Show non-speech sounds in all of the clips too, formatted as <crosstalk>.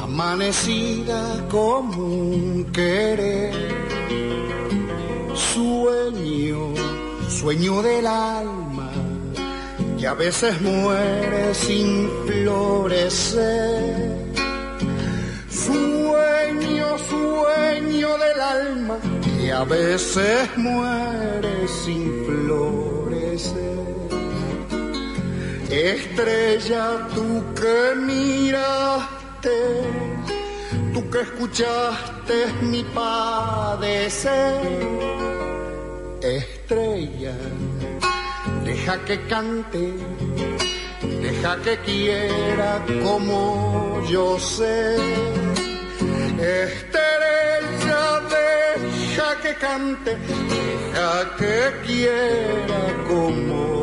amanecida como un querer, sueño, sueño del alma, que a veces muere sin florecer. Sueño, sueño del alma, que a veces muere sin florecer. Estrella, tú que miraste, tú que escuchaste mi padecer. Estrella, deja que cante, deja que quiera como yo sé. Estrella, deja que cante, deja que quiera como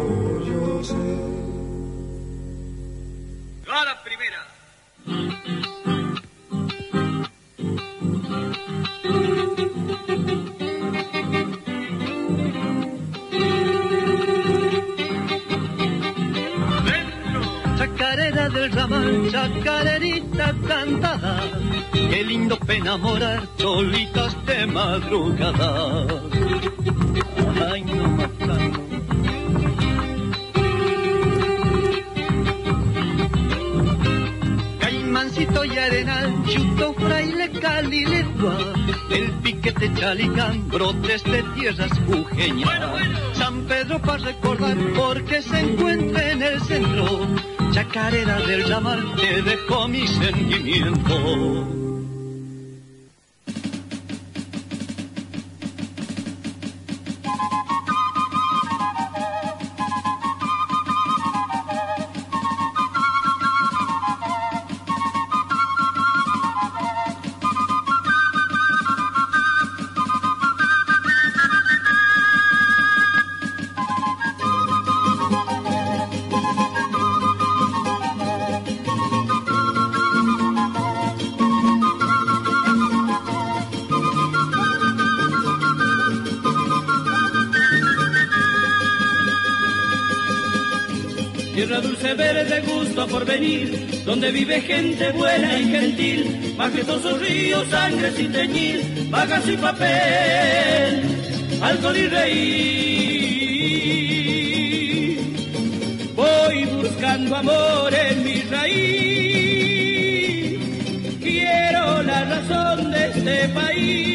chacarerita cantada, qué lindo pena enamorar cholitas de madrugada. Ay, no matando. Caimancito y arenal, chuto, fraile, caliletua, el piquete chalicán, brotes de tierras jujeñas. San Pedro para recordar porque se encuentra en el centro, chacarera del llamar te dejó mi sentimiento. Donde vive gente buena y gentil, majestuosos ríos, sangre sin teñir, vagas y papel, alcohol y reír. Voy buscando amor en mi raíz, quiero la razón de este país,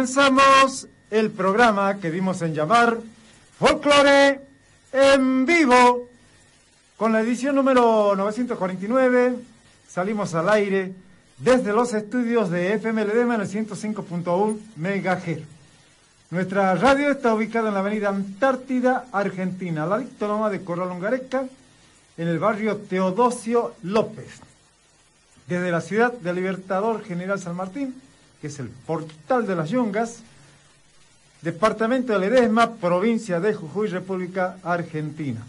comenzamos el programa que dimos en llamar Folklore en vivo. Con la edición número 949 salimos al aire desde los estudios de FMLD en el 105.1 MHz. Nuestra radio está ubicada en la avenida Antártida, Argentina, la dictonoma de Corralongareca, en el barrio Teodosio López desde la ciudad de Libertador General San Martín, que es el portal de las Yungas, departamento de Ledesma, provincia de Jujuy, República Argentina.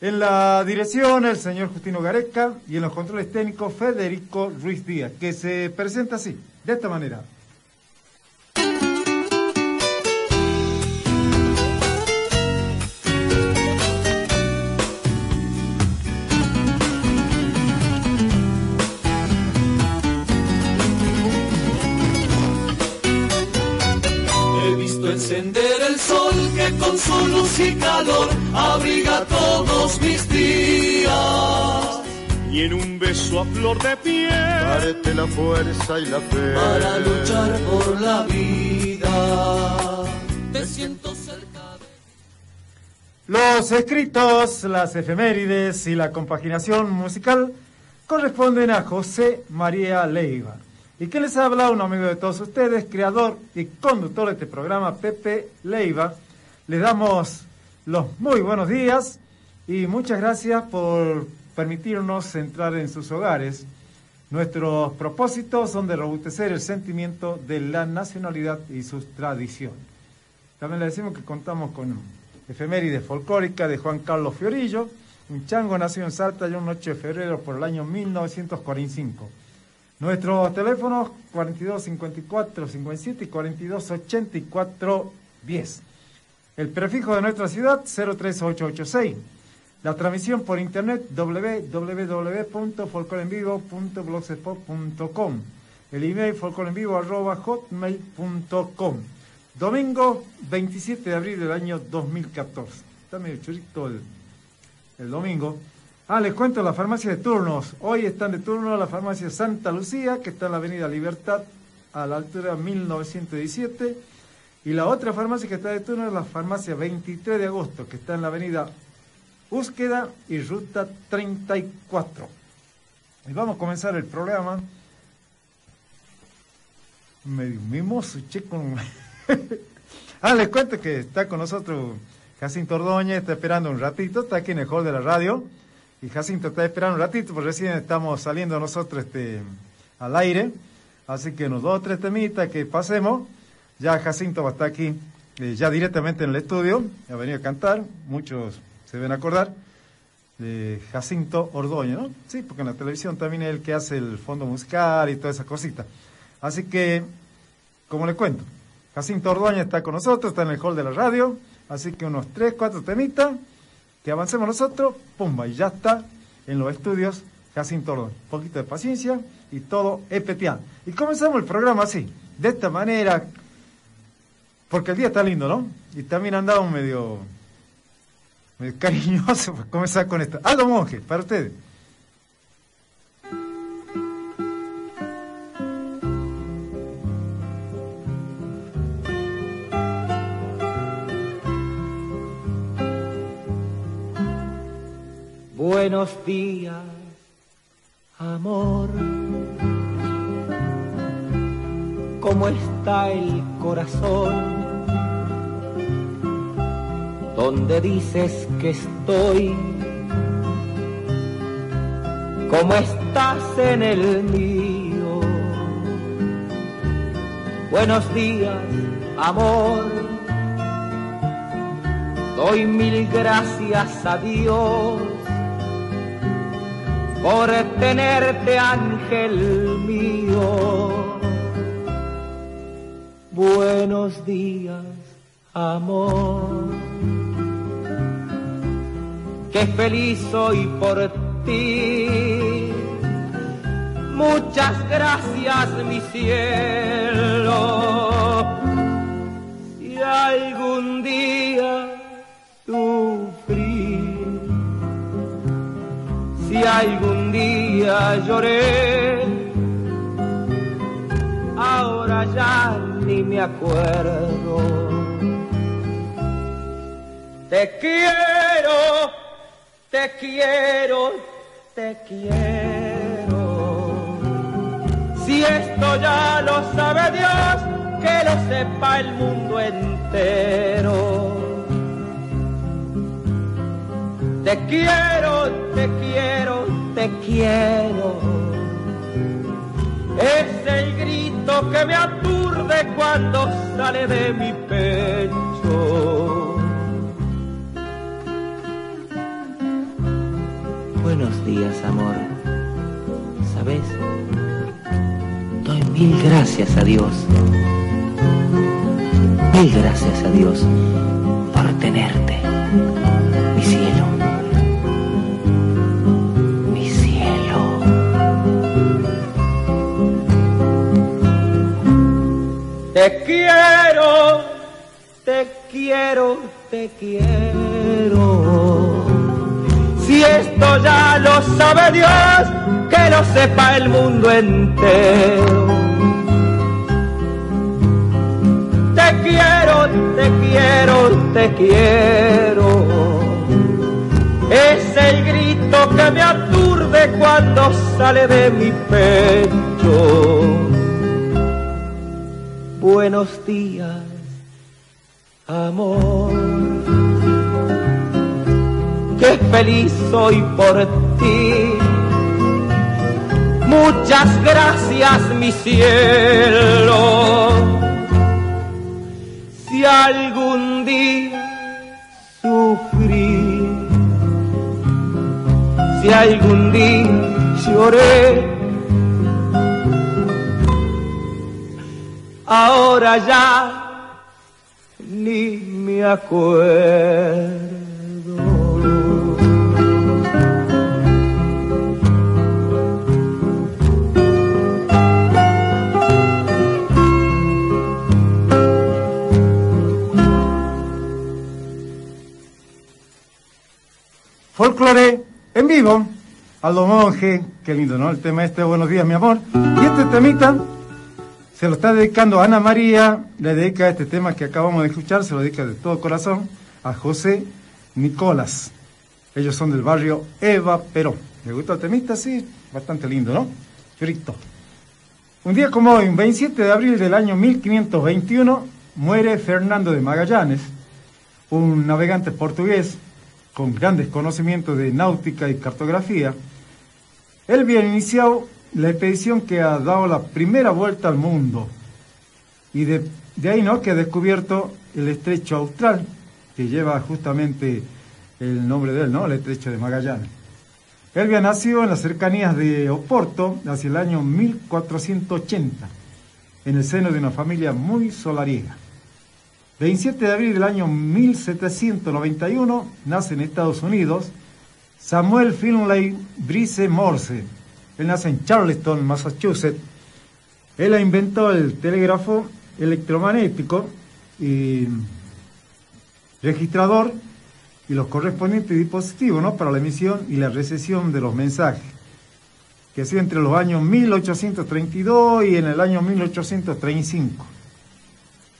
En la dirección, el señor Justino Gareca y en los controles técnicos, Federico Ruiz Díaz, que se presenta así, de esta manera. Encender el sol que con su luz y calor abriga todos mis días. Y en un beso a flor de piel, darte la fuerza y la fe para luchar por la vida. Te siento cerca de... Los escritos, las efemérides y la compaginación musical corresponden a José María Leiva. ¿Y qué les habla? Un amigo de todos ustedes, creador y conductor de este programa, Pepe Leiva. Les damos los muy buenos días y muchas gracias por permitirnos entrar en sus hogares. Nuestros propósitos son de robustecer el sentimiento de la nacionalidad y sus tradiciones. También le decimos que contamos con efeméride folclórica de Juan Carlos Fiorillo, un chango nació en Salta ya un 8 de febrero por el año 1945. Nuestros teléfonos 42 54 57 y 42 84 10. El prefijo de nuestra ciudad 03886. La transmisión por internet www.folclorenvivo.blogspot.com. El email folclorenvivo.hotmail.com. Domingo 27 de abril del año 2014. Está medio churito el, el domingo. Ah, les cuento la farmacia de turnos. Hoy están de turno la farmacia Santa Lucía, que está en la avenida Libertad, a la altura 1917. Y la otra farmacia que está de turno es la farmacia 23 de agosto, que está en la avenida Búsqueda y Ruta 34. Y vamos a comenzar el programa. Medio mimoso, che, con... <laughs> ah, les cuento que está con nosotros Jacinto Ordóñez, está esperando un ratito, está aquí en el hall de la radio. Y Jacinto está esperando un ratito, porque recién estamos saliendo nosotros este, al aire. Así que unos dos o tres temitas que pasemos. Ya Jacinto va a estar aquí, eh, ya directamente en el estudio, ha venido a cantar. Muchos se deben acordar de Jacinto Ordóñez, ¿no? Sí, porque en la televisión también es el que hace el fondo musical y toda esa cosita. Así que, como le cuento, Jacinto Ordóñez está con nosotros, está en el hall de la radio. Así que unos tres, cuatro temitas que avancemos nosotros, pumba, y ya está en los estudios Jacinto Ordóñez. Un poquito de paciencia y todo especial. Y comenzamos el programa así, de esta manera, porque el día está lindo, ¿no? Y también andamos medio, medio <laughs> cariñoso para comenzar con esto. Aldo Monje, para ustedes. Buenos días, amor. ¿Cómo está el corazón? ¿Dónde dices que estoy? ¿Cómo estás en el mío? Buenos días, amor. Doy mil gracias a Dios por tenerte ángel mío. Buenos días, amor. Qué feliz soy por ti. Muchas gracias, mi cielo. Si algún día sufrí si algún día lloré, ahora ya ni me acuerdo. Te quiero, te quiero, te quiero. Si esto ya lo sabe Dios, que lo sepa el mundo entero. Te quiero, te quiero, te quiero. Es el grito que me aturde cuando sale de mi pecho. Buenos días, amor. ¿Sabes? Doy mil gracias a Dios. Mil gracias a Dios por tenerte, Te quiero, te quiero, te quiero. Si esto ya lo sabe Dios, que lo sepa el mundo entero. Te quiero, te quiero, te quiero. Es el grito que me aturde cuando sale de mi pecho. Buenos días, amor. Qué feliz soy por ti. Muchas gracias, mi cielo. Si algún día sufrí, si algún día lloré, ahora ya ni me acuerdo. Folclore en vivo. Aldo Monje, qué lindo, ¿no? El tema este, buenos días, mi amor. Y este temita se lo está dedicando a Ana María, le dedica este tema que acabamos de escuchar, se lo dedica de todo corazón a José Nicolás. Ellos son del barrio Eva Perón. ¿Le gusta el temita? Sí, bastante lindo, ¿no? Churito. Un día como hoy, un 27 de abril del año 1521, muere Fernando de Magallanes, un navegante portugués con grandes conocimientos de náutica y cartografía. Él había iniciado la expedición que ha dado la primera vuelta al mundo y de, ahí ¿no? que ha descubierto el estrecho austral, que lleva justamente el nombre de él, ¿no? el estrecho de Magallanes. Él había nacido en las cercanías de Oporto hacia el año 1480, en el seno de una familia muy solariega. 27 de abril del año 1791 nace en Estados Unidos Samuel Finlay Brice Morse. Él nace en Charleston, Massachusetts. Él inventó el telégrafo electromagnético y registrador y los correspondientes dispositivos ¿no? para la emisión y la recepción de los mensajes, que ha sido entre los años 1832 y en el año 1835.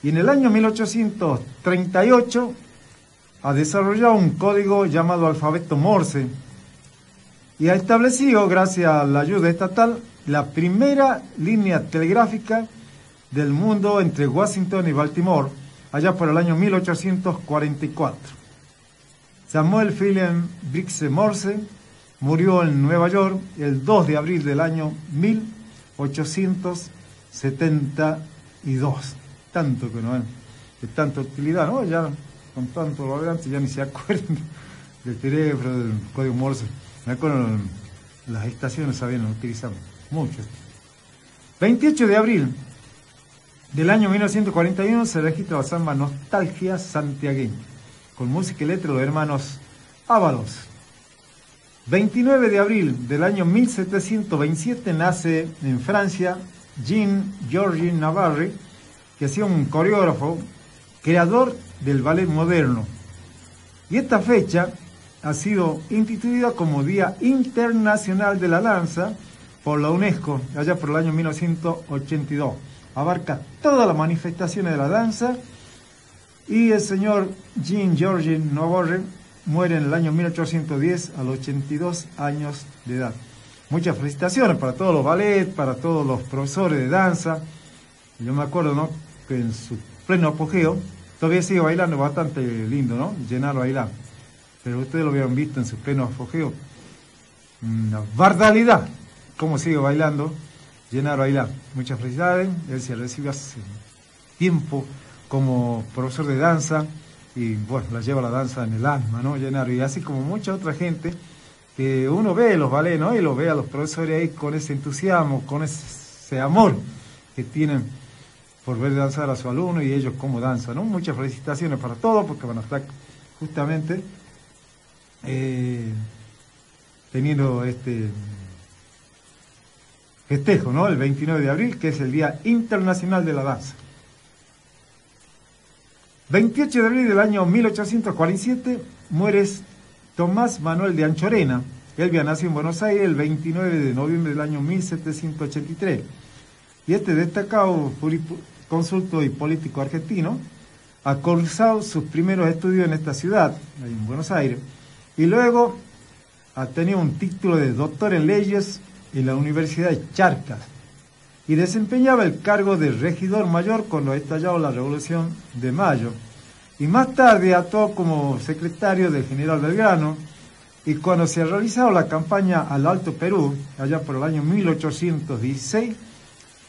Y en el año 1838 ha desarrollado un código llamado alfabeto Morse y ha establecido, gracias a la ayuda estatal, la primera línea telegráfica del mundo entre Washington y Baltimore, allá por el año 1844. Samuel Philip Brixe Morse murió en Nueva York el 2 de abril del año 1872. Tanto que no es de tanta utilidad, ¿no? Ya con tanto lo adelante ya ni se acuerdan <laughs> del teléfono, del código Morse. Me acuerdo, las estaciones sabían utilizar mucho. 28 de abril del año 1941 se registra la samba Nostalgia Santiagueña, con música y letra de los hermanos Ábalos. 29 de abril del año 1727 nace en Francia Jean-Georges Navarre, que ha sido un coreógrafo, creador del ballet moderno. Y esta fecha ha sido instituida como Día Internacional de la Danza por la UNESCO, allá por el año 1982. Abarca todas las manifestaciones de la danza y el señor Jean-Georges Navarre muere en el año 1810 a los 82 años de edad. Muchas felicitaciones para todos los ballets, para todos los profesores de danza. Yo me acuerdo, ¿no? Que en su pleno apogeo todavía sigue bailando bastante lindo, ¿no? Llenar bailar. Pero ustedes lo habían visto en su pleno apogeo. Una bardalidad. Cómo sigue bailando. Llenar bailar. Muchas felicidades. Él se recibe hace tiempo como profesor de danza y bueno, la lleva la danza en el alma, ¿no? Llenar. Y así como mucha otra gente que uno ve los ballets, ¿no? Y los ve a los profesores ahí con ese entusiasmo, con ese amor que tienen por ver danzar a su alumno y ellos cómo danzan, ¿no? Muchas felicitaciones para todos porque van a estar justamente eh, teniendo este festejo, ¿no? El 29 de abril, que es el Día Internacional de la Danza. 28 de abril del año 1847 muere Tomás Manuel de Anchorena. Él había en Buenos Aires el 29 de noviembre del año 1783. Y este destacado consulto y político argentino ha cursado sus primeros estudios en esta ciudad, en Buenos Aires, y luego ha tenido un título de doctor en leyes en la Universidad de Charcas y desempeñaba el cargo de regidor mayor cuando estallado la Revolución de Mayo. Y más tarde actuó como secretario del general Belgrano y cuando se ha realizado la campaña al Alto Perú, allá por el año 1816,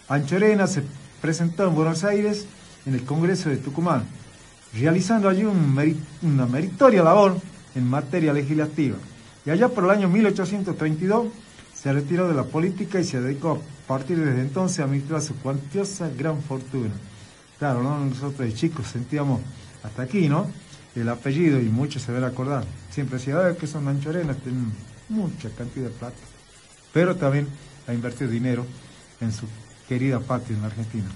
Anchorena se presentó en Buenos Aires en el Congreso de Tucumán, realizando allí una meritoria labor en materia legislativa. Y allá por el año 1832 se retiró de la política y se dedicó a partir desde entonces a administrar su cuantiosa gran fortuna. Claro, nosotros de chicos sentíamos hasta aquí, ¿no? El apellido y muchos se deben acordar. Siempre decía, que son manchorenas, tienen mucha cantidad de plata. Pero también ha invertido dinero en su querida patria en la Argentina.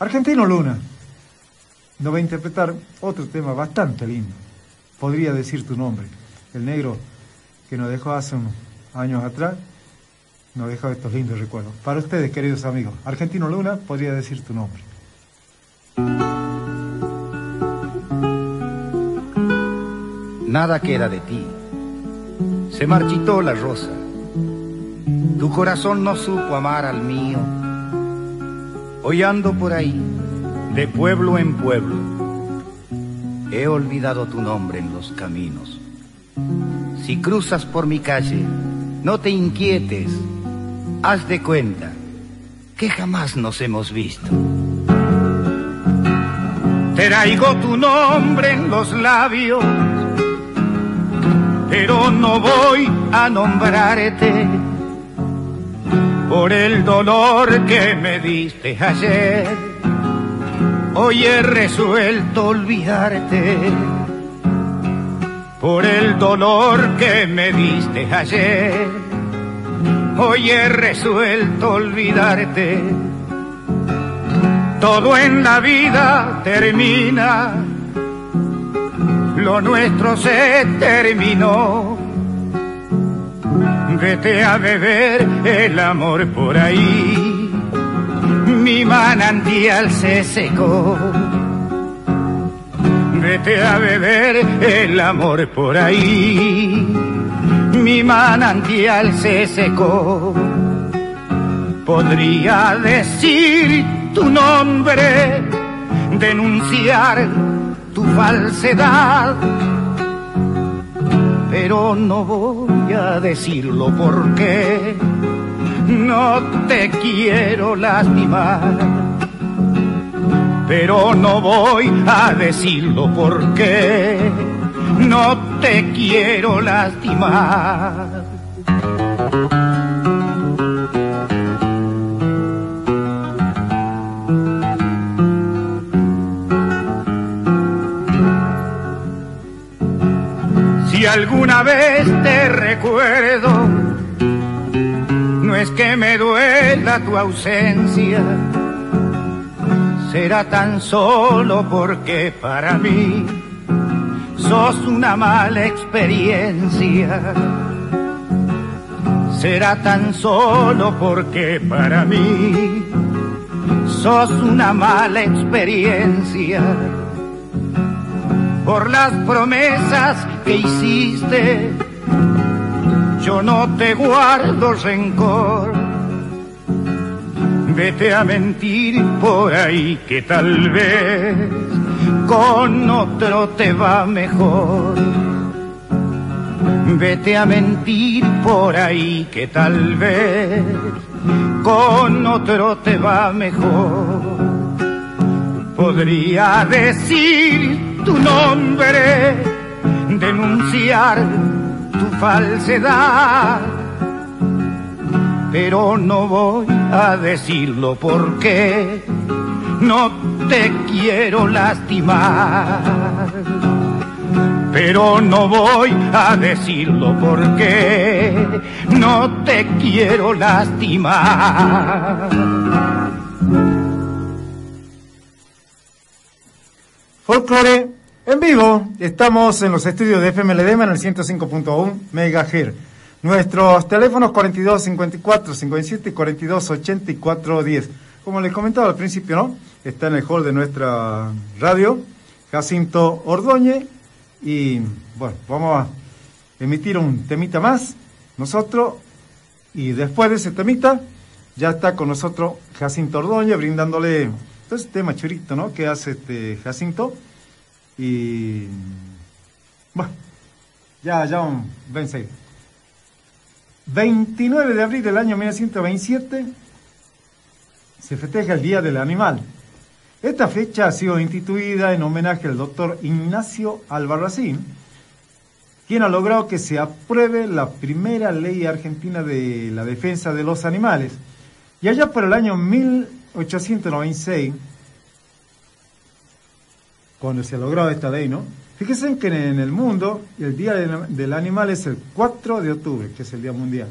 Argentino Luna nos va a interpretar otro tema bastante lindo. Podría decir tu nombre. El negro que nos dejó hace unos años atrás, nos dejó estos lindos recuerdos. Para ustedes, queridos amigos, Argentino Luna podría decir tu nombre. Nada queda de ti. Se marchitó la rosa. Tu corazón no supo amar al mío. Hoy ando por ahí, de pueblo en pueblo. He olvidado tu nombre en los caminos. Si cruzas por mi calle, no te inquietes, haz de cuenta que jamás nos hemos visto. Traigo tu nombre en los labios, pero no voy a nombrarte por el dolor que me diste ayer. Hoy he resuelto olvidarte por el dolor que me diste ayer. Hoy he resuelto olvidarte. Todo en la vida termina, lo nuestro se terminó. Vete a beber el amor por ahí, mi manantial se secó vete a beber el amor por ahí. Mi manantial se secó. Podría decir tu nombre, denunciar tu falsedad, pero no voy a decirlo porque no te quiero lastimar pero no voy a decirlo porque no te quiero lastimar. Si alguna vez te recuerdo, no es que me duela tu ausencia será tan solo porque para mí sos una mala experiencia. Será tan solo porque para mí sos una mala experiencia. Por las promesas que hiciste, yo no te guardo rencor vete a mentir por ahí que tal vez con otro te va mejor. Vete a mentir por ahí que tal vez con otro te va mejor. Podría decir tu nombre, denunciar tu falsedad pero no voy a decirlo porque no te quiero lastimar. Pero no voy a decirlo porque no te quiero lastimar. En vivo. Estamos en los estudios de FM Ledema en el 105.1 MHz. Nuestros teléfonos 42 54 57 y 42 84 10. Como les comentaba al principio, ¿no? Está en el hall de nuestra radio, Jacinto Ordóñez. Y bueno, vamos a emitir un temita más. Nosotros, y después de ese temita, ya está con nosotros Jacinto Ordóñez brindándole este tema churito, ¿no? Que hace este Jacinto. Y bueno, ya, ya 26. 29 de abril del año 1927 se festeja el Día del Animal. Esta fecha ha sido instituida en homenaje al doctor Ignacio Albarracín, quien ha logrado que se apruebe la primera ley argentina de la defensa de los animales. Y allá por el año 1896, cuando se ha logrado esta ley, ¿no? Fíjense que en el mundo el Día del Animal es el 4 de octubre, que es el Día Mundial,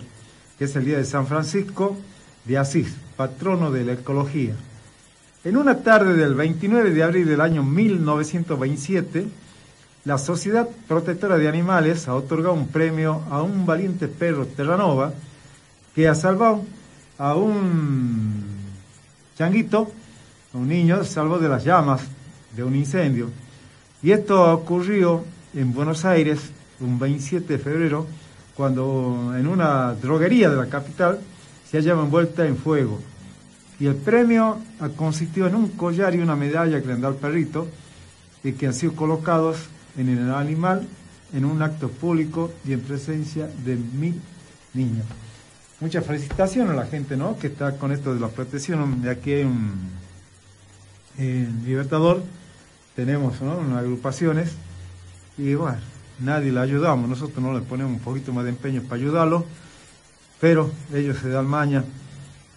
que es el Día de San Francisco de Asís, patrono de la ecología. En una tarde del 29 de abril del año 1927, la Sociedad Protectora de Animales ha otorgado un premio a un valiente perro Terranova que ha salvado a un changuito, un niño, salvo de las llamas de un incendio. Y esto ocurrió en Buenos Aires un 27 de febrero, cuando en una droguería de la capital se hallaba envuelta en fuego. Y el premio ha consistido en un collar y una medalla que le han dado al perrito, y que han sido colocados en el animal en un acto público y en presencia de mil niños. Muchas felicitaciones a la gente ¿no? que está con esto de la protección. De aquí hay un Libertador tenemos unas agrupaciones y bueno, nadie le ayudamos, nosotros no le ponemos un poquito más de empeño para ayudarlo, pero ellos se dan maña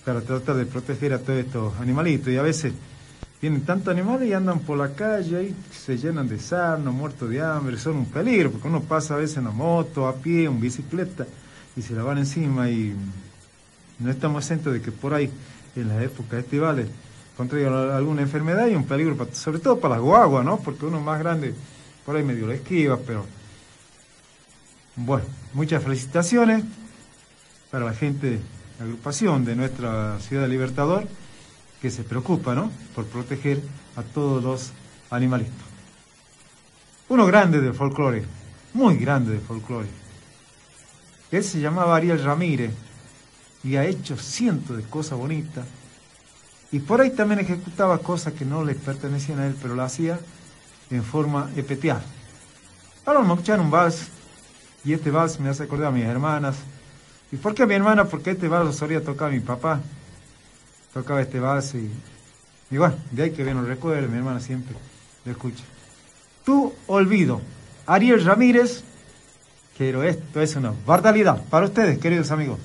para tratar de proteger a todos estos animalitos y a veces vienen tantos animales y andan por la calle y se llenan de sarno, muertos de hambre, son un peligro, porque uno pasa a veces en la moto, a pie, en bicicleta y se la van encima y no estamos exentos de que por ahí, en las épocas estivales, contraiga alguna enfermedad y un peligro, sobre todo para las guaguas, ¿no? Porque uno más grande por ahí medio lo esquiva, pero bueno, muchas felicitaciones para la gente, la agrupación de nuestra ciudad de Libertador, que se preocupa, ¿no? Por proteger a todos los animalitos. Uno grande del folclore, muy grande del folclore. Él se llamaba Ariel Ramírez y ha hecho cientos de cosas bonitas y por ahí también ejecutaba cosas que no le pertenecían a él, pero lo hacía en forma especial. Ahora vamos a un vals, y este vals me hace acordar a mis hermanas. ¿Y por qué a mi hermana? Porque este vals lo solía tocar mi papá. Tocaba este vals y, y bueno, de ahí que viene el recuerdo, mi hermana siempre lo escucha. Tu olvido, Ariel Ramírez, pero esto es una barbaridad para ustedes, queridos amigos.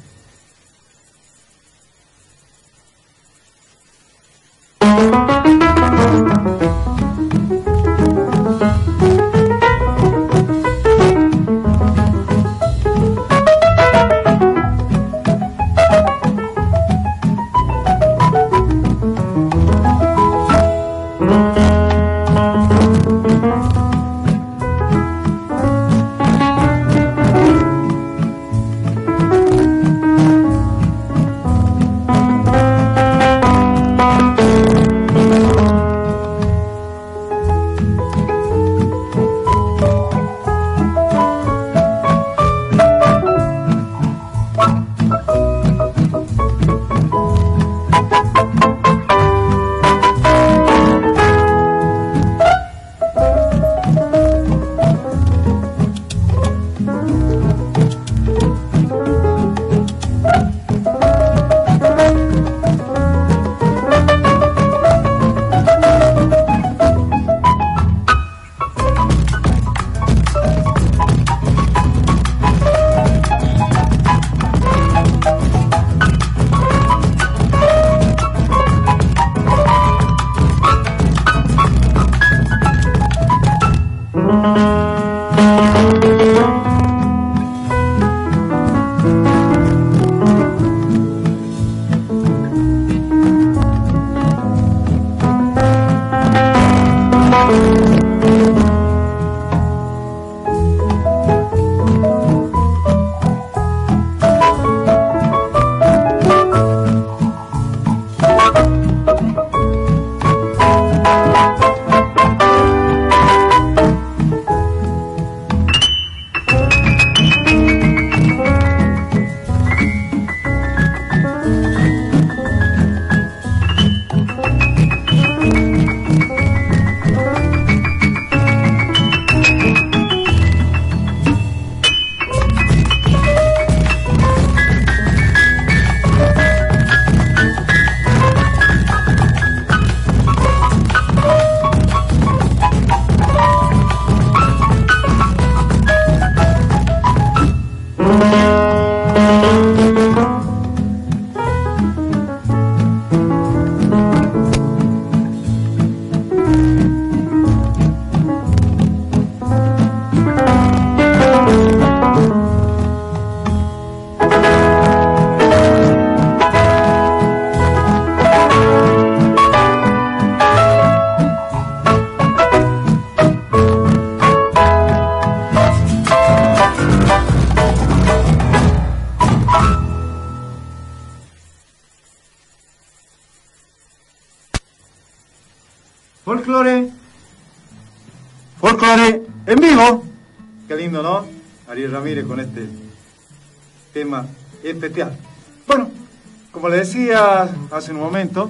Hace un momento,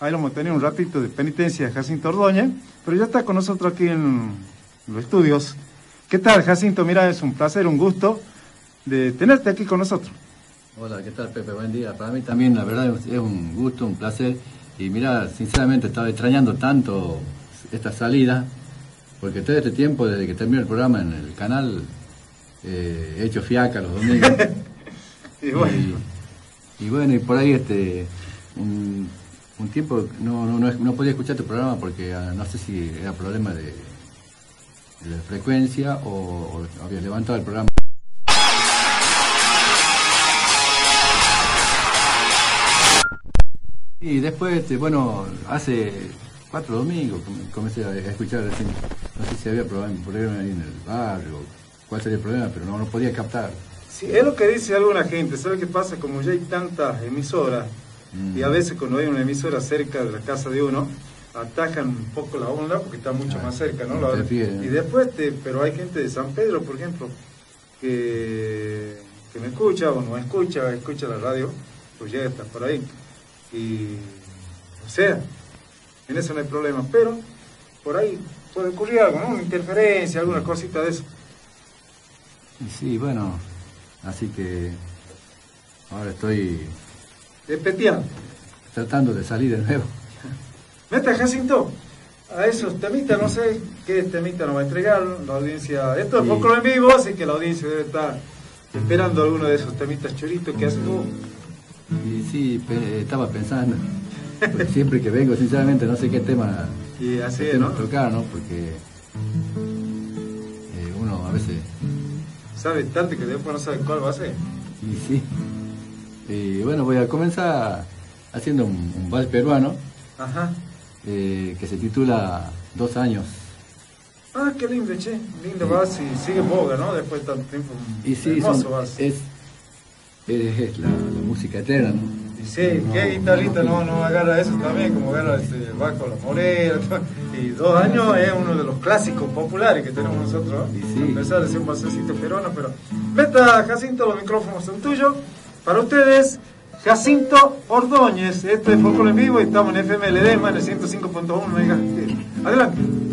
ahí lo hemos tenido un ratito de penitencia de Jacinto Ordóñez, pero ya está con nosotros aquí en los estudios. ¿Qué tal, Jacinto? Mira, es un placer, un gusto de tenerte aquí con nosotros. Hola, ¿qué tal, Pepe? Buen día. Para mí también, la verdad, es un gusto, un placer. Y mira, sinceramente estaba extrañando tanto esta salida, porque todo este tiempo, desde que terminó el programa en el canal, eh, he hecho fiaca los domingos. <laughs> y, bueno. Y, bueno, y por ahí este un, tiempo no, no, no, podía escuchar tu programa porque ah, no sé si era problema de, frecuencia o había levantado el programa. Y después, este, bueno, hace cuatro domingos comencé a escuchar, así, no sé si había problema ahí en el barrio, cuál sería el problema, pero no, no podía captar. Sí, es lo que dice alguna gente, ¿sabe qué pasa? Como ya hay tantas emisoras, y a veces cuando hay una emisora cerca de la casa de uno, atacan un poco la onda porque está mucho más cerca, ¿no? y después, pero hay gente de San Pedro, por ejemplo, que, que me escucha o no escucha, escucha la radio, pues ya está por ahí. Y, o sea, en eso no hay problema, pero por ahí puede ocurrir algo, ¿no? Una interferencia, alguna cosita de eso. Sí, bueno, así que ahora estoy... Especial. Tratando de salir de nuevo. Meta Jacinto, a esos temitas, no sé qué temita nos va a entregar la audiencia. Esto es poco en vivo, así que la audiencia debe estar esperando alguno de esos temitas choritos que haces tú. Y sí, estaba pensando, siempre que vengo, sinceramente, no sé qué tema, y así, tocar, ¿no? Porque eh, uno a veces... Sabe tanto que después no sabe cuál va a ser. Y sí. Y bueno, voy a comenzar haciendo un, vals peruano. Eh, que se titula Dos años. Ah, qué lindo, che. Lindo vals y sigue boga, ¿no? Después de tanto tiempo. Y sí, es, es la, música eterna, ¿no? Y sí, qué guitarrista no, no agarra eso también, como agarra este, Baco La Morera. Y dos años es uno de los clásicos populares que tenemos nosotros, y sí. a pesar de ser un balsecito peruano, pero meta Jacinto, los micrófonos son tuyos. Para ustedes, Jacinto Ordóñez, esto es Fóculo en Vivo y estamos en FMLD, más de 105.1 MHz. Adelante.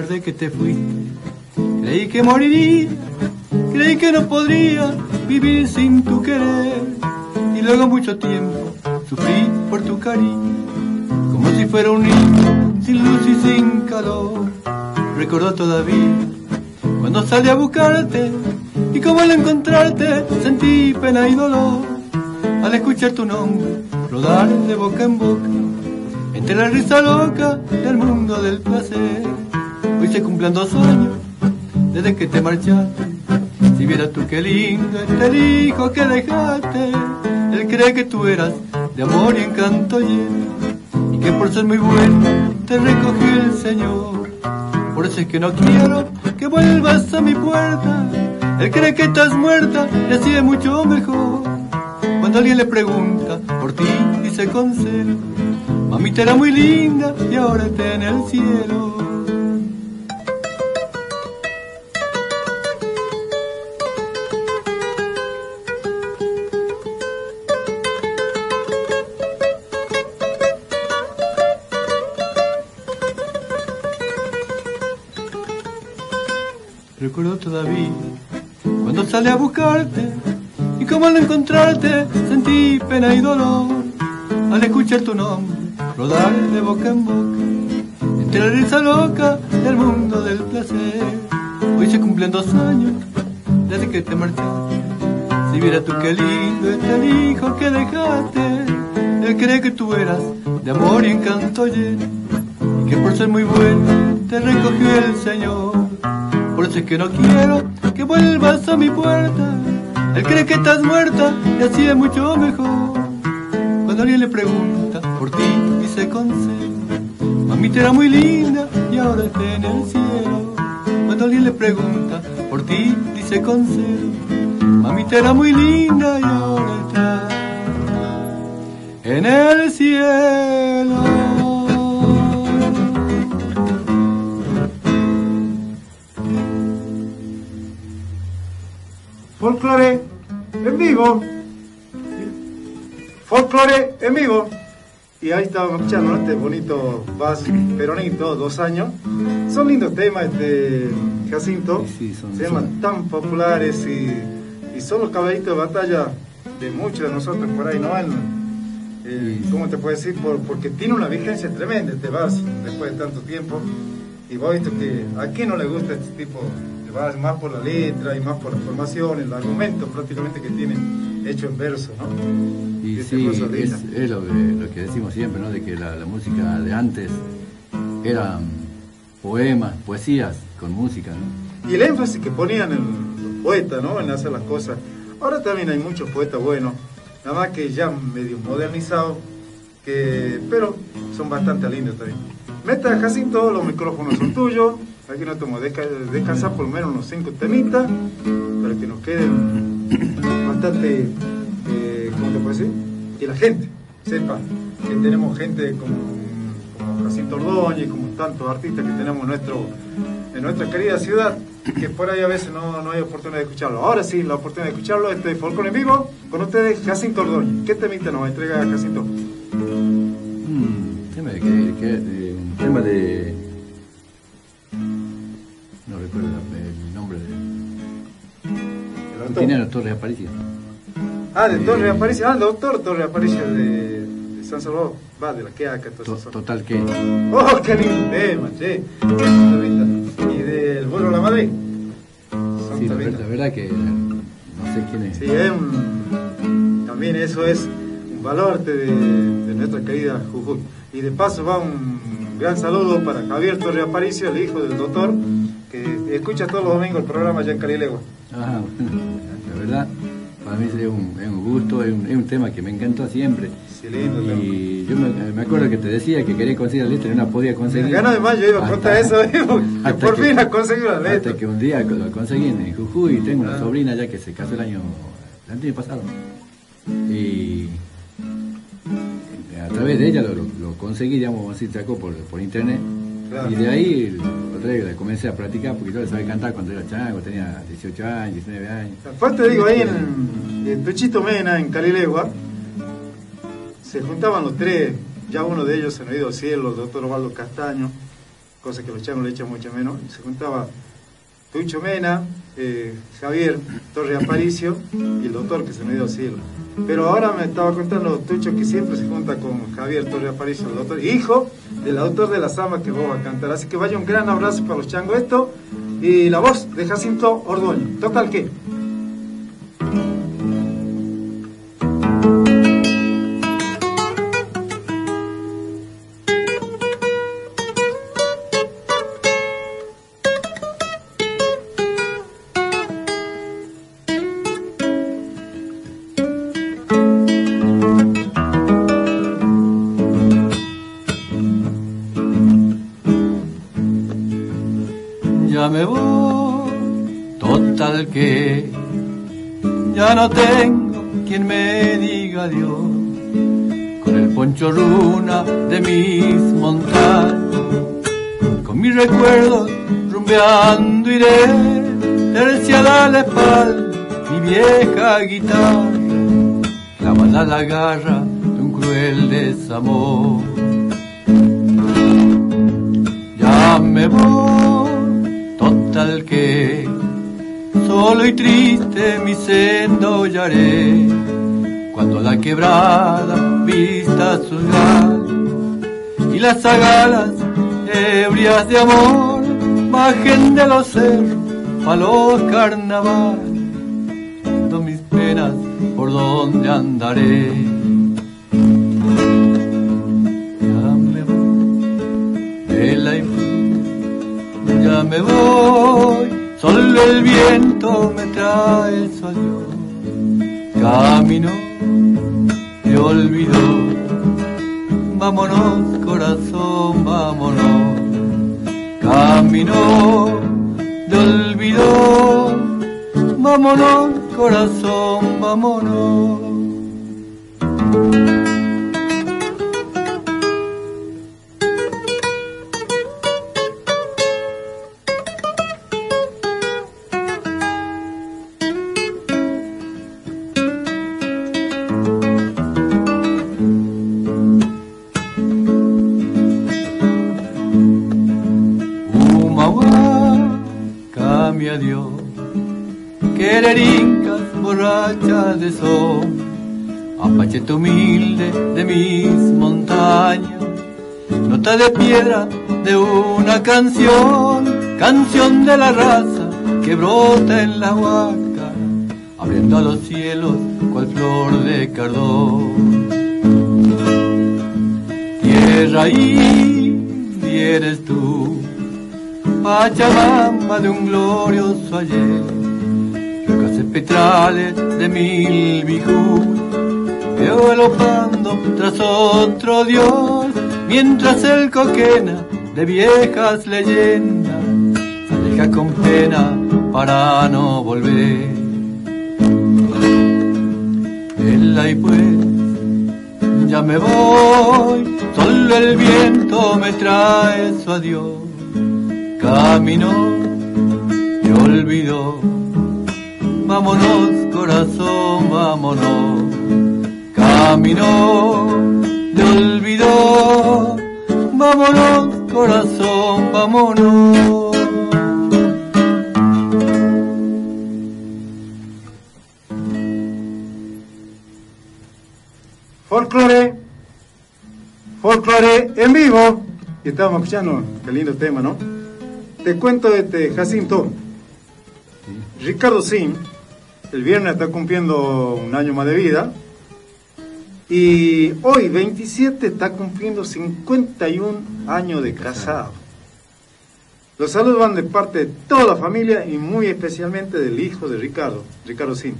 Tarde que te fuiste. Creí que moriría, creí que no podría vivir sin tu querer. Y luego mucho tiempo sufrí por tu cariño, como si fuera un niño sin luz y sin calor. Recuerdo todavía cuando salí a buscarte y como al encontrarte sentí pena y dolor. Al escuchar tu nombre rodar de boca en boca, entre la risa loca del mundo del placer. Hoy se cumplen dos años desde que te marchaste. Si vieras tú qué lindo este hijo que dejaste. Él cree que tú eras de amor y encanto lleno. Y que por ser muy bueno te recogió el Señor. Por eso es que no quiero que vuelvas a mi puerta. Él cree que estás muerta y así es mucho mejor. Cuando alguien le pregunta por ti, dice con celo. Mamita era muy linda y ahora está en el cielo. A buscarte. Y como al encontrarte sentí pena y dolor. Al escuchar tu nombre rodar de boca en boca entre la risa loca del mundo del placer. Hoy se cumplen dos años desde que te marchaste. Si viera tú qué lindo es el hijo que dejaste él cree que tú eras de amor y encanto lleno y que por ser muy bueno te recogió el Señor. Por eso es que no quiero vuelvas a mi puerta. Él cree que estás muerta y así es mucho mejor. Cuando alguien le pregunta por ti, dice celo. Mamita era muy linda y ahora está en el cielo. Cuando alguien le pregunta por ti, dice con celo. Mamita era muy linda y ahora está en el cielo. Folclore en vivo. Folclore en vivo. Y ahí estábamos escuchando este bonito vals peronito, dos años. Son lindos temas de Jacinto. se llaman tan populares y, son los caballitos de batalla de muchos de nosotros por ahí, ¿no? ¿Cómo te puedo decir? porque tiene una vigencia tremenda este vals después de tanto tiempo. Y vos visto que a quién no le gusta este tipo más por la letra y más por la formación, el argumento prácticamente que tiene hecho en verso, ¿no? Y sí, es, lo, que, decimos siempre, ¿no? De que la, música de antes eran poemas, poesías con música, ¿no? Y el énfasis que ponían en los poetas, ¿no? En hacer las cosas. Ahora también hay muchos poetas buenos, nada más que ya medio modernizados, que, pero son bastante lindos también. Meta Jacinto, los micrófonos son tuyos. Aquí nos tomamos descansar por lo menos unos 5 temitas para que nos queden bastante, eh, ¿cómo te puedo decir? Que la gente sepa que tenemos gente como, como Jacinto Ordóñez, como tantos artistas que tenemos en, nuestro, en nuestra querida ciudad, que por ahí a veces no, no hay oportunidad de escucharlo. Ahora sí, la oportunidad de escucharlo, este es Folclore en vivo, con ustedes Jacinto Ordóñez. ¿Qué temita nos entrega Jacinto? Mm, tema de, que, un tema de Tiene a Torres Aparicio. Ah, de Torres Aparicio. Ah, el doctor Torres Aparicio de, de, San Salvador. Va, de la que acá. total que. Oh, qué lindo tema, che. Y del Vuelo a la Madrid. Sí, la, la, verdad que no sé quién es. Sí, es un, también eso es un valor de, de nuestra querida Jujuy. Y de paso va un gran saludo para Javier Torres Aparicio, el hijo del doctor que escucha todos los domingos el programa allá en Calilegua. Ah, <laughs> verdad, para mí es un, es un gusto, es un, es un, tema que me encantó siempre. Y yo me, me, acuerdo que te decía que quería conseguir la letra y no la podía conseguir. Gana de más, yo iba a contar eso, <laughs> por fin la conseguí la letra. Hasta que un día lo conseguí en Jujuy y tengo una ah. sobrina ya que se casó el año, el año pasado. Y a través de ella lo, lo, conseguí, digamos, así sacó por, por internet. Y de ahí comencé a practicar porque yo le sabía cantar cuando era chango, tenía 18 años, 19 años. Aparte te digo, ahí en, en Pechito Mena, en Calilegua, se juntaban los tres, ya uno de ellos se ha ido al cielo, el doctor Osvaldo Castaño, cosa que los changos le echan mucho menos, se juntaba Tucho Mena, eh, Javier Torre Aparicio y el doctor que se me dio al cielo. Pero ahora me estaba contando Tucho que siempre se junta con Javier Torre Aparicio, el doctor, hijo del autor de la samba que vos a cantar. Así que vaya un gran abrazo para los changos esto y la voz de Jacinto Ordoño. Toca el qué. No tengo quien me diga adiós. Con el poncho runa de mis montañas, con mis recuerdos rumbeando iré, terciada la espalda, mi vieja guitarra, clavada la garra de un cruel desamor. Ya me voy, total que solo y triste mi sendo hallaré, cuando la quebrada vista galas y las agalas ebrias de amor bajen de los cerros a los carnavales, viendo mis penas por donde andaré. Ya me voy, ya me voy Solo el viento me trae su adiós. camino te olvidó. Vámonos, corazón, vámonos. Camino te olvidó. Vámonos, corazón, vámonos. De mis montañas, nota de piedra de una canción, canción de la raza que brota en la huaca, abriendo a los cielos cual flor de cardón. Tierra y eres tú, Pachamama de un glorioso ayer petrales de mil bijú, veo galopando tras otro dios, mientras el coquena de viejas leyendas aleja con pena para no volver. El pues, ya me voy, solo el viento me trae su adiós, camino y olvidó vámonos corazón, vámonos. Camino de olvido, vámonos corazón, vámonos. Folclore, folclore en vivo. Y estábamos escuchando, qué lindo tema, ¿no? Te cuento este Jacinto. Ricardo Sim el viernes está cumpliendo un año más de vida. Y hoy, 27, está cumpliendo 51 años de casado. Los saludos van de parte de toda la familia y muy especialmente del hijo de Ricardo, Ricardo Sim.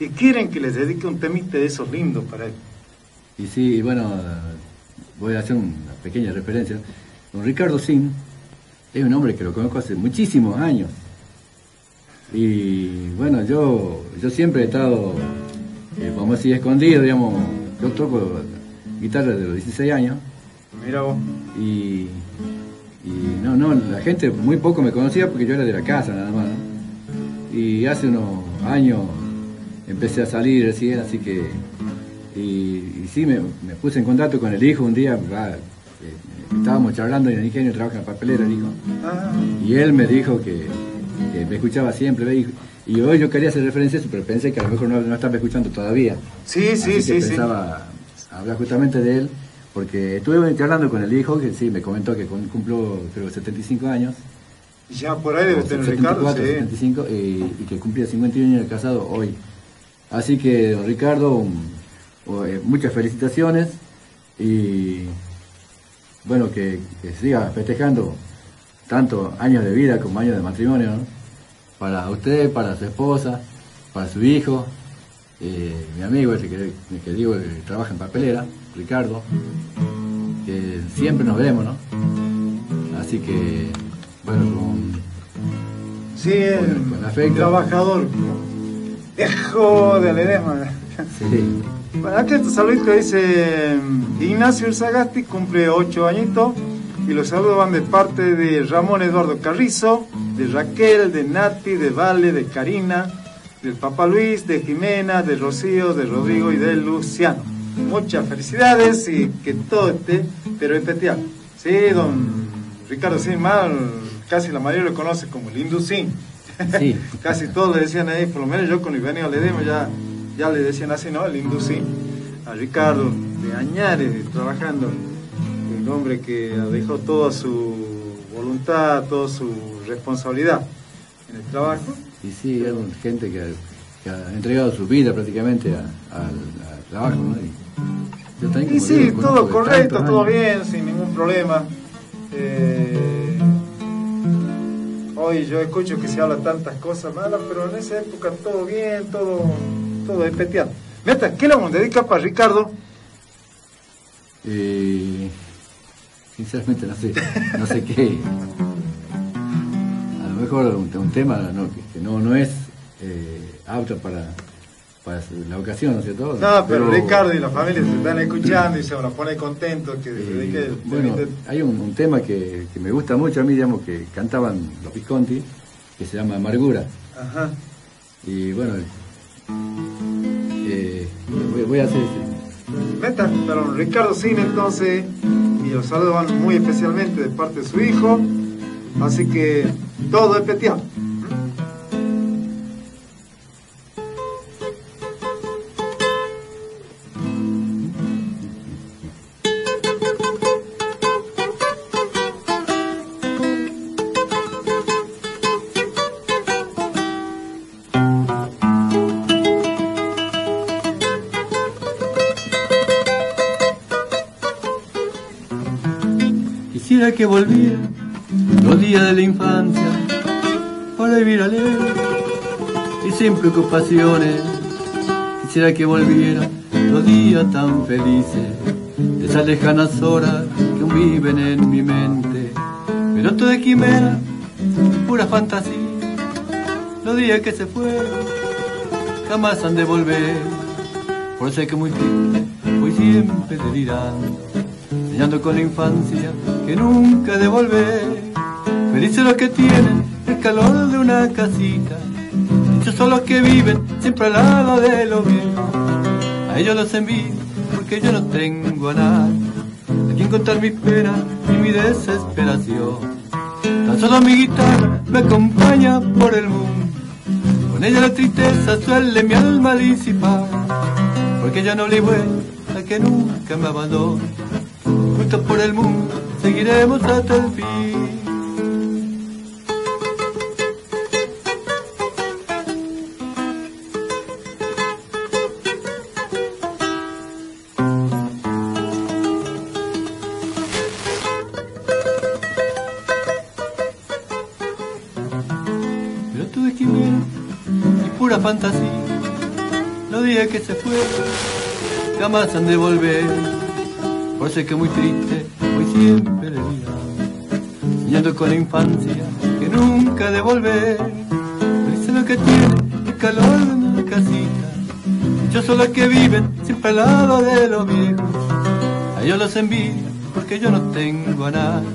Y quieren que les dedique un temite de esos lindos para él. Y sí, bueno, voy a hacer una pequeña referencia. Don Ricardo Sim es un hombre que lo conozco hace muchísimos años. Y bueno, yo, yo siempre he estado, eh, vamos a decir, escondido, digamos. Yo toco guitarra desde los 16 años. Mira vos. Y, no, no, la gente muy poco me conocía porque yo era de la casa nada más. Y hace unos años empecé a salir así, así que. Y, sí, me, puse en contacto con el hijo un día, eh, estábamos charlando en el ingenio, trabaja en la papelera el hijo. Ah. Y él me dijo que que me escuchaba siempre, y, hoy yo quería hacer referencia a eso, pero pensé que a lo mejor no, estaba escuchando todavía. Sí, sí, sí. Pensaba hablar justamente de él, porque estuve hablando con el hijo, que sí, me comentó que cumplió, creo, 75 años. Ya por ahí debe tener Ricardo, 75, y, que cumplía 51 años de casado hoy. Así que, don Ricardo, eh, muchas felicitaciones y bueno, que, que siga festejando tanto años de vida como años de matrimonio, para usted, para su esposa, para su hijo, eh, mi amigo ese que, que, digo que trabaja en papelera, Ricardo, que siempre nos vemos, ¿no? Así que, bueno, con, sí, afecto. trabajador, viejo de Ledesma. Sí. Bueno, aquí este saludito dice Ignacio Sagasti cumple ocho añitos y los saludos van de parte de Ramón Eduardo Carrizo, de Raquel, de Nati, de Vale, de Karina, del Papá Luis, de Jimena, de Rocío, de Rodrigo y de Luciano. Muchas felicidades y que todo esté, pero especial. Sí, don Ricardo Sin Mal, casi la mayoría lo conoce como el Indusín. Sí. <laughs> casi todos le decían ahí, por lo menos yo con Ibenio le demos ya, ya le decían así, ¿no? El Indusín. A Ricardo de Añares, trabajando un hombre que dejó toda su voluntad, toda su responsabilidad en el trabajo. Y sí, es gente que ha, entregado su vida prácticamente al trabajo, ¿no? Y, sí, todo correcto, todo bien, sin ningún problema. Eh, hoy yo escucho que se habla tantas cosas malas, pero en esa época todo bien, todo todo. Meta, ¿qué le vamos a dedicar para Ricardo? Eh, sinceramente no sé, no sé qué. A lo mejor un, tema no, que, no, no es eh, apto para, para la ocasión, ¿no es cierto? No, pero, Ricardo y la familia se están escuchando y se van a poner contentos. Que, eh, bueno, hay un, tema que, que, me gusta mucho a mí, digamos, que cantaban los Visconti, que se llama Amargura. Ajá. Y bueno, eh, voy, a hacer Meta, pero Ricardo Cine entonces, y los saludan muy especialmente de parte de su hijo, así que todo especial. Que volviera los días de la infancia para vivir alegre y sin preocupaciones. Quisiera que volviera los días tan felices de esas lejanas horas que viven en mi mente. Pero todo de quimera, pura fantasía. Los días que se fueron jamás han de volver. Por eso es que muy triste, hoy siempre delirando, soñando con la infancia que nunca devolver. Felices los que tienen el calor de una casita. Dichos son los que viven siempre al lado de lo viejo. A ellos los envidio porque yo no tengo a nadie a quien contar mi pena y mi desesperación. Tan solo mi guitarra me acompaña por el mundo. Con ella la tristeza suele mi alma disipar. Porque ya no le voy a que nunca me abandone. Justo por el mundo seguiremos hasta el fin. Pero tú de quimera y pura fantasía, los días que se fueron jamás han de volver. Por es que muy triste siempre le soñando con la infancia que nunca devolver. Parece lo que tiene el calor de una casita. Yo son los que viven siempre al lado de los viejos. A ellos los envidio porque yo no tengo a nadie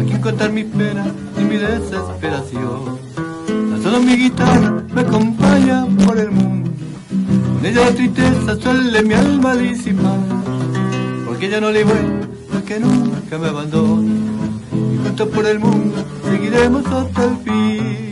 a quien contar mis penas y mi desesperación. Tan solo mi guitarra me acompaña por el mundo. Con ella la tristeza suele mi alma disipar. Porque ya no le voy que nunca me abandone y juntos por el mundo seguiremos hasta el fin.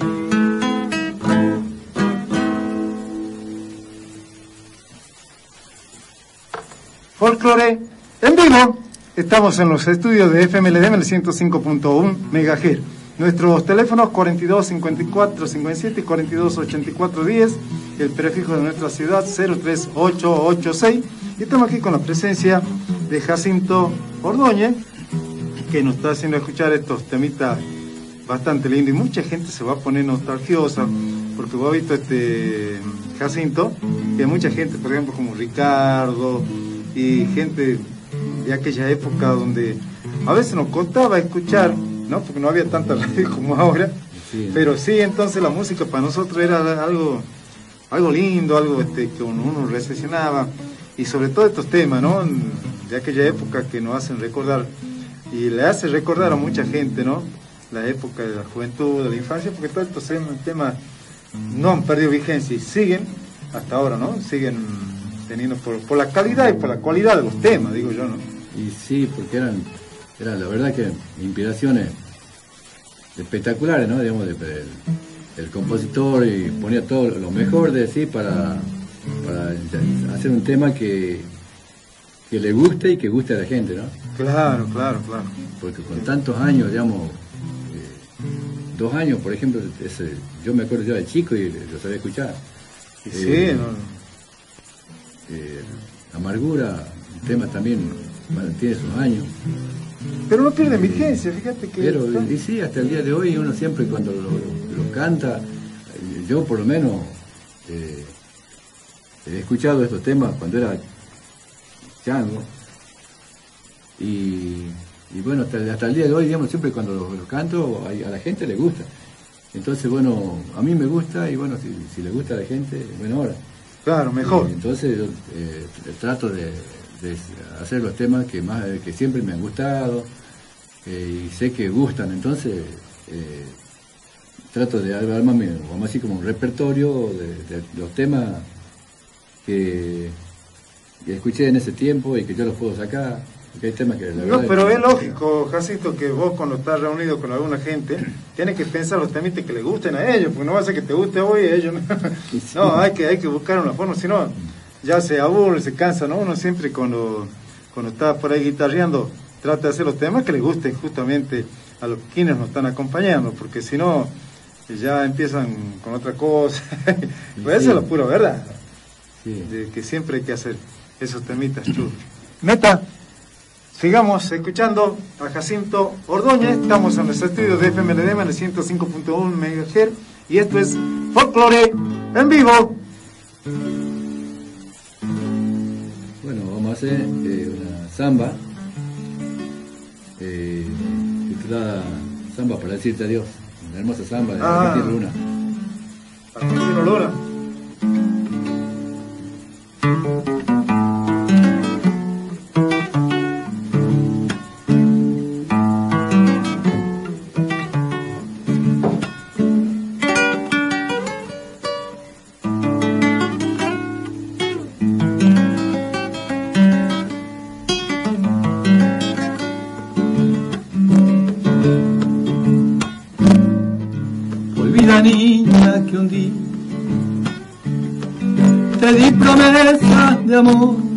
Folklore en vivo. Estamos en los estudios de FMLD en el 105.1 MHz. Nuestros teléfonos 42 54 57 y 42 84 10. El prefijo de nuestra ciudad 03886. Y estamos aquí con la presencia de Jacinto Ordóñez, que nos está haciendo escuchar estos temitas bastante lindos. Y mucha gente se va a poner nostalgiosa, porque vos has visto este Jacinto, que hay mucha gente, por ejemplo, como Ricardo, y gente de aquella época donde a veces nos costaba escuchar, ¿no? Porque no había tanta <laughs> radio como ahora. Pero sí, entonces la música para nosotros era algo, algo lindo, algo este, que uno, uno reflexionaba y sobre todo estos temas, ¿no? De aquella época que nos hacen recordar y le hace recordar a mucha gente, ¿no? La época de la juventud, de la infancia, porque todos estos temas no han perdido vigencia y siguen hasta ahora, ¿no? Siguen teniendo por, la calidad y por la cualidad de los temas, digo yo, ¿no? Y sí, porque eran, eran la verdad que inspiraciones espectaculares, ¿no? Digamos, el, compositor y ponía todo lo mejor de sí para para hacer un tema que, que le guste y que guste a la gente, ¿no? Claro, claro, claro. Porque con tantos años, digamos, eh, dos años, por ejemplo, ese, yo me acuerdo yo de chico y lo sabía escuchar. Sí, eh, eh, Amargura, un tema también, tiene sus años. Pero no pierde vigencia, fíjate que... Pero y sí, hasta el día de hoy uno siempre cuando lo, canta, yo por lo menos he escuchado estos temas cuando era chango. Y, y bueno, hasta, hasta, el día de hoy, digamos, siempre cuando los, canto, a, la gente le gusta. Entonces, bueno, a mí me gusta y bueno, si, si le gusta a la gente, bueno, ahora. Claro, mejor. entonces yo eh, trato de, hacer los temas que más que siempre me han gustado eh, y sé que gustan, entonces eh, trato de armarme, vamos así como un repertorio de, los temas que, escuché en ese tiempo y que yo los puedo sacar. Que hay temas que no, pero es, lógico, Jacinto, que vos cuando estás reunido con alguna gente, tienes que pensar los temas que le gusten a ellos, porque no va a ser que te guste hoy a ellos. <laughs> No, hay, que, hay que buscar una forma, si no, ya se aburre, se cansa, ¿no? Uno siempre cuando, cuando está por ahí guitarreando, trata de hacer los temas que le gusten justamente a los quienes nos están acompañando, porque si no, ya empiezan con otra cosa. <laughs> pues eso es la pura verdad. De que siempre hay que hacer esos temitas chulos. Neta, sigamos escuchando a Jacinto Ordóñez. Estamos en nuestro estudio de FMLD en el 105.1 MHz y esto es Folklore en vivo. Bueno, vamos a hacer eh, una samba eh, titulada Samba para decirte adiós. Una hermosa samba de ah. Argentino Luna. Argentino Luna. Amor.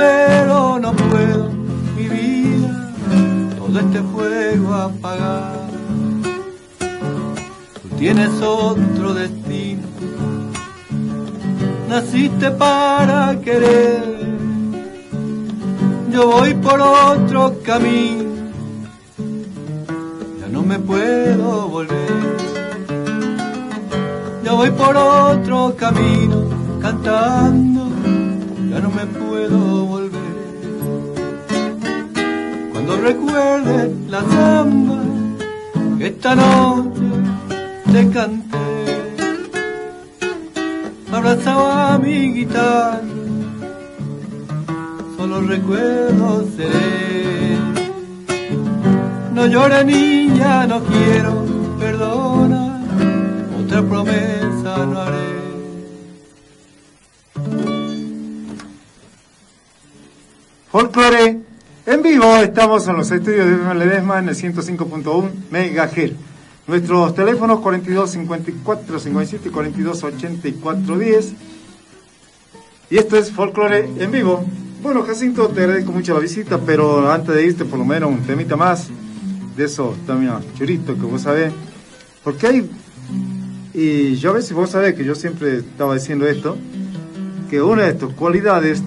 Pero no puedo mi todo este fuego apagar. Tú tienes otro destino, naciste para querer. Yo voy por otro camino me puedo volver. Ya voy por otro camino cantando, Cuando recuerde la samba, esta noche te canté, abrazaba mi guitarra, solo recuerdo seré. No llora niña, no quiero, estamos en los estudios de Ledesma en el 105.1 MHz. Nuestros teléfonos 42 54 57 y 42 84 10. Y esto es Folklore en vivo. Bueno, Jacinto, te agradezco mucho la visita, pero antes de irte, por lo menos un temita más de eso también churito que vos sabés. Porque hay, y yo a veces vos sabés que yo siempre estaba diciendo esto, que una de tus cualidades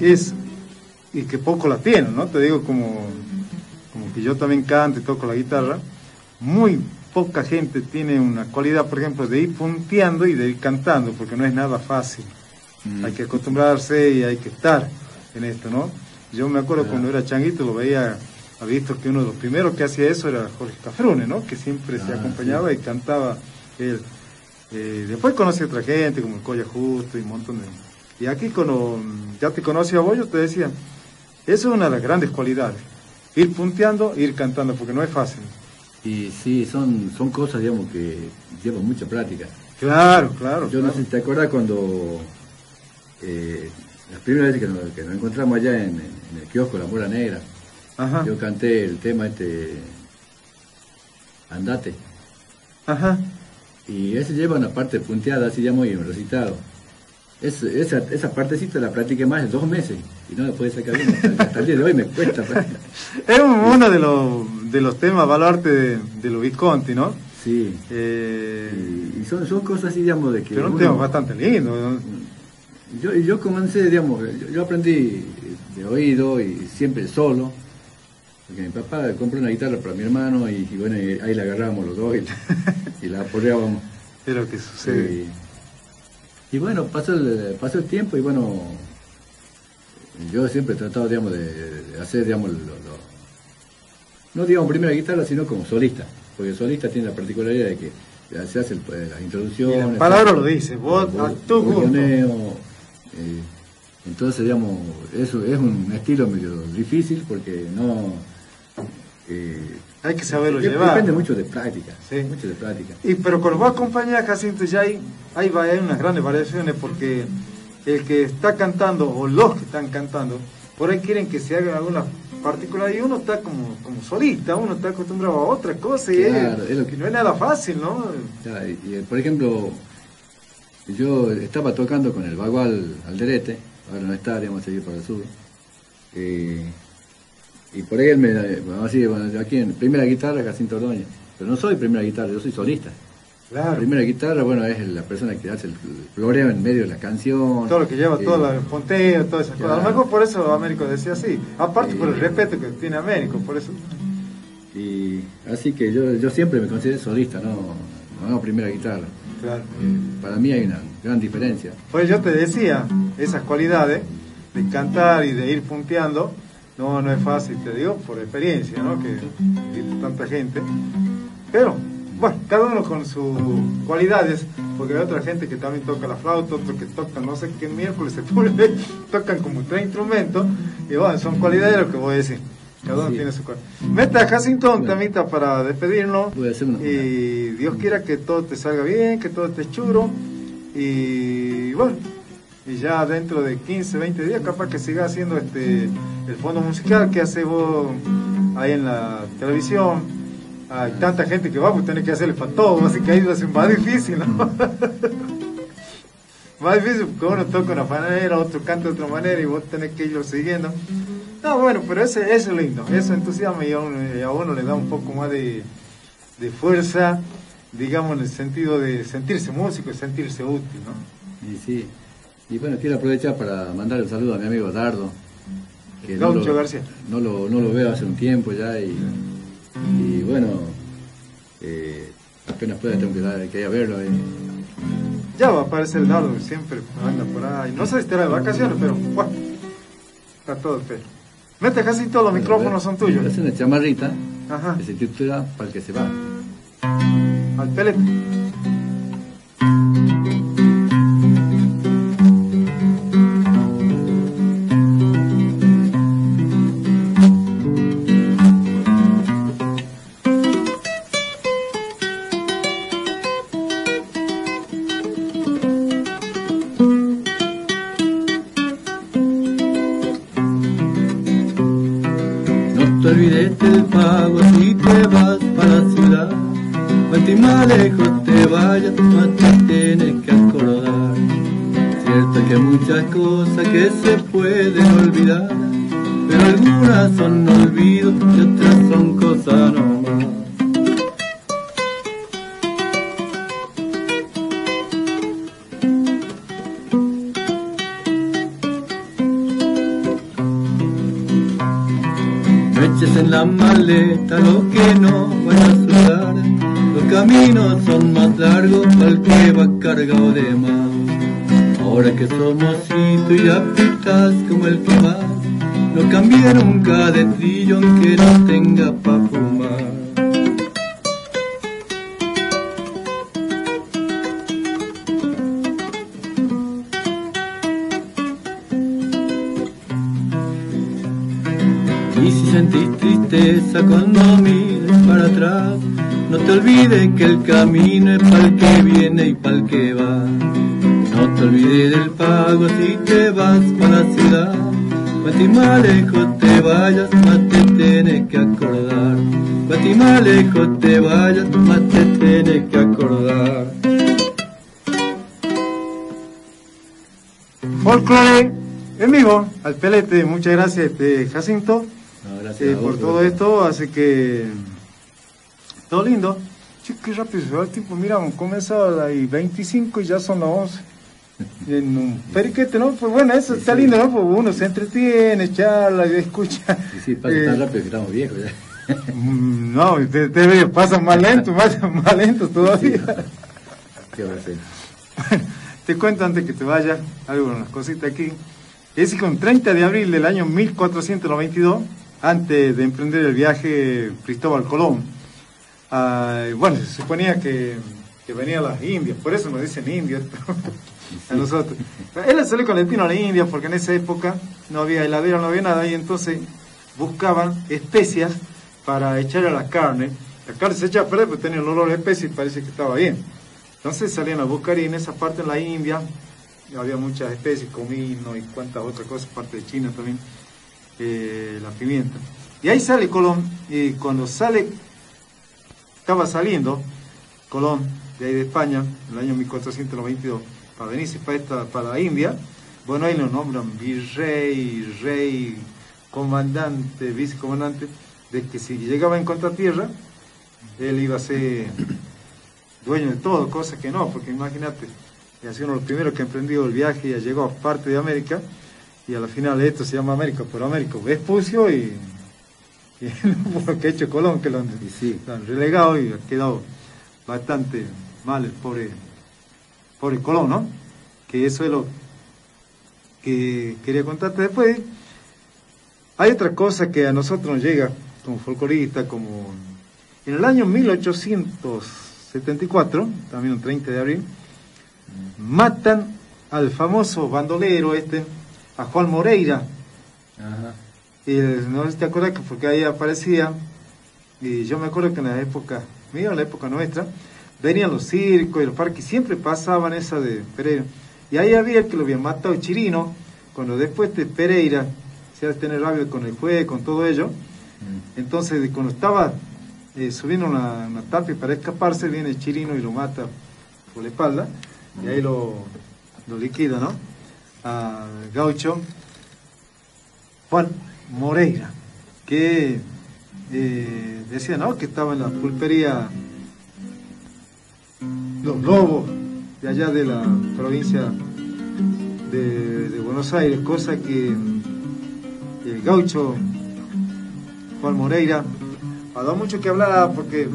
es, y que poco la tiene, ¿no? Te digo como, como que yo también canto y toco la guitarra, muy poca gente tiene una cualidad, por ejemplo, de ir punteando y de ir cantando, porque no es nada fácil. Mm. Hay que acostumbrarse y hay que estar en esto, ¿no? Yo me acuerdo cuando era changuito, lo veía, ha visto que uno de los primeros que hacía eso era Jorge Cafrune, ¿no? Que siempre se ah, acompañaba y cantaba él. Eh, después conocí a otra gente, como el Coya Justo y un montón de... Y aquí cuando ya te conocí a vos, yo te decía, eso es una de las grandes cualidades. Ir punteando, ir cantando, porque no es fácil. Y sí, son, son cosas, digamos, que llevan mucha práctica. Claro, claro. Yo no sé si te acuerdas cuando eh, las primeras veces que nos, encontramos allá en, el kiosco La Mora Negra, yo canté el tema este Andate. Ajá. Y ese lleva una parte punteada, así ya muy recitado. Es, esa, esa partecita la practiqué más de dos meses y no la pude sacar bien. Hasta, el día de hoy me cuesta. <laughs> es uno de los, de los temas baluarte de, de los Visconti, ¿no? Sí. Eh, y, son, son cosas así, digamos, de que. Pero un tema bastante lindo. Yo, yo comencé, digamos, yo, aprendí de oído y siempre solo, porque mi papá compró una guitarra para mi hermano y, bueno, ahí la agarrábamos los dos y, la apoyábamos. <laughs> Es lo que sucede. Y, bueno, pasó el, pasó el tiempo y bueno, yo siempre he tratado, digamos, de, hacer, digamos, no digamos primera guitarra, sino como solista, porque solista tiene la particularidad de que se hace las introducciones. la palabra lo dice, vos gusto. Eh, entonces, digamos, eso es un estilo medio difícil porque no... Eh, hay que saberlo llevar. Depende mucho de práctica. Sí. Mucho de práctica. Y pero con vos acompañás, Jacinto, ya hay, hay, hay unas grandes variaciones porque el que está cantando o los que están cantando, por ahí quieren que se hagan algunas particularidades y uno está como, como solista, uno está acostumbrado a otra cosa y es, que... no es nada fácil, ¿no? y, por ejemplo, yo estaba tocando con el Bagual Alderete, ahora no está, digamos, seguir para el sur. Eh, y por ahí él me, a decir, bueno, aquí en primera guitarra, Jacinto Ordóñez. Pero no soy primera guitarra, yo soy solista. Claro. primera guitarra, bueno, es la persona que hace el floreo en medio de la canción. Todo lo que lleva, todo el ponteo, todo eso. A lo mejor por eso Américo decía así. Aparte por el respeto que tiene Américo, por eso. Y así que yo, yo siempre me considero solista, no, no primera guitarra. Claro. para mí hay una gran diferencia. Pues yo te decía, esas cualidades de cantar y de ir punteando, no, no es fácil, te digo, por experiencia, ¿no? Que tanta gente. Pero, bueno, cada uno con sus cualidades, porque hay otra gente que también toca la flauta, otro que toca no sé qué miércoles se pone, <laughs> tocan como tres instrumentos, y bueno, son cualidades lo que voy a decir. Cada uno tiene su cosa. Meta Jacinto un temita para despedirnos. Y Dios quiera que todo te salga bien, que todo esté churo. Y bueno, y ya dentro de 15, 20 días capaz que siga haciendo este el fondo musical que hace vos ahí en la televisión. Hay tanta gente que va, pues tener que hacerle para todo, así que ahí va a ser más difícil, ¿no? <laughs> más difícil porque uno toca una manera, otro canta de otra manera y vos tenés que irlo siguiendo. No, bueno, pero ese, es lindo, eso entusiasma y a uno, le da un poco más de, fuerza, digamos, en el sentido de sentirse músico y sentirse útil, ¿no? Y sí, y bueno, quiero aprovechar para mandar un saludo a mi amigo Dardo, que no lo, García. No lo, no lo veo hace un tiempo ya y, y bueno, eh, apenas pueda tengo que, que ir a verlo. Ya va a aparecer Dardo, siempre anda por ahí, no sé si estará de vacaciones, pero bueno, está todo el pelo. Mete casi todos los micrófonos son tuyos. Es una chamarrita Ajá. que se titula para el que se va. Al pelete. Muchas gracias este, Jacinto No, gracias eh, vos, por todo esto, así que todo lindo. Che, qué rápido se va el tiempo, mira, comenzado a las 25 y ya son las 11. <laughs> En un periquete, ¿no? Pues bueno, eso está lindo, ¿no? Pues uno se entretiene, charla, y escucha. Y sí, pasa Eh, tan rápido que estamos viejos ya. <laughs> No, te, te pasan más lento, <laughs> más, más lento todavía. ¿Qué va a hacer? Te cuento antes que te vaya, algo, unas cositas aquí. Es que un 30 de abril del año 1492, antes de emprender el viaje Cristóbal Colón, ah, bueno, se suponía que, que venía a las Indias, por eso nos dicen indios <laughs> a nosotros. Él salió con el destino a las Indias porque en esa época no había heladera, no había nada, y entonces buscaban especias para echar a la carne. La carne se echa a perder, pero tenía el olor de especias y parece que estaba bien. Entonces salían a buscar y en esa parte en la India había muchas especies, comino y cuantas otras cosas, parte de China también, eh, la pimienta. Y ahí sale Colón, y cuando sale, estaba saliendo Colón de ahí de España, en el año 1492, para venirse para, esta, para la India, bueno, ahí lo nombran virrey, rey, comandante, vicecomandante, de que si llegaba a encontrar tierra, él iba a ser dueño de todo, cosa que no, porque imagínate, ha sido uno de los primeros que ha emprendido el viaje y ya llegó a parte de América, y a la final esto se llama América por América, Vespucio y, y <laughs> lo que ha hecho Colón, que lo han, lo han relegado y ha quedado bastante mal el pobre, pobre Colón, ¿no? Que eso es lo que quería contarte después. Hay otra cosa que a nosotros nos llega como folclorista, como en el año 1874, también un 30 de abril, matan al famoso bandolero este, a Juan Moreira. Ajá. Y no te acuerdas que porque ahí aparecía, y yo me acuerdo que en la época, mira, en la época nuestra, venían los circos y los parques, siempre pasaban esa de Pereira. Y ahí había el que lo había matado Chirino, cuando después de Pereira se hace tener rabia con el juez, con todo ello. Entonces, cuando estaba eh, subiendo una, una tapia para escaparse, viene Chirino y lo mata por la espalda, y ahí lo, lo ¿no? A Gaucho Juan Moreira, que eh, decía, ¿no? Que estaba en la pulpería Los Lobos, de allá de la provincia de, Buenos Aires, cosa que el gaucho Juan Moreira ha dado mucho que hablar porque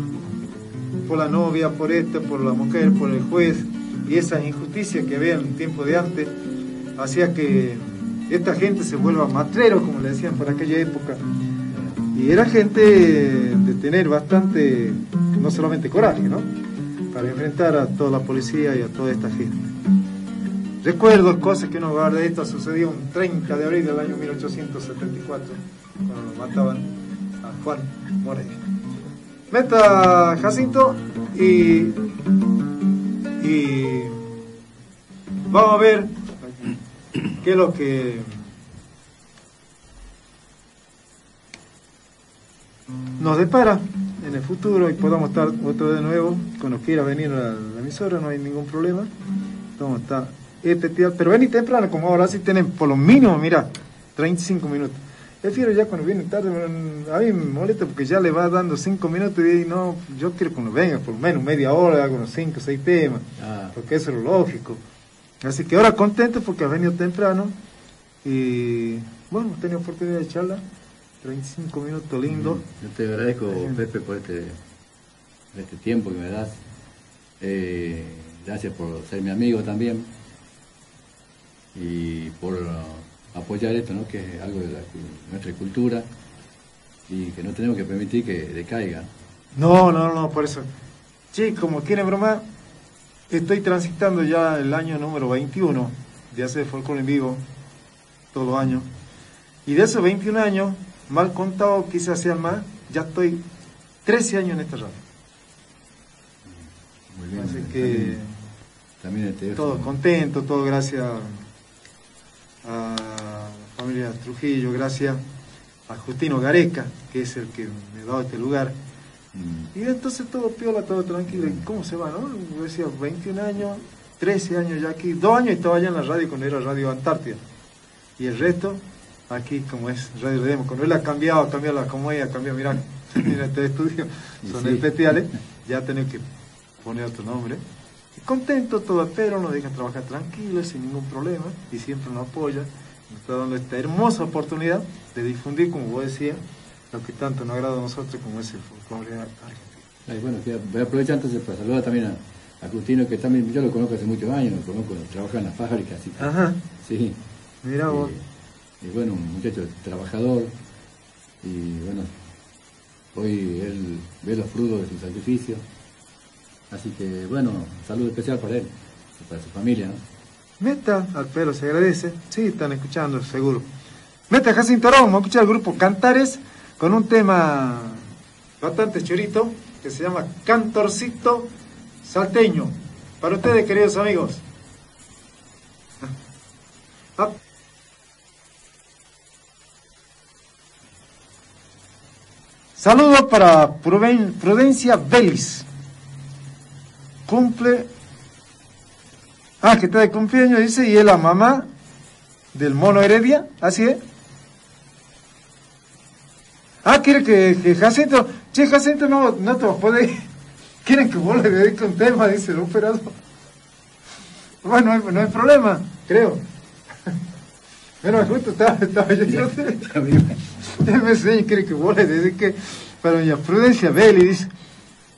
por la novia, por esta, por la mujer, por el juez y esa injusticia que había en el tiempo de antes, hacía que esta gente se vuelva matrero, como le decían por aquella época. Y era gente de tener bastante, no solamente coraje, ¿no? Para enfrentar a toda la policía y a toda esta gente. Recuerdo cosas que no guarda esto sucedió un 30 de abril del año 1874, cuando lo mataban a Juan Moreira. Meta Jacinto y, y vamos a ver qué es lo que nos depara en el futuro y podamos estar otro de nuevo, cuando quiera venir a la emisora, no hay ningún problema. Vamos a estar especial, pero ven y temprano, como ahora sí tienen por lo mínimo, mira, 35 minutos. Prefiero ya cuando viene tarde, a mí me molesta porque ya le va dando 5 minutos y no, yo quiero que uno venga por lo menos media hora, hago unos 5 o 6 temas, Ah. porque eso es lo lógico. Así que ahora contento porque ha venido temprano y bueno, he tenido oportunidad de charla, 35 minutos lindo. Yo te agradezco, Pepe, por este, por este tiempo que me das. Eh, gracias por ser mi amigo también y por uh, apoyar esto, ¿no? que es algo de la nuestra cultura y que no tenemos que permitir que decaiga. No, no, no, por eso. Sí, como quieren broma, estoy transitando ya el año número 21 de hacer folclore en vivo, todos los años. Y de esos 21 años, mal contado, quizás sean más, ya estoy 13 años en esta radio. Muy bien. Así que También este todo contento, todo gracias a la familia Trujillo, gracias a Justino Gareca, que es el que me da este lugar. Mm. Y entonces todo piola, todo tranquilo. ¿Y cómo se va, no? Yo decía, 21 años, 13 años ya aquí. Dos años estaba allá en la radio cuando era Radio Antártida. Y el resto, aquí como es Radio Redemo. Cuando él ha cambiado, ha cambiado la como ella, ha cambiado, mirá, <laughs> mira este estudio, son Sí. especiales. Ya tenés que poner otro nombre. Contento todo, pero nos deja trabajar tranquilo, sin ningún problema. Y siempre nos apoya. Nos está dando esta hermosa oportunidad de difundir, como vos decías, lo que tanto nos agrada a nosotros como es el folclore argentino. Ay, bueno, voy a aprovechar entonces para saludar también a, a Justino, que también yo lo conozco hace muchos años, lo conozco, trabaja en la fábrica, así que- Ajá. Sí. Mira vos. Y, y bueno, un muchacho trabajador, y bueno, hoy él ve los frutos de su sacrificio. Así que bueno, saludo especial para él, para su familia. Meta al pelo, se agradece. Sí, están escuchando, seguro. Meta Jacinto Arón, vamos a escuchar el grupo Cantares con un tema bastante chorito que se llama Cantorcito Salteño. Para ustedes, queridos amigos. Ah. Saludos para Pruden- Prudencia Vélez. Cumple Ah, que está de cumpleaños, dice, y es la mamá del mono Heredia, así es. Ah, quiere que, que Jacinto, che, Jacinto no, no te va a poder ir. <laughs> Quieren que vos le dediques un tema, dice el operador. Bueno, no hay, no hay problema, creo. <laughs> Pero justo estaba, estaba yo, yo <laughs> me enseña, quiere que vos le dediques para doña Prudencia Belli, dice,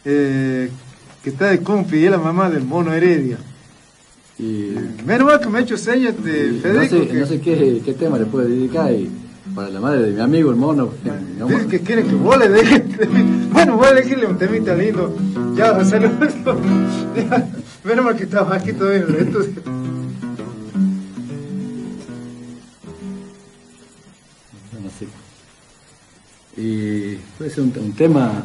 eh, que está de y es la mamá del mono Heredia. Y Menos mal que me ha hecho señas de no Federico. sé, que no sé qué, qué tema le puedo dedicar y para la madre de mi amigo, el mono. Dice que quiere que vos le dejes. <laughs> Bueno, voy a elegirle un temita lindo. Ya, saludos. <laughs> Ya, Menos mal que estaba aquí todavía en el estudio. no sé. Y puede ser un, un tema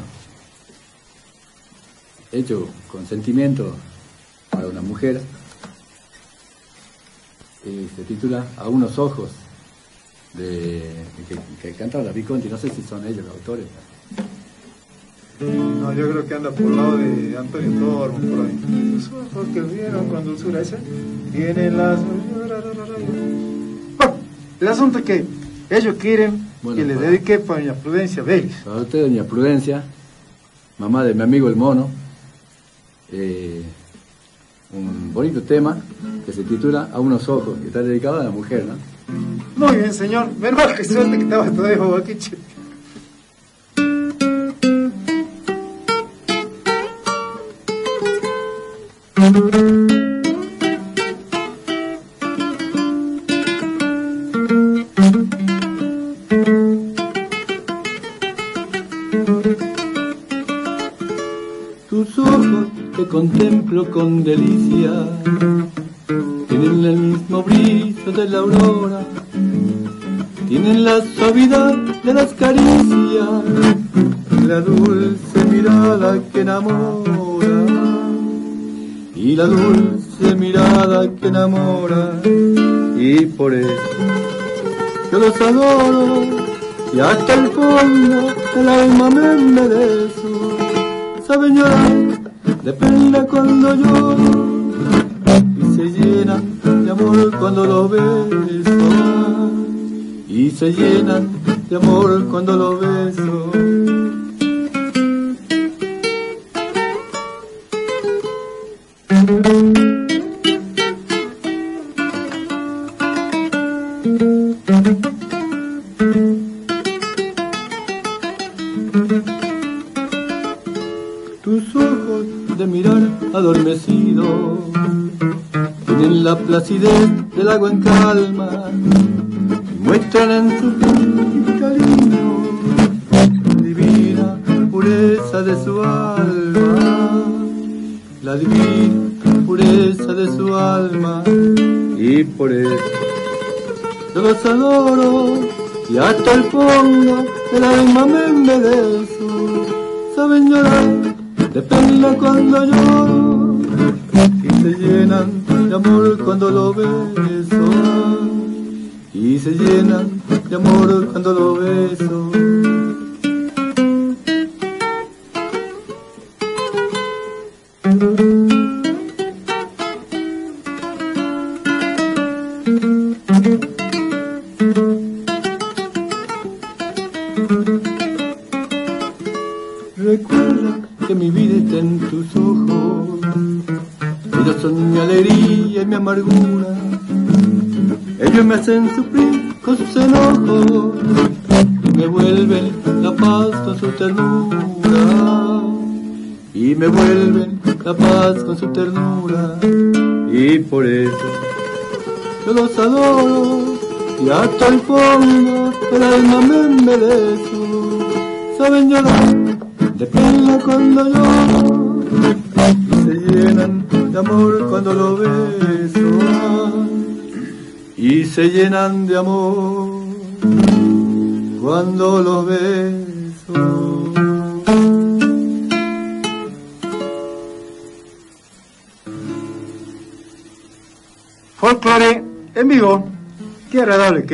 hecho con sentimiento para una mujer. Y se titula A unos ojos, de, que, que canta la Viconti, no sé si son ellos los autores. No, yo creo que anda por el lado de Antonio Tormo, por ahí. Los ojos que vieron con dulzura ese. Tienen las. Bueno, el asunto es que ellos quieren Bueno, que les dedique para doña Prudencia Vélez. Para usted, doña Prudencia, mamá de mi amigo el mono, eh, un bonito tema que se titula A unos ojos, que está dedicado a la mujer, ¿no? Muy bien, señor. Menos que suerte que estaba todavía vos aquí, contemplo con delicia. Tienen el mismo brillo de la aurora, tienen la suavidad de las caricias, la dulce mirada que enamora. Y la dulce mirada que enamora. Y por eso yo los adoro. Y hasta el fondo del alma me enderezo. Saben llorar de pena cuando lloro y se llenan de amor cuando lo beso. Y se llenan de amor cuando lo beso.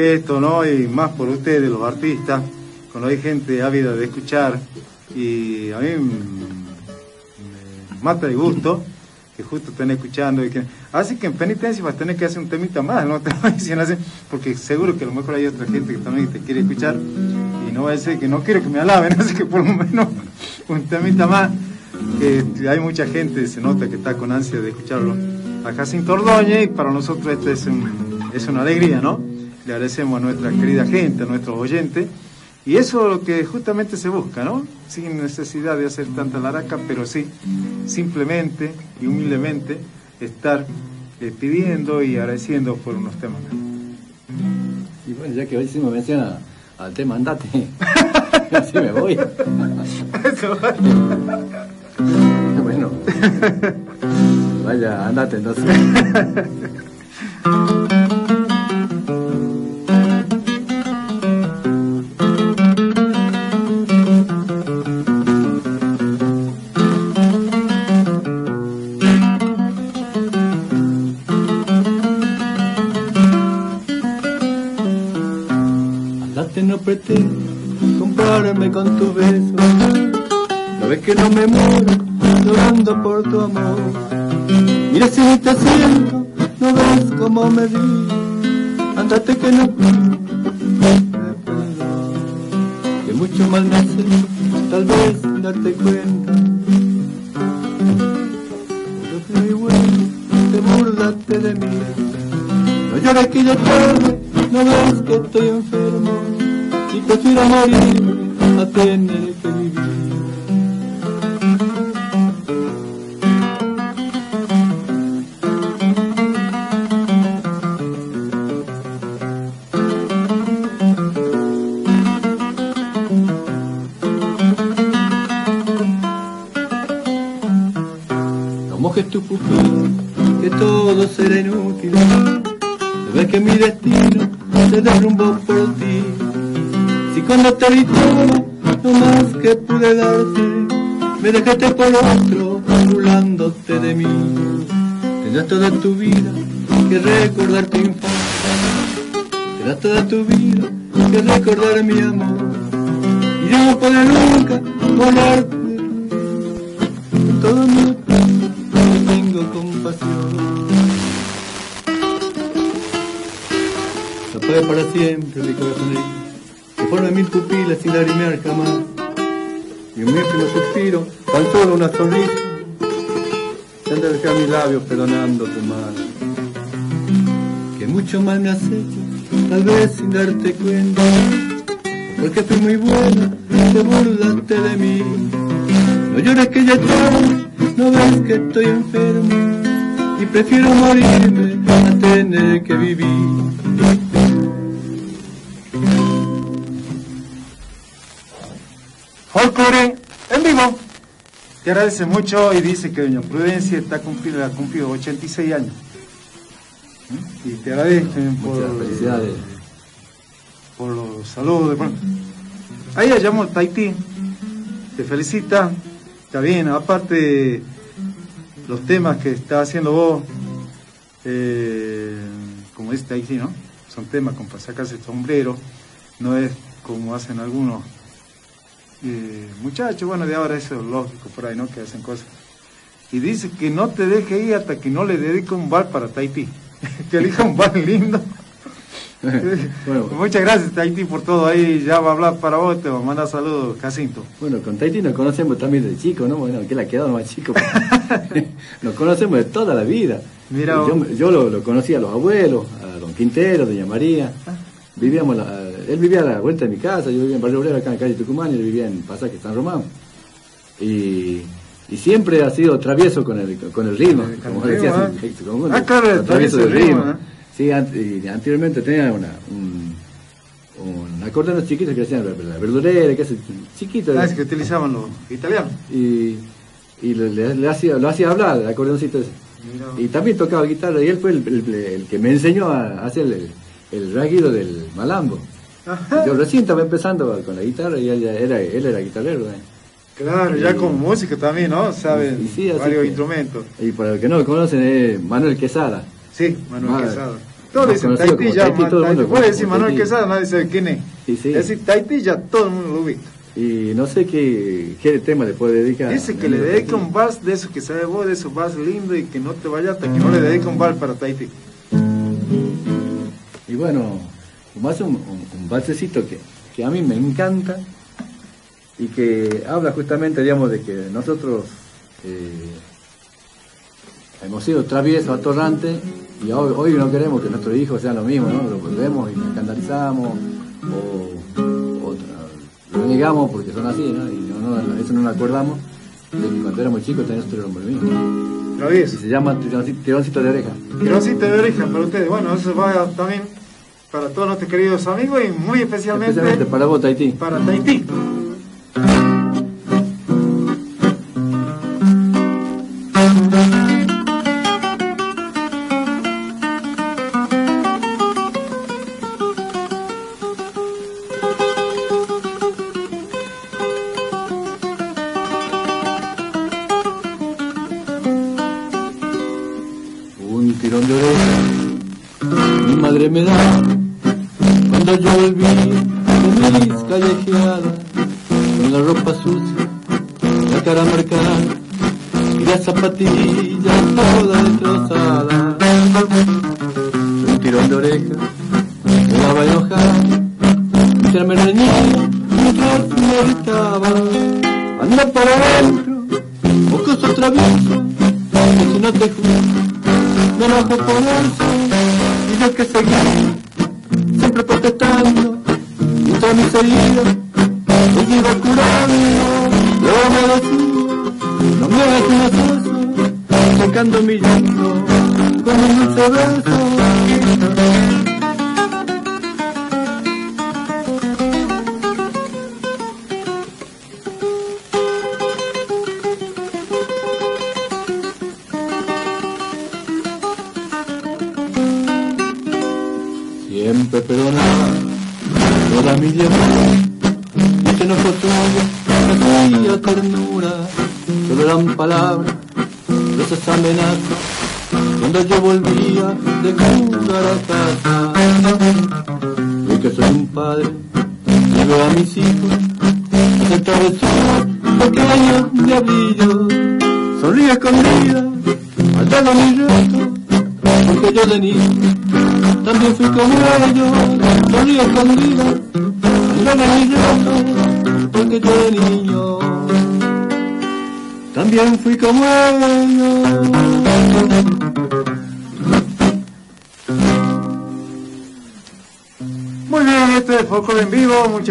Esto, ¿no? Y más por ustedes, los artistas, cuando hay gente ávida de escuchar. Y a mí me mata de gusto que justo estén escuchando. Y que... Así que en penitencia vas a tener que hacer un temita más, ¿no? <laughs> Te voy así, porque seguro que a lo mejor hay otra gente que también te quiere escuchar. Y no va a decir que no quiero que me alaben, <laughs> así que por lo menos un temita más. Que hay mucha gente, se nota que está con ansia de escucharlo a Jacinto Ordóñez y para nosotros esto es, un, es una alegría, ¿no? Le agradecemos a nuestra querida gente, a nuestros oyentes, y eso es lo que justamente se busca, ¿no? Sin necesidad de hacer tanta laraca, pero sí, simplemente y humildemente estar eh, pidiendo y agradeciendo por unos temas. Y bueno, ya que hoy sí me menciona al tema Andate, <laughs> así me voy. bueno, <laughs> vaya, andate entonces. <laughs> con tu beso. Ves que no me muero llorando por tu amor. Mira si te siento, no ves cómo me vi. Andate que no puedo. Que mucho mal me hace, tal vez darte cuenta. Pero mi bueno, te de mí. No llores que yo tarde, no ves que estoy enfermo. Y prefiero morir por otro, burlándote de mí. Tendrás toda tu vida darte cuenta, porque fui muy buena, te burlaste de mí. No llores que ya estoy, no ves que estoy enfermo, y prefiero morirme a tener que vivir. Folklore en vivo. Te agradece mucho y dice que Doña Prudencia está cumplido, ha cumplido 86 años. ¿Mm? Y te agradecen por, Muchas felicidades. Los saludos. Ahí la llamó Tahití. Te felicita. Está bien, aparte los temas que está haciendo vos, eh, como dice Tahití, ¿no? Son temas como para sacarse el sombrero. No es como hacen algunos eh, muchachos, bueno, de ahora eso es lógico por ahí, ¿no? Que hacen cosas. Y dice que no te deje ir hasta que no le dedique un bar para Tahití. <laughs> que elija un bar lindo. Bueno. <laughs> Muchas gracias, Tahití, por todo ahí. Ya va a hablar para vos, te va a mandar saludos, Jacinto. Bueno, con Tahití nos conocemos también de chico, ¿no? Bueno, que la ha quedado más chico. <laughs> nos conocemos de toda la vida. Mira, yo, yo lo, lo conocí a los abuelos, a don Quintero, doña María. Vivíamos, la- él vivía a la vuelta de mi casa, yo vivía en Barrio Obrero, acá en la calle Tucumán, y él vivía en Pasaje San Román. Y, y siempre ha sido travieso con el, con el ritmo, como el decía, ritmo, sí, ¿eh? Ah, claro, el travieso del travieso del ritmo. ritmo, ¿eh? Sí, anteriormente tenía una, un, un acordeón chiquito que decían la, verdurera, que es chiquito. Ah, es que utilizaban los italianos. y, y le, le- le hacía, lo hacía hablar, el acordeoncito ese. Y también tocaba guitarra, y él fue el, el- el que me enseñó a hacer el, el rasguido del malambo. Ajá. Yo recién estaba empezando con la guitarra y él, ya era, él era guitarrero. ¿eh? Claro, ya como músico también, ¿no? Saben Y sí, varios que- instrumentos. Y para los que no lo conocen es Manuel Quesada. Sí, Manuel Más- Quesada. Todos más dicen Tahití, ma- todo Tahití. Puede decir Manuel. Quesada, nadie sabe quién es. Sí, sí. Decir Tahití ya todo el mundo lo ubica. Y no sé qué, qué tema le puede dedicar. Dice que le dedica un vals de esos que sabe vos, de esos vals lindos y que no te vaya hasta que no le dedica un vals para Tahití. Y bueno, un, un, un valsecito que, que a mí me encanta y que habla justamente, digamos, de que nosotros eh, hemos sido traviesos, atorrantes, y hoy, hoy no queremos que nuestros hijos sean lo mismo, ¿no? Lo volvemos y nos escandalizamos o, lo negamos porque son así, ¿no? Y no, no, eso no nos acordamos de que cuando éramos chicos también nosotros éramos lo mismo. Travieso. se llama tironcito, tironcito de oreja. Tironcito de oreja para ustedes. Bueno, eso va también para todos nuestros queridos amigos y muy especialmente, Especialmente para vos, Tahití. para Tahití.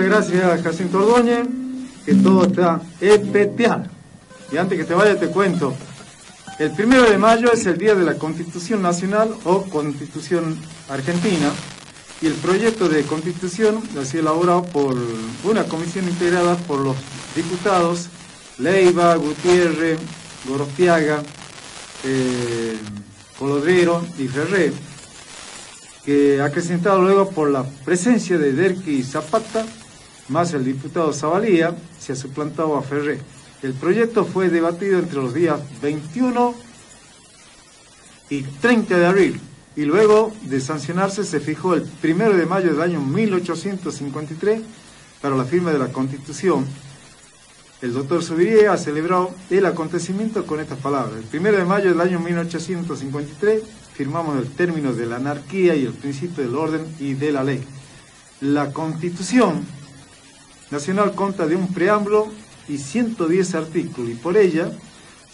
Gracias, Jacinto Ordóñez. Que todo está especial. Y antes que te vaya, te cuento. El primero de mayo es el día de la Constitución Nacional o Constitución Argentina. Y el proyecto de constitución ha sido elaborado por una comisión integrada por los diputados Leiva, Gutiérrez, Gorostiaga, eh, Colodrero y Ferrer que acrecentado luego por la presencia de Derqui Zapata, más el diputado Zabalía, se ha suplantado a Ferré. El proyecto fue debatido entre los días 21 y 30 de abril y luego de sancionarse se fijó el 1 de mayo del año 1853 para la firma de la Constitución. El doctor Subiría ha celebrado el acontecimiento con estas palabras. El 1 de mayo del año 1853 firmamos el término de la anarquía y el principio del orden y de la ley. La Constitución Nacional consta de un preámbulo y 110 artículos y por ella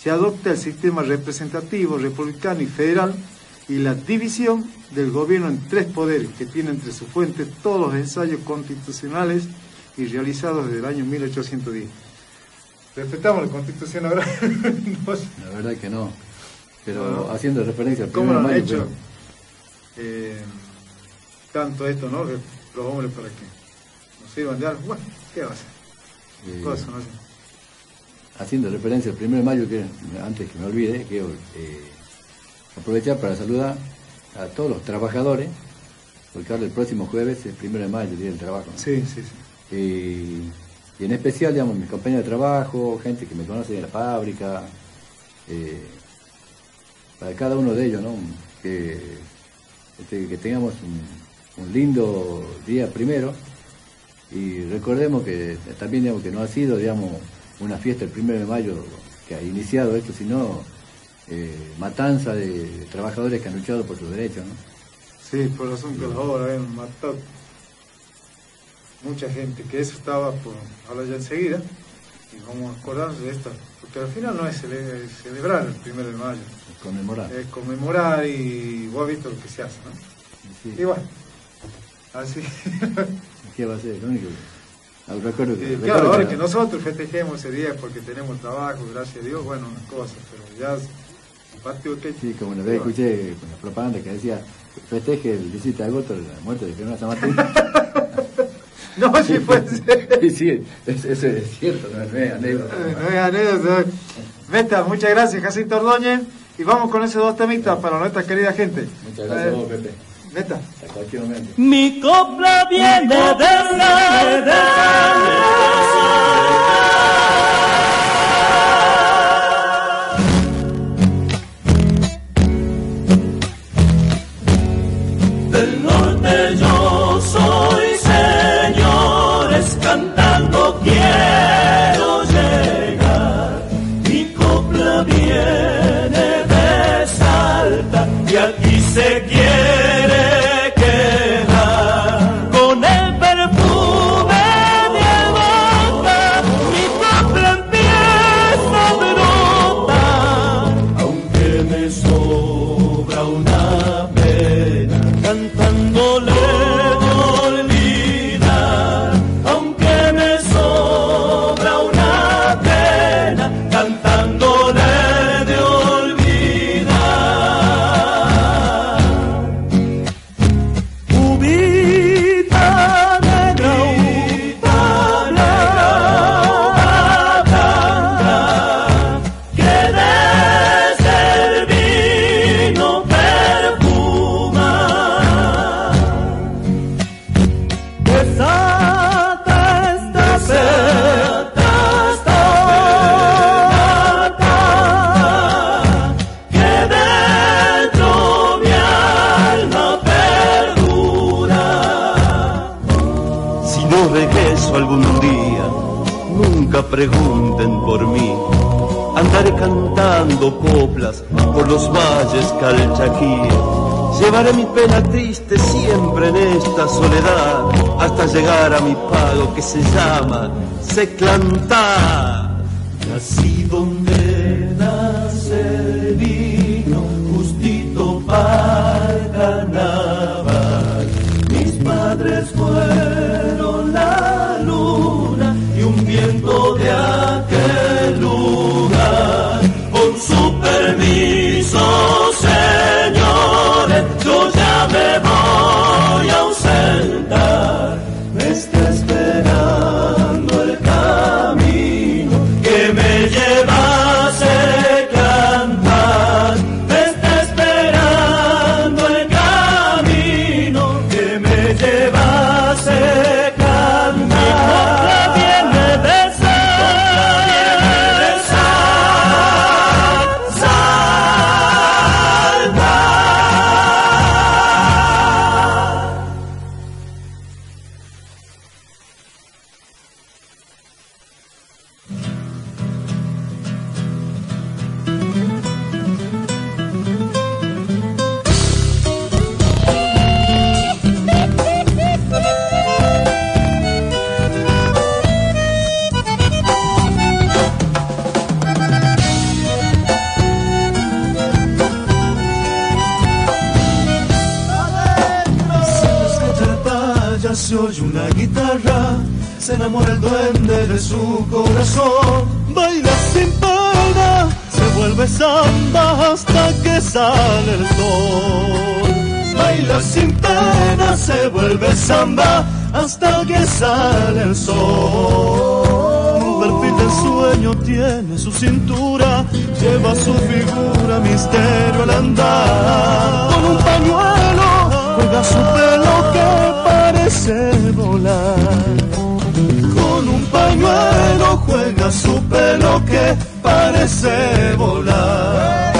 se adopta el sistema representativo, republicano y federal y la división del gobierno en tres poderes que tiene entre sus fuentes todos los ensayos constitucionales y realizados desde el año 1810. ¿Respetamos la Constitución ahora? <laughs> La verdad que no. Pero haciendo referencia al ¿Cómo lo han mayo, hecho? Eh, tanto esto, ¿no? Los hombres para que de. Bueno, ¿qué va a hacer? Eh, haciendo referencia al primero de mayo, que antes que me olvide, quiero eh, aprovechar para saludar a todos los trabajadores, porque ahora el próximo jueves es el primero de mayo, el Día del Trabajo. ¿no? Sí, sí, sí. Y, y en especial, digamos, mis compañeros de trabajo, gente que me conoce en la fábrica, eh, para cada uno de ellos, ¿no? Que, este, que tengamos un, un lindo día primero y recordemos que también digamos, que no ha sido, digamos, una fiesta el primero de mayo que ha iniciado esto, sino eh, matanza de trabajadores que han luchado por sus derechos, ¿no? Sí, por razón que las obras habían matado mucha gente, que eso estaba por hablar ya enseguida, y vamos a acordarnos de esto, porque al final no es cele- celebrar el primero de mayo, Conmemorar. es conmemorar y vos has visto lo que se hace, ¿no? Sí. Y bueno, así. <laughs> ¿Qué va a ser? Lo único ah, recuerdo claro, ahora que- nosotros festejemos ese día porque tenemos trabajo, gracias a Dios, bueno, unas cosas, pero ya el partido que... Sí, como una vez escuché con la propaganda que decía festeje el 17 de agosto la muerte de Fernando San Martín. <laughs> No, sí puede <laughs> ser. Sí, sí, es- eso es cierto, no es anécdota. No es anécdota. Meta, muchas gracias, Jacinto Ordóñez. Y vamos con esos dos temitas para nuestra querida gente. Muchas gracias a vos, Pepe. Cualquier momento. Mi copla viene de Del pregunten por mí. Andaré cantando coplas por los valles calchaquíes. Llevaré mi pena triste siempre en esta soledad hasta llegar a mi pago que se llama Seclantá. Nací donde samba hasta que sale el sol. Baila sin pena, se vuelve samba hasta que sale el sol. Un perfil de sueño tiene su cintura, lleva su figura misterio al andar. Con un pañuelo juega su pelo que parece volar. Con un pañuelo juega su pelo que parece volar.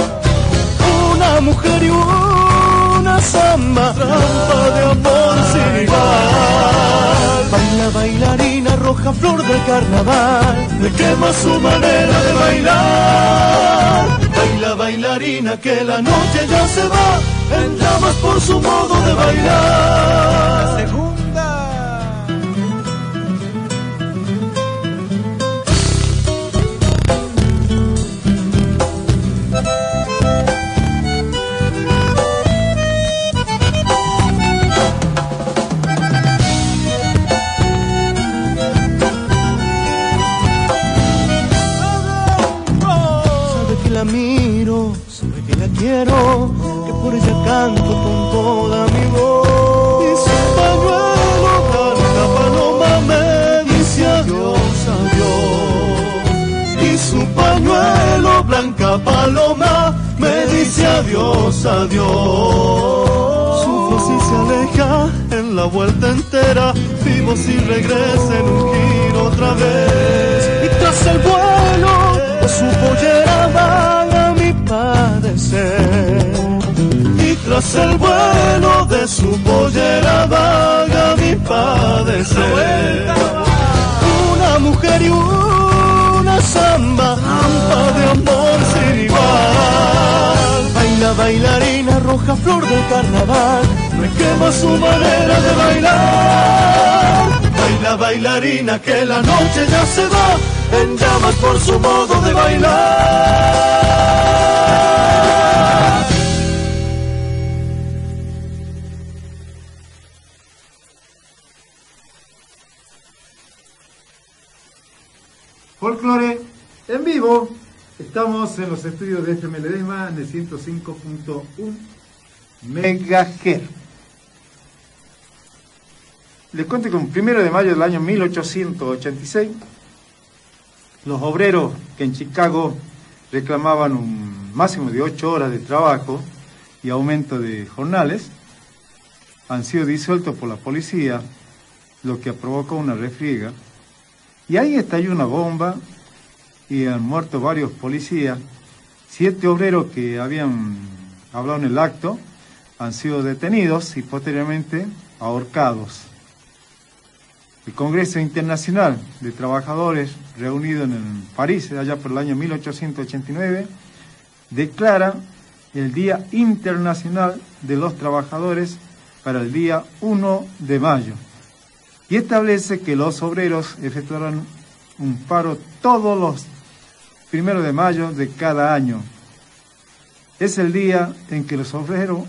Una mujer y una samba, trampa de amor sin igual. Baila bailarina roja, flor del carnaval, le quema su manera de bailar. Baila bailarina que la noche ya se va en llamas por su modo de bailar. Miro, sabe que la quiero, que por ella canto con toda mi voz. Y su pañuelo blanca paloma me dice adiós, adiós. Y su pañuelo blanca paloma me dice adiós, adiós. Su voz y se aleja en la vuelta entera, vivo si regresa en un giro otra vez. Y tras el vuelo de su pollera tras el vuelo de su pollera vaga mi padecer. Una mujer y una samba, rampa de amor sin igual. Baila bailarina roja, flor del carnaval, me quema su manera de bailar. Baila bailarina que la noche ya se va en llamas por su modo de bailar. Folklore en vivo. Estamos en los estudios de FM Ledesma en el 105.1 MHz. Les cuento que el primero de mayo del año 1886, los obreros que en Chicago reclamaban un máximo de 8 horas de trabajo y aumento de jornales, han sido disueltos por la policía, lo que provocó una refriega. Y ahí estalló una bomba y han muerto varios policías. Siete obreros que habían hablado en el acto han sido detenidos y posteriormente ahorcados. el Congreso Internacional de Trabajadores, reunido en París allá por el año 1889, declara el Día Internacional de los Trabajadores para el día 1 de mayo y establece que los obreros efectuarán un paro todos los primeros de mayo de cada año. Es el día en que los obreros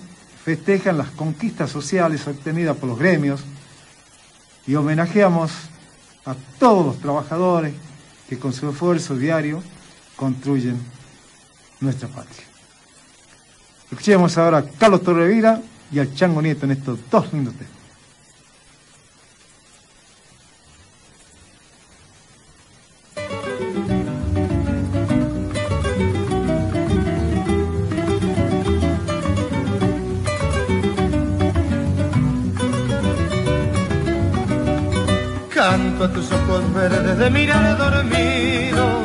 festejan las conquistas sociales obtenidas por los gremios y homenajeamos a todos los trabajadores que con su esfuerzo diario construyen nuestra patria. Escuchemos ahora a Carlos Torrevira y al Chango Nieto en estos dos minutos. Tus ojos verdes de mirar dormidos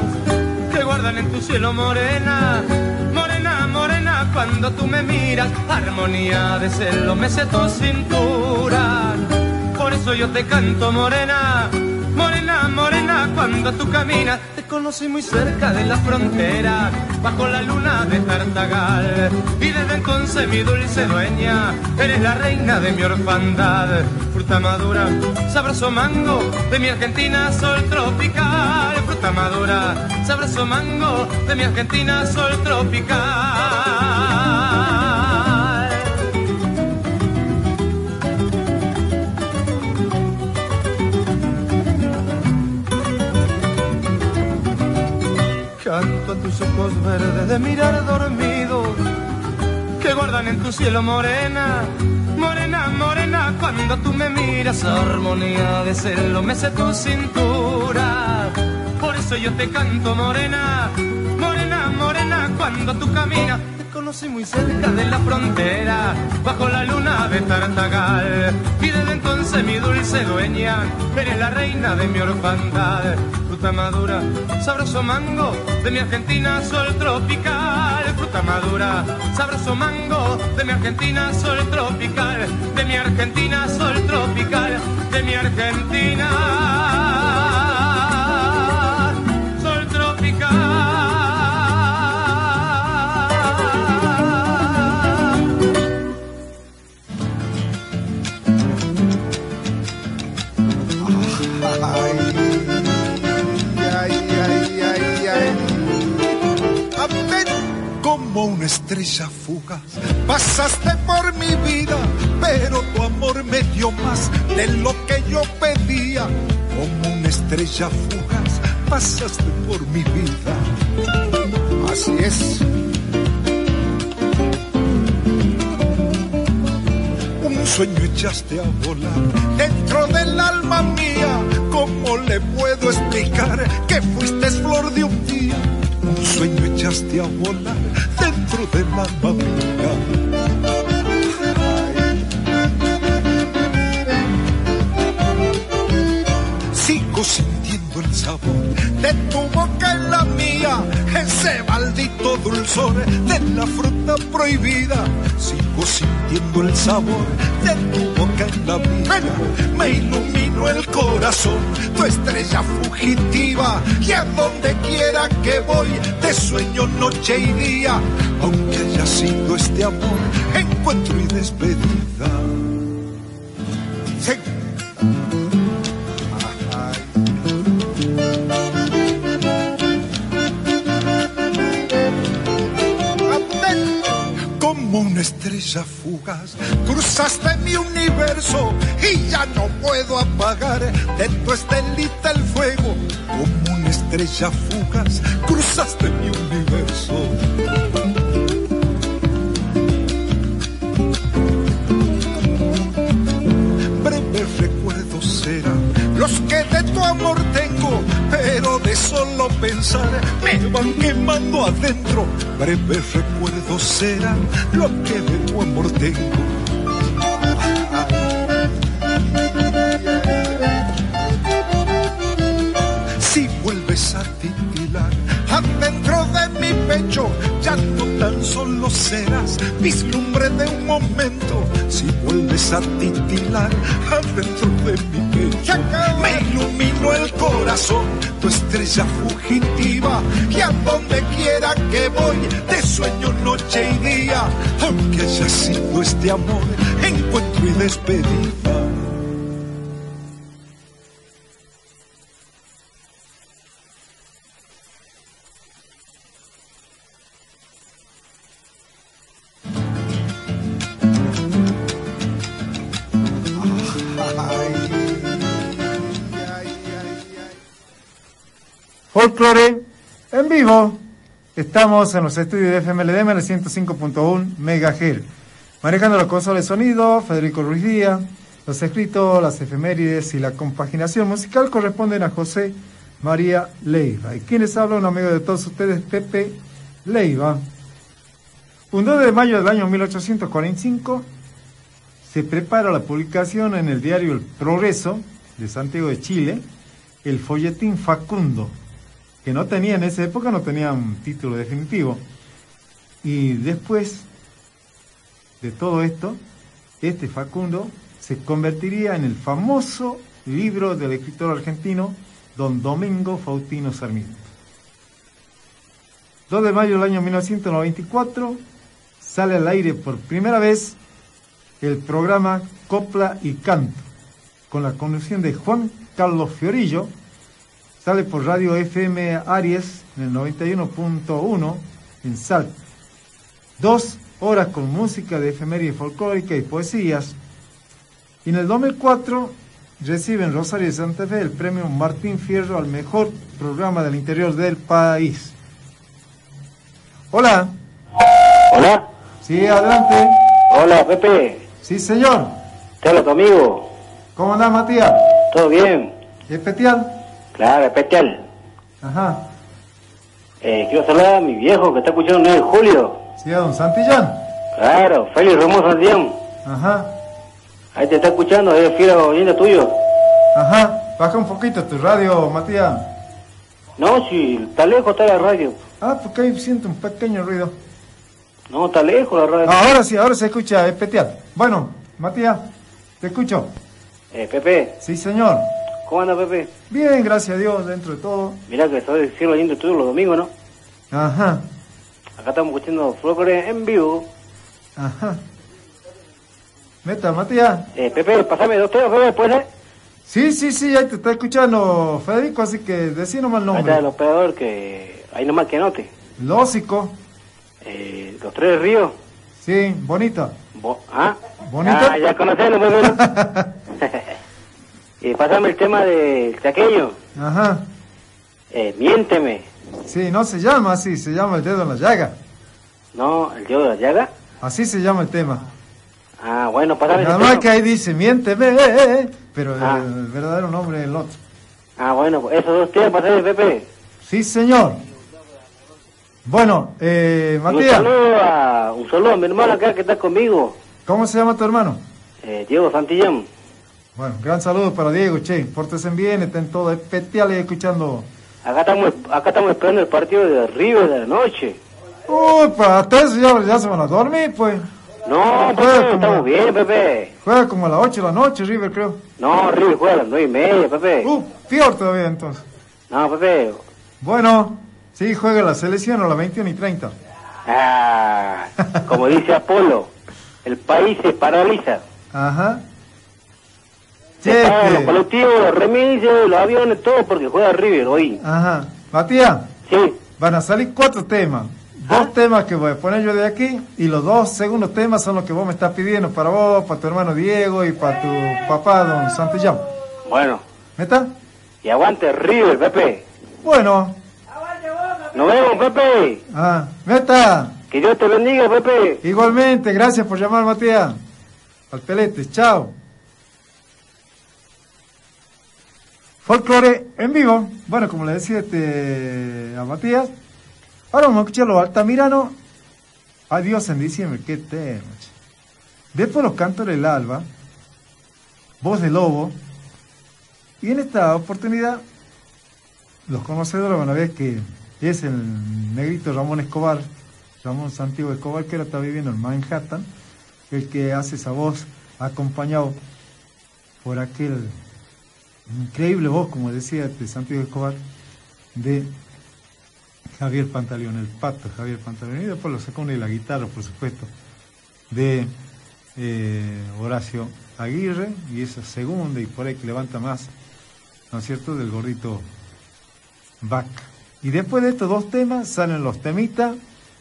que guardan en tu cielo morena, morena, morena, cuando tú me miras, armonía de celo me sé tu cintura. Por eso yo te canto morena, morena, morena, cuando tú caminas, te conocí muy cerca de la frontera, bajo la luna de Tartagal. Y desde entonces mi dulce dueña, eres la reina de mi orfandad. Fruta madura, sabroso mango, de mi Argentina sol tropical. Fruta madura, sabroso mango, de mi Argentina sol tropical. Canto a tus ojos verdes de mirar dormidos que guardan en tu cielo morena, morena, morena, cuando tú me miras, armonía de celo me tu cintura. Por eso yo te canto morena, morena, morena, cuando tú caminas, conocí muy cerca de la frontera, bajo la luna de Tartagal. Y desde entonces mi dulce dueña, eres la reina de mi orfandad. Fruta madura, sabroso mango, de mi Argentina sol tropical. Fruta madura, sabroso mango, de mi Argentina sol tropical. De mi Argentina sol tropical, de mi Argentina. Echaste a volar dentro del alma mía. ¿Cómo le puedo explicar que fuiste flor de un día? Un sueño echaste a volar dentro del alma mía. Sigo sintiendo el sabor de tu boca en la mía, ese maldito dulzor de la fruta prohibida. Sigo sintiendo el sabor de tu boca me iluminó el corazón, tu estrella fugitiva. Y a donde quiera que voy, te sueño noche y día, aunque haya sido este amor, encuentro y despedida. Sí. Como una estrella fugaz, una estrella Estamos en los estudios de FMLDM en el 105.1 MHz. Manejando la consola de sonido, Federico Ruiz Díaz. Los escritos, las efemérides y la compaginación musical corresponden a José María Leiva. Y quienes hablan, un amigo de todos ustedes, Pepe Leiva. Un 2 de mayo del año 1845 se prepara la publicación en el diario El Progreso de Santiago de Chile, el folletín Facundo, que no tenía en esa época, no tenía un título definitivo. Y después de todo esto, este Facundo se convertiría en el famoso libro del escritor argentino don Domingo Faustino Sarmiento. 2 de mayo del año 1994 sale al aire por primera vez el programa Copla y Canto, con la conducción de Juan Carlos Fiorillo, sale por Radio FM Aries en el 91.1 en Salta. Dos horas con música de efeméride folclórica y poesías. Y en el 2004 recibe en Rosario de Santa Fe el premio Martín Fierro al mejor programa del interior del país. Hola. Hola. Sí, adelante. Hola, Pepe. Sí, señor. Te hablo tu amigo. ¿Cómo andás, Matías? ¿Todo bien? ¿Especial? Claro, especial. Ajá. Eh, quiero saludar a mi viejo que está escuchando el 9 de julio. Sí, a don Santillán. Claro, Félix Ramón Santillán. Ajá. Ahí te está escuchando, es fiero oyente tuyo. Ajá. Baja un poquito tu radio, Matías. No, si está lejos está la radio. Ah, porque ahí siento un pequeño ruido. No, está lejos la radio. Ahora sí, ahora se escucha especial. Bueno, Matías, te escucho. Eh, Pepe. Sí, señor. ¿Cómo anda, Pepe? Bien, gracias a Dios, dentro de todo. Mirá que soy fiero oyente tuyo los domingos, ¿no? Ajá. Acá estamos escuchando folclore en vivo. Ajá. Meta, Matías. Eh, Pepe, pasame dos temas, Pepe, después, ¿eh? Sí, sí, sí, ahí te está escuchando Federico, así que decí nomás el Ahí nombre. está el operador que... Ahí nomás que anote. Lógico. Eh, los tres ríos. Sí, bonito. Bo- ¿Ah? ¿Bonito? Ah, ya conocemos, muy <laughs> bueno. y pasame el tema del chaqueño. Ajá. Eh, miénteme. Sí, no se llama así, se llama el dedo en la llaga. ¿No? ¿El dedo de la llaga? Así se llama el tema. Ah, bueno, pasame Nada más tema. que ahí dice, miénteme, eh, eh, eh", pero Ah. el verdadero nombre es el otro. Ah, bueno, pues esos dos temas, pasame, Pepe. Sí, señor. Bueno, eh, Un Matías, saludo, a, un saludo a mi hermano acá que está conmigo, ¿cómo se llama tu hermano? eh, Diego Santillán. Bueno, gran saludo para Diego, che, pórtense bien, estén todos especiales escuchando. Acá estamos, acá estamos esperando el partido de River de la noche. Uy, pues hasta eso ya, ya se van a dormir, pues. No, como- estamos bien, Pepe. Juega como a las 8 de la noche, River, creo. No, River juega a las nueve y media, Pepe. Uh, peor todavía entonces. No, Pepe. Bueno, sí, juega la selección a las 21 y 30. Ah, como dice <laughs> Apolo, el país se paraliza. Ajá. Se Che, pagan que- los colectivos, los remises, los aviones, todo porque juega River hoy. Ajá. Matías. Sí. Van a salir cuatro temas. Dos temas que voy a poner yo de aquí y los dos segundos temas son los que vos me estás pidiendo para vos, para tu hermano Diego y para tu papá, don Santillán. Bueno, ¿Meta? y aguante River, Pepe. Bueno. Nos vemos, Pepe. Ah, Meta. Que Dios te bendiga, Pepe. Igualmente, gracias por llamar, Matías. Al pelete, chao. Folclore en vivo. Bueno, como le decía este, a Matías, ahora vamos a escuchar los Altamirano. Adiós en diciembre, qué tema. Después los cantores del alba, voz de lobo. Y en esta oportunidad, los conocedores van a ver que es el negrito Ramón Escobar, Ramón Santiago Escobar, que ahora está viviendo en Manhattan, el que hace esa voz acompañado por aquel increíble voz, como decía de Santiago Escobar, de Javier Pantaleón, el pato Javier Pantaleón, y después lo sacó de la guitarra, por supuesto, de eh, Horacio Aguirre, y esa segunda, y por ahí que levanta más, ¿no es cierto?, del gordito Bach. Y después de estos dos temas salen los temitas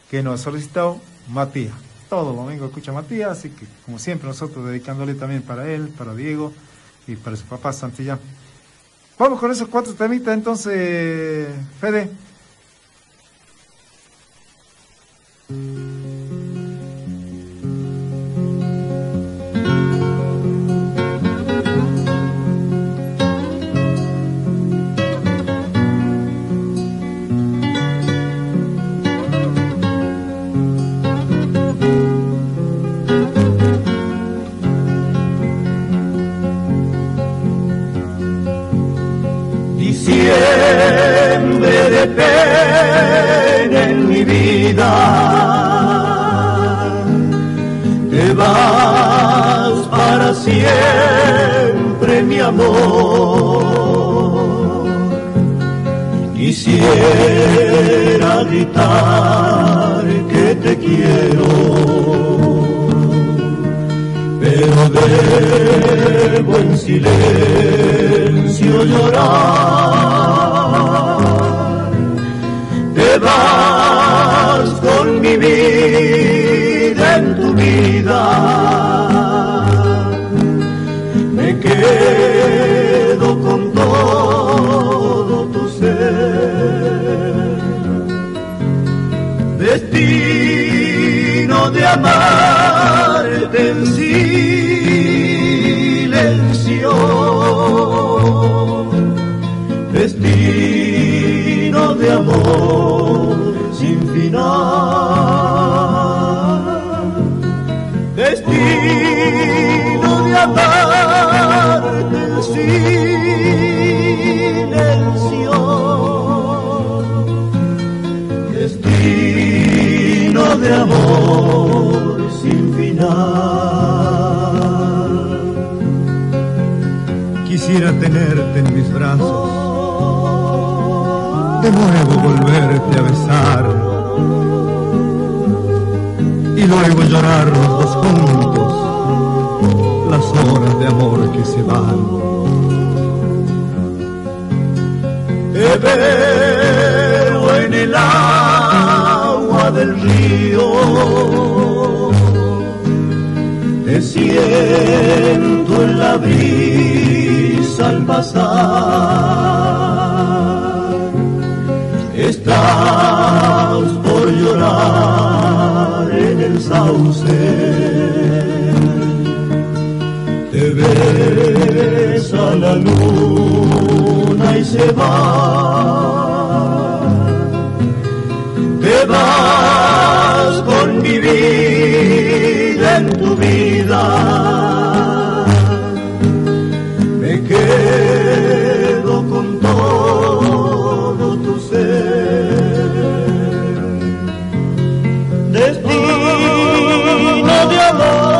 que nos ha solicitado Matías. Todo domingo escucha Matías, así que como siempre nosotros dedicándole también para él, para Diego y para su papá Santillán. Vamos con esos cuatro temitas entonces, Fede. Te vas para siempre, mi amor. Quisiera gritar que te quiero, pero debo en silencio llorar. Mi en tu vida. Me quedo con todo tu ser. Destino de amarte en silencio. Destino de amor final. Destino de amarte en silencio. Destino de amor sin final. Quisiera tenerte en mis brazos, de nuevo volverte a besar y luego llorar los dos juntos las horas de amor que se van. Te veo en el agua del río, te siento en la brisa al pasar. Estás llorar en el sauce. Te besa la luna y se va. Te vas con mi vida en tu vida. De amarte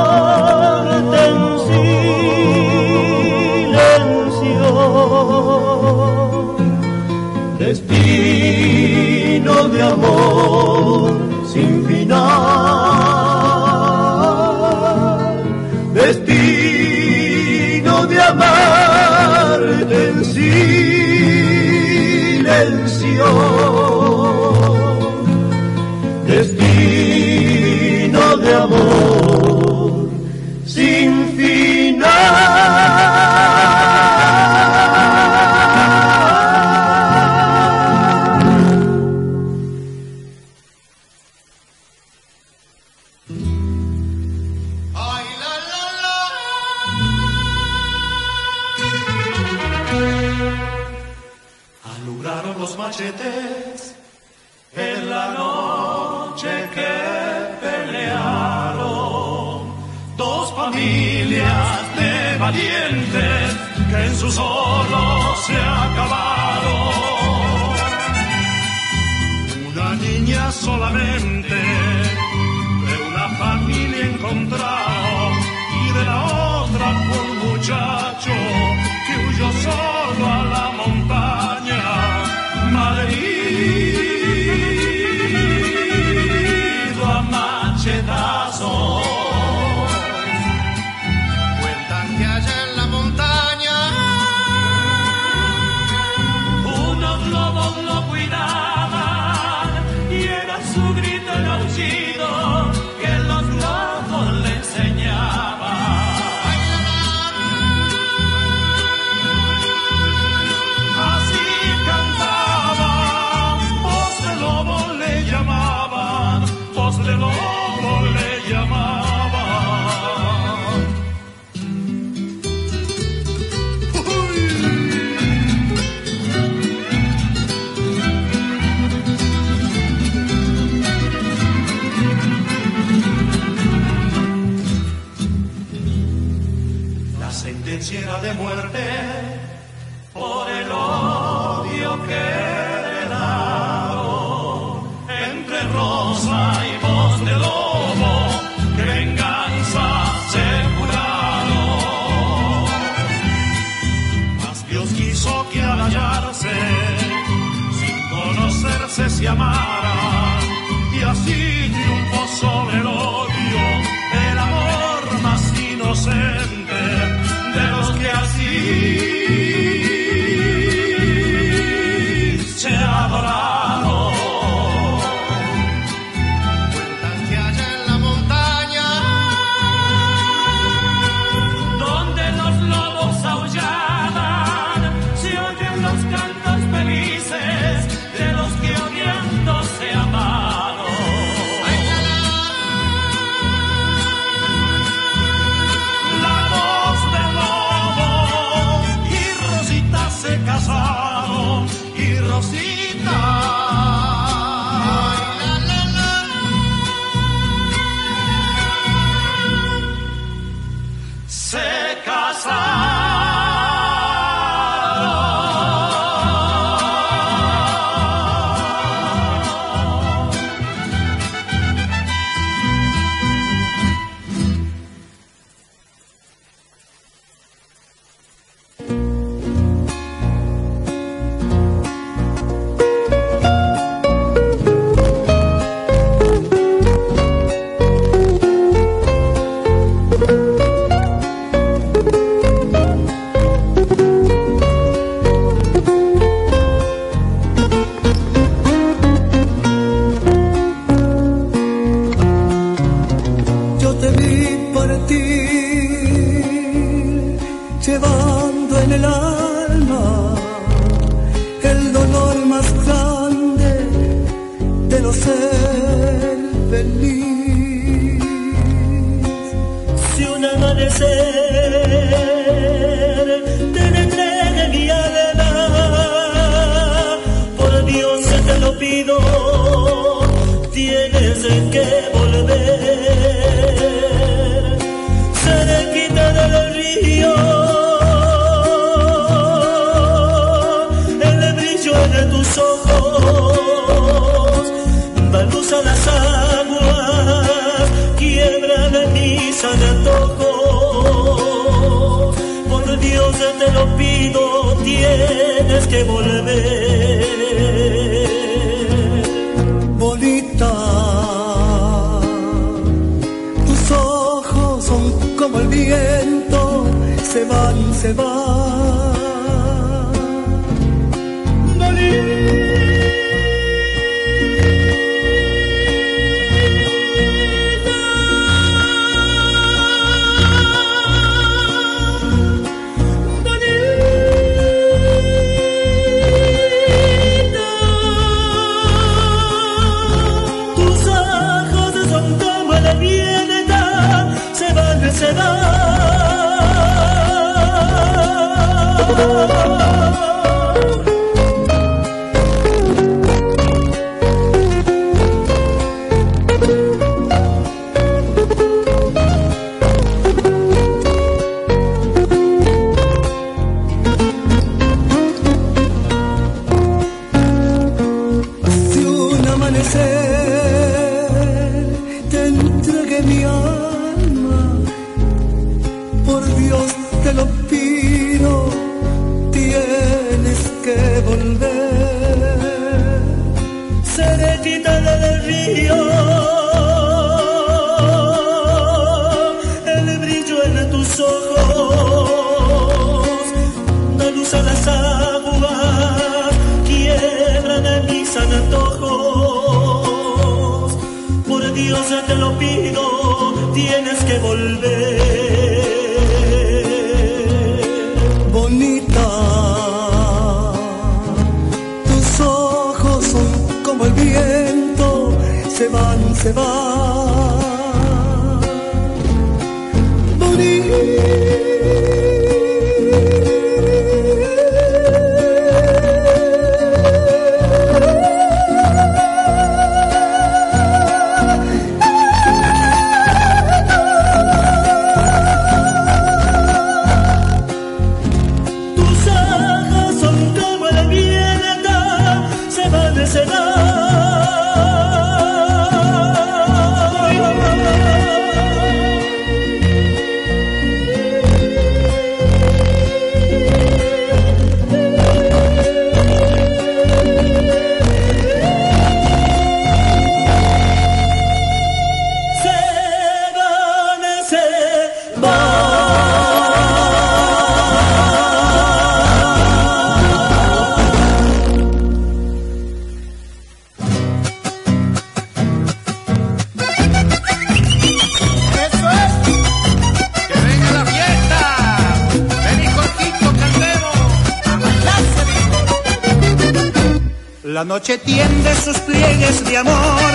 La noche tiende sus pliegues de amor,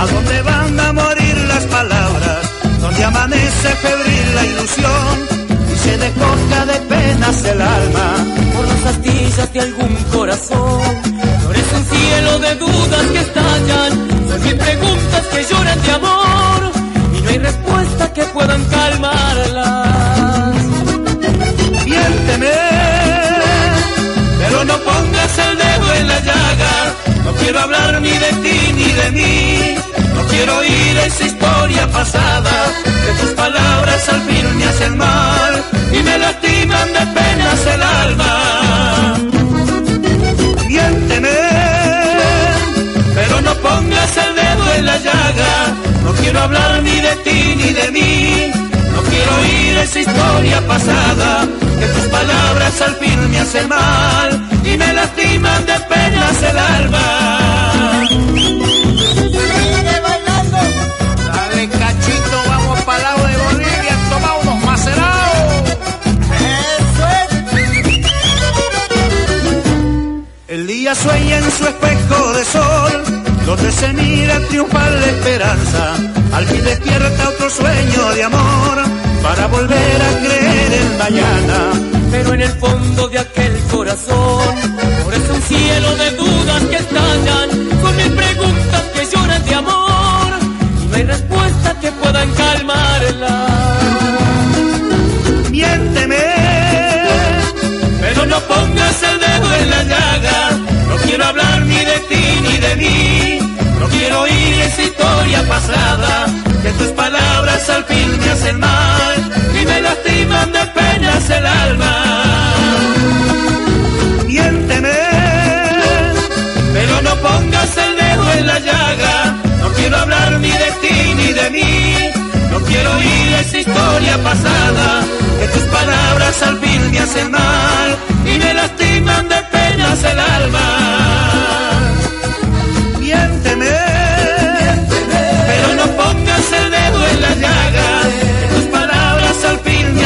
a donde van a morir las palabras, donde amanece febril la ilusión y se descoja de penas el alma. Por las astillas de algún corazón, florece un cielo de dudas que estallan, son mil preguntas que lloran de amor No quiero oír esa historia pasada. Que tus palabras al fin me hacen mal y me lastiman de penas el alma. Miénteme, pero no pongas el dedo en la llaga. No quiero hablar ni de ti ni de mí. No quiero oír esa historia pasada, que tus palabras al fin me hacen mal y me lastiman de penas el alma. El día sueña en su espejo de sol, donde se mira triunfar la esperanza. Al fin despierta otro sueño de amor, para volver a creer en mañana. Pero en el fondo de aquel corazón, florece un cielo de dudas que estallan, con mil preguntas que lloran de amor y no hay respuesta que puedan calmarla. Pasada. Que tus palabras al fin me hacen mal y me lastiman de penas el alma. Miénteme, pero no pongas el dedo en la llaga. No quiero hablar ni de ti ni de mí. No quiero oír esa historia pasada. Que tus palabras al fin me hacen mal y me lastiman de penas el alma.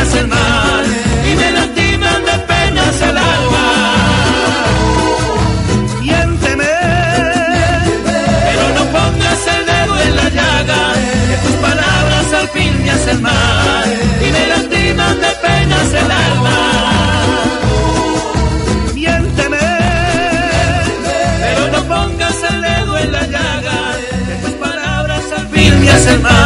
Mal y me lastiman de penas el alma. Miénteme, pero no pongas el dedo en la llaga. Que tus palabras al fin me hacen mal y me lastiman de penas el alma. Miénteme, pero no pongas el dedo en la llaga. Que tus palabras al fin me hacen mal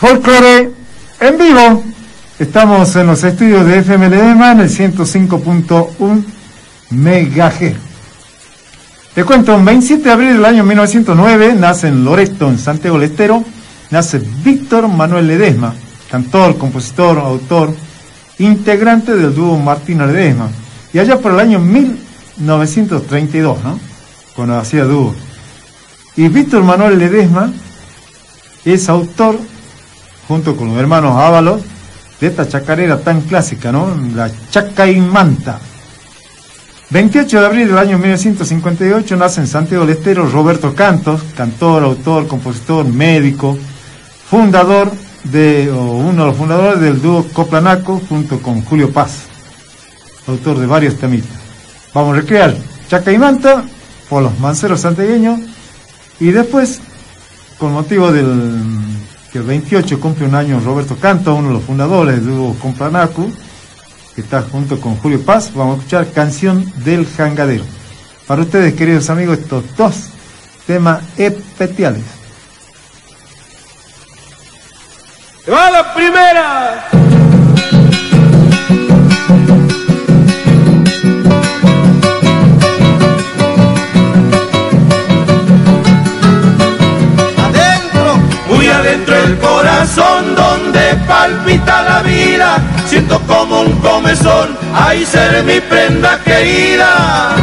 Folklore en vivo. Estamos en los estudios de FM Ledesma en el 105.1 MHz. Te cuento, un 27 de abril del año 1909 nace en Loreto, en Santiago del Estero, nace Víctor Manuel Ledesma, cantor, compositor, autor, integrante del dúo Martina Ledesma. Y allá por el año 1932, ¿no? Cuando hacía dúo. Y Víctor Manuel Ledesma es autor, junto con los hermanos Ábalos, de esta chacarera tan clásica, ¿no? La Chacaimanta. 28 de abril del año 1958 nace en Santiago del Estero Roberto Cantos, cantor, autor, compositor, médico, fundador de, o uno de los fundadores del dúo Coplanaco junto con Julio Paz, autor de varios temitas. Vamos a recrear Chacaimanta por los manceros santiagueños y después, con motivo del que el 28 cumple un año Roberto Canto, uno de los fundadores del dúo Complanacu, que está junto con Julio Paz, vamos a escuchar Canción del Jangadero. Para ustedes, queridos amigos, estos dos temas especiales. ¡Va la primera! Corazón donde palpita la vida. Siento como un comezón, ahí ser mi prenda querida.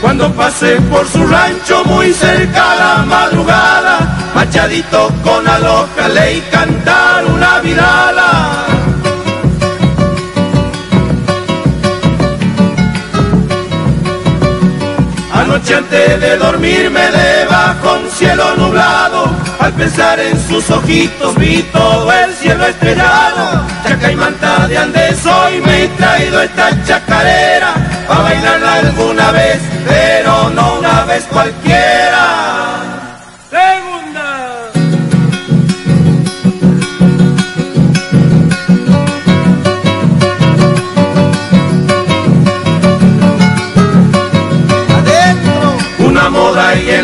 Cuando pasé por su rancho muy cerca a la madrugada, machadito con aloja y cantar una virala. Anoche antes de dormirme debajo un cielo nublado, al pensar en sus ojitos vi todo el cielo estrellado. Chaca y manta de Andes hoy me he traído esta chacarera, a bailarla alguna vez, pero no una vez cualquiera.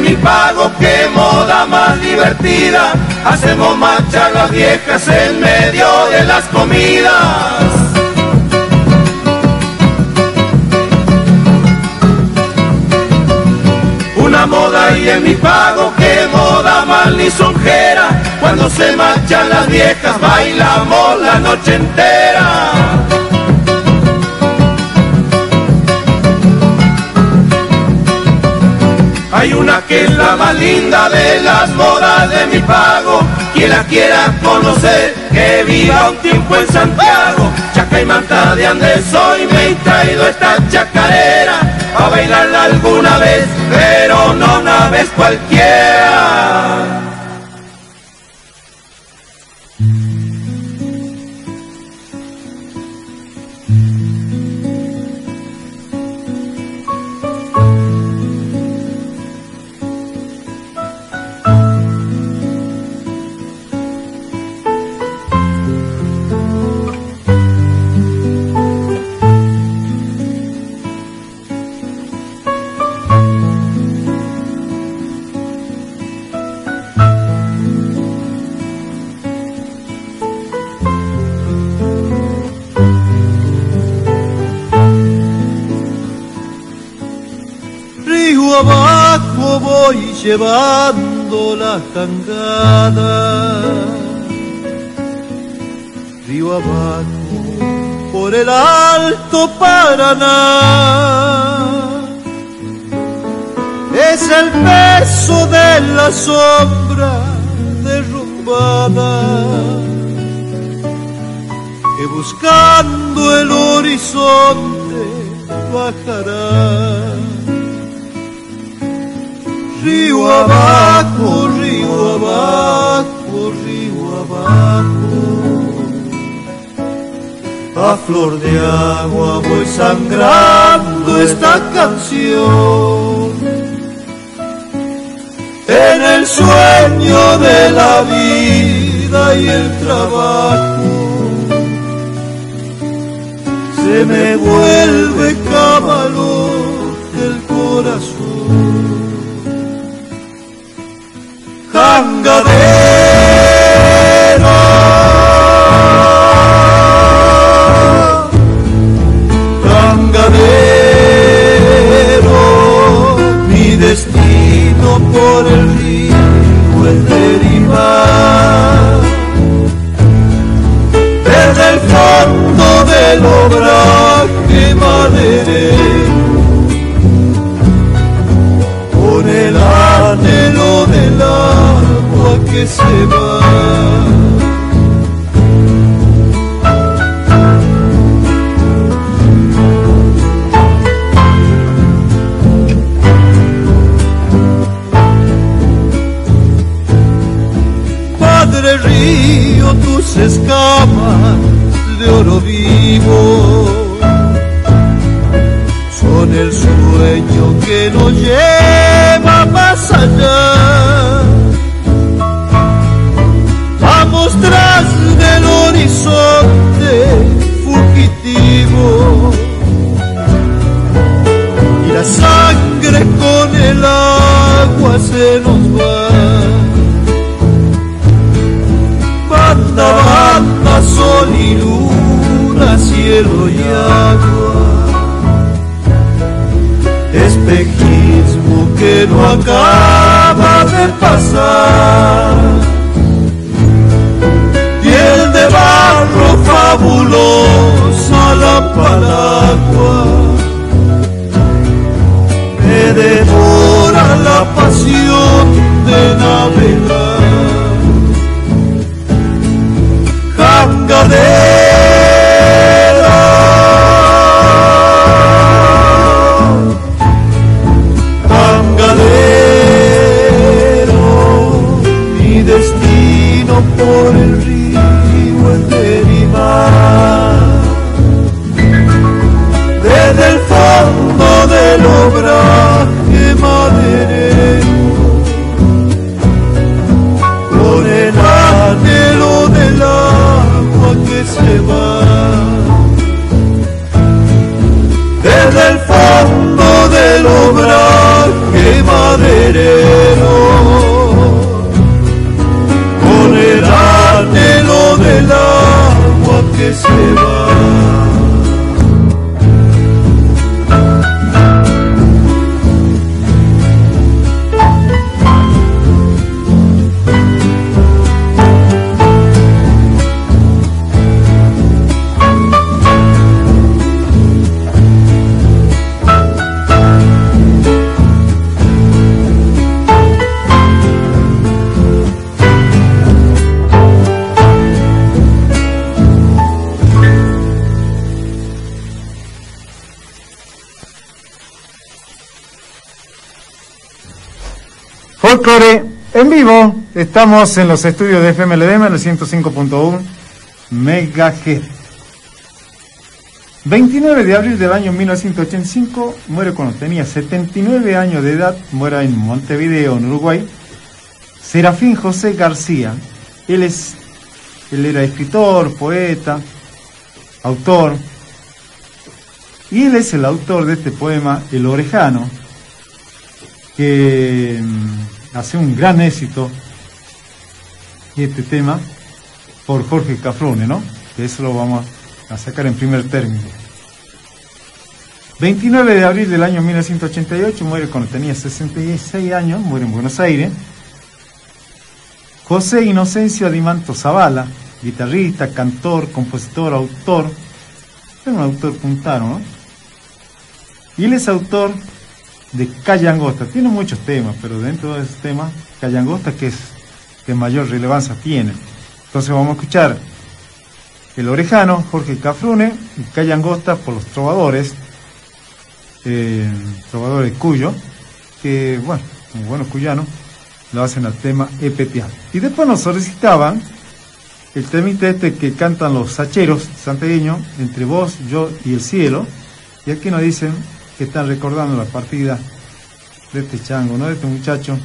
Mi pago, qué moda más divertida. Hacemos las viejas en medio de las comidas. Una moda y en mi pago, qué moda más lisonjera. Cuando se marchan las viejas, bailamos la noche entera. Hay una que es la más linda de las modas de mi pago. Quien la quiera conocer, que viva un tiempo en Santiago. Chaca y manta de Andes, hoy me he traído esta chacarera. A bailarla alguna vez, pero no una vez cualquiera. Voy llevando la jangada. Río abajo por el alto Paraná. Es el peso de la sombra derrumbada que buscando el horizonte bajará río abajo, río abajo, río abajo. A flor de agua voy sangrando esta canción. En el sueño de la vida y el trabajo se me vuelve cabalón el corazón. Cangadero, cangadero, mi destino por el río el derivar. Desde el fondo del obraje mar sevgi Estamos en los estudios de FMLDM en el 105.1 MHz. 29 de abril del año 1985 muere cuando tenía 79 años de edad, muere en Montevideo, en Uruguay. Serafín José García. Él es él era escritor, poeta, autor. Y él es el autor de este poema El Orejano, que hace un gran éxito este tema por Jorge Cafrone, ¿no? Que eso lo vamos a sacar en primer término. 29 de abril del año 1988, muere cuando tenía 66 años, muere en Buenos Aires. José Inocencio Adimanto Zavala, guitarrista, cantor, compositor, autor. Es un autor puntano, ¿no? Y él es autor de Calle Angosta. Tiene muchos temas, pero dentro de ese tema, Calle Angosta que es que mayor relevancia tiene. Entonces vamos a escuchar El Orejano, Jorge Cafrune, y Calle Angosta por los trovadores, eh, trovadores Cuyo, que bueno, como buenos cuyanos, lo hacen al tema EPPA. Y después nos solicitaban el temita este que cantan los sacheros santegueños, entre vos, yo y el cielo, y aquí nos dicen que están recordando la partida de este chango, ¿no? De este muchacho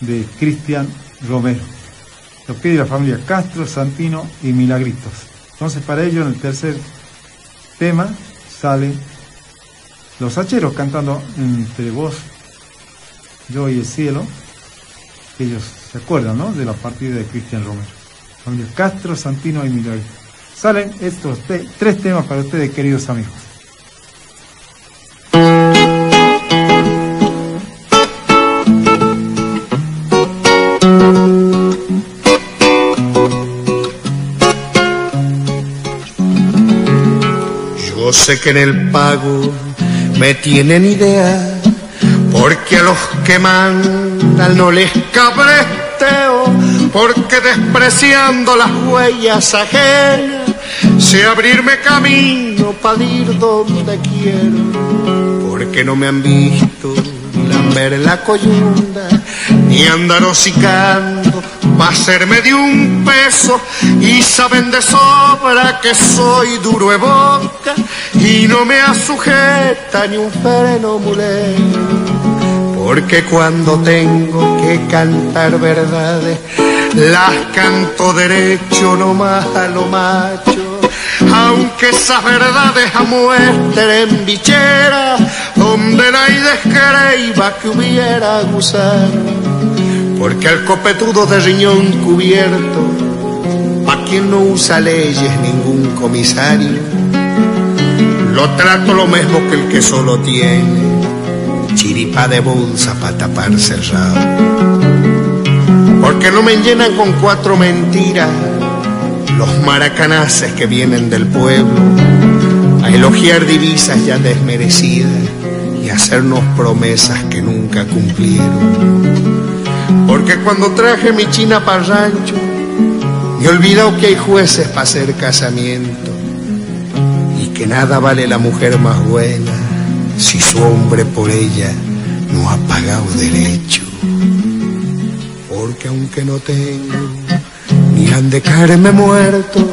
de Cristian Romero. Lo pide la familia Castro, Santino y Milagritos. Entonces para ello en el tercer tema salen los hacheros cantando entre vos, yo y el cielo, ellos se acuerdan, ¿no? De la partida de Cristian Romero. Familia Castro, Santino y Milagritos. Salen estos tres temas para ustedes, queridos amigos. Sé que en el pago me tienen idea, porque a los que mandan no les cabresteo, porque despreciando las huellas ajenas, sé abrirme camino para ir donde quiero, porque no me han visto lamber la coyunda, ni andar hocicando va a serme de un peso. Y saben de sobra que soy duro de boca. Y no me asujeta ni un freno mulero. Porque cuando tengo que cantar verdades las canto derecho nomás a lo macho. Aunque esas verdades en bichera donde nadie descreiba que hubiera gusano porque al copetudo de riñón cubierto, pa' quien no usa leyes ningún comisario, lo trato lo mismo que el que solo tiene chiripa de bolsa para tapar cerrado. Porque no me llenan con cuatro mentiras los maracanaces que vienen del pueblo a elogiar divisas ya desmerecidas y hacernos promesas que nunca cumplieron. Porque cuando traje mi china para rancho, me olvidó que hay jueces para hacer casamiento y que nada vale la mujer más buena si su hombre por ella no ha pagado derecho. Porque aunque no tengo ni han de caerme muerto,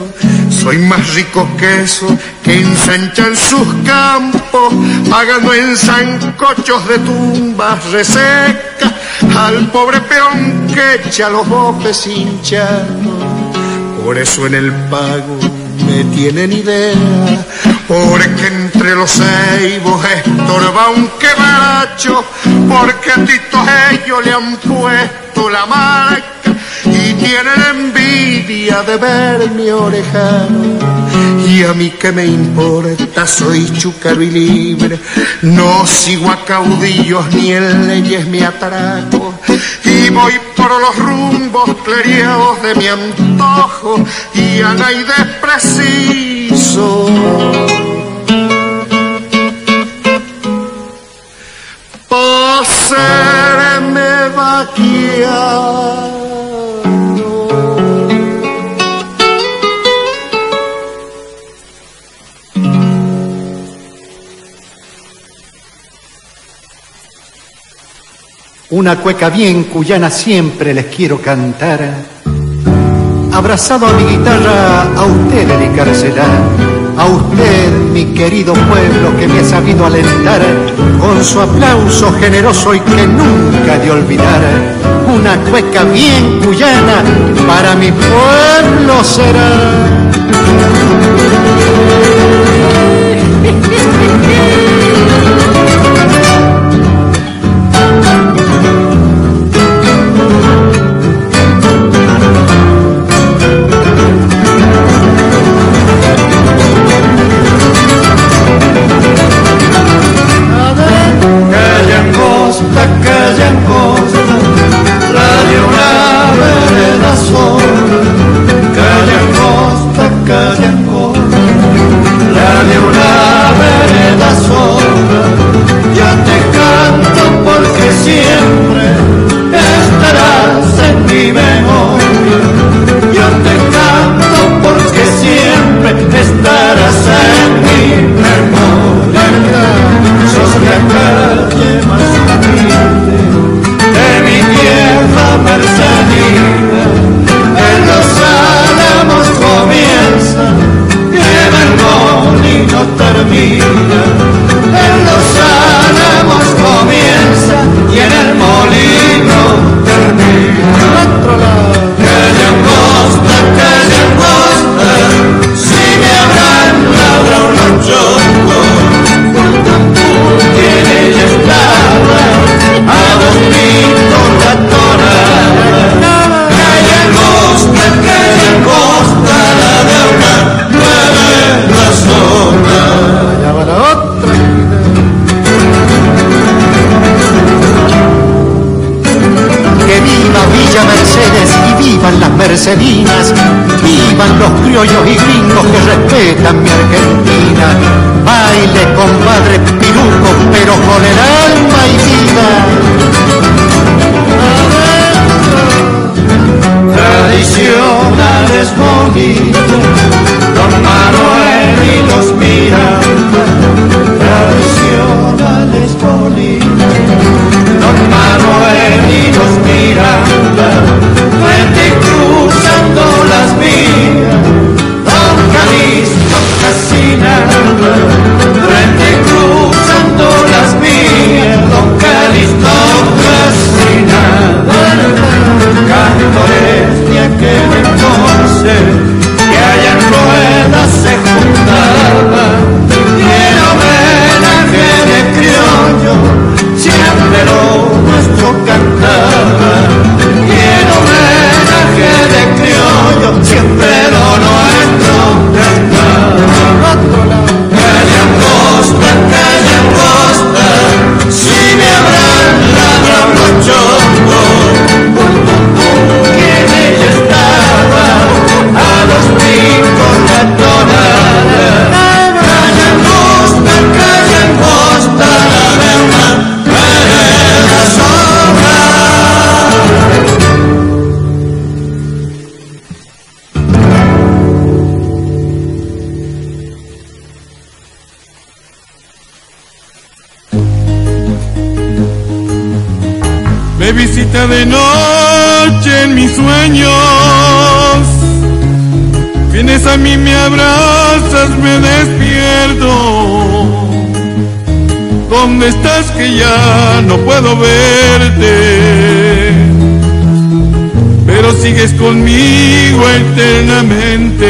soy más rico que eso que ensanchan sus campos, pagando en zancochos de tumbas resecas al pobre peón que echa los bofes hinchados. Por eso en el pago me tienen idea, porque entre los ceibos estorba un quebracho, porque a Tito ellos le han puesto la marca y tienen envidia de ver mi orejano. Y a mí que me importa, soy chúcaro y libre, no sigo a caudillos ni en leyes me atraco. Y voy por los rumbos cleriados de mi antojo y a nadie preciso. Pasarme vaquear una cueca bien cuyana siempre les quiero cantar. Abrazado a mi guitarra, a usted dedicársela, a usted, mi querido pueblo que me ha sabido alentar, con su aplauso generoso y que nunca de olvidar. Una cueca bien cuyana para mi pueblo será. <laughs> estás que ya no puedo verte? Pero sigues conmigo eternamente.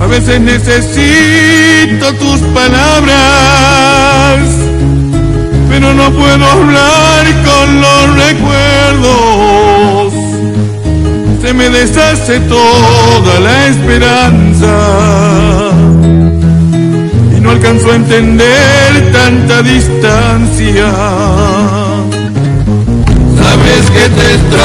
A veces necesito tus palabras, pero no puedo hablar con los recuerdos. Se me deshace toda la esperanza no alcanzo a entender tanta distancia. Sabes que te extraño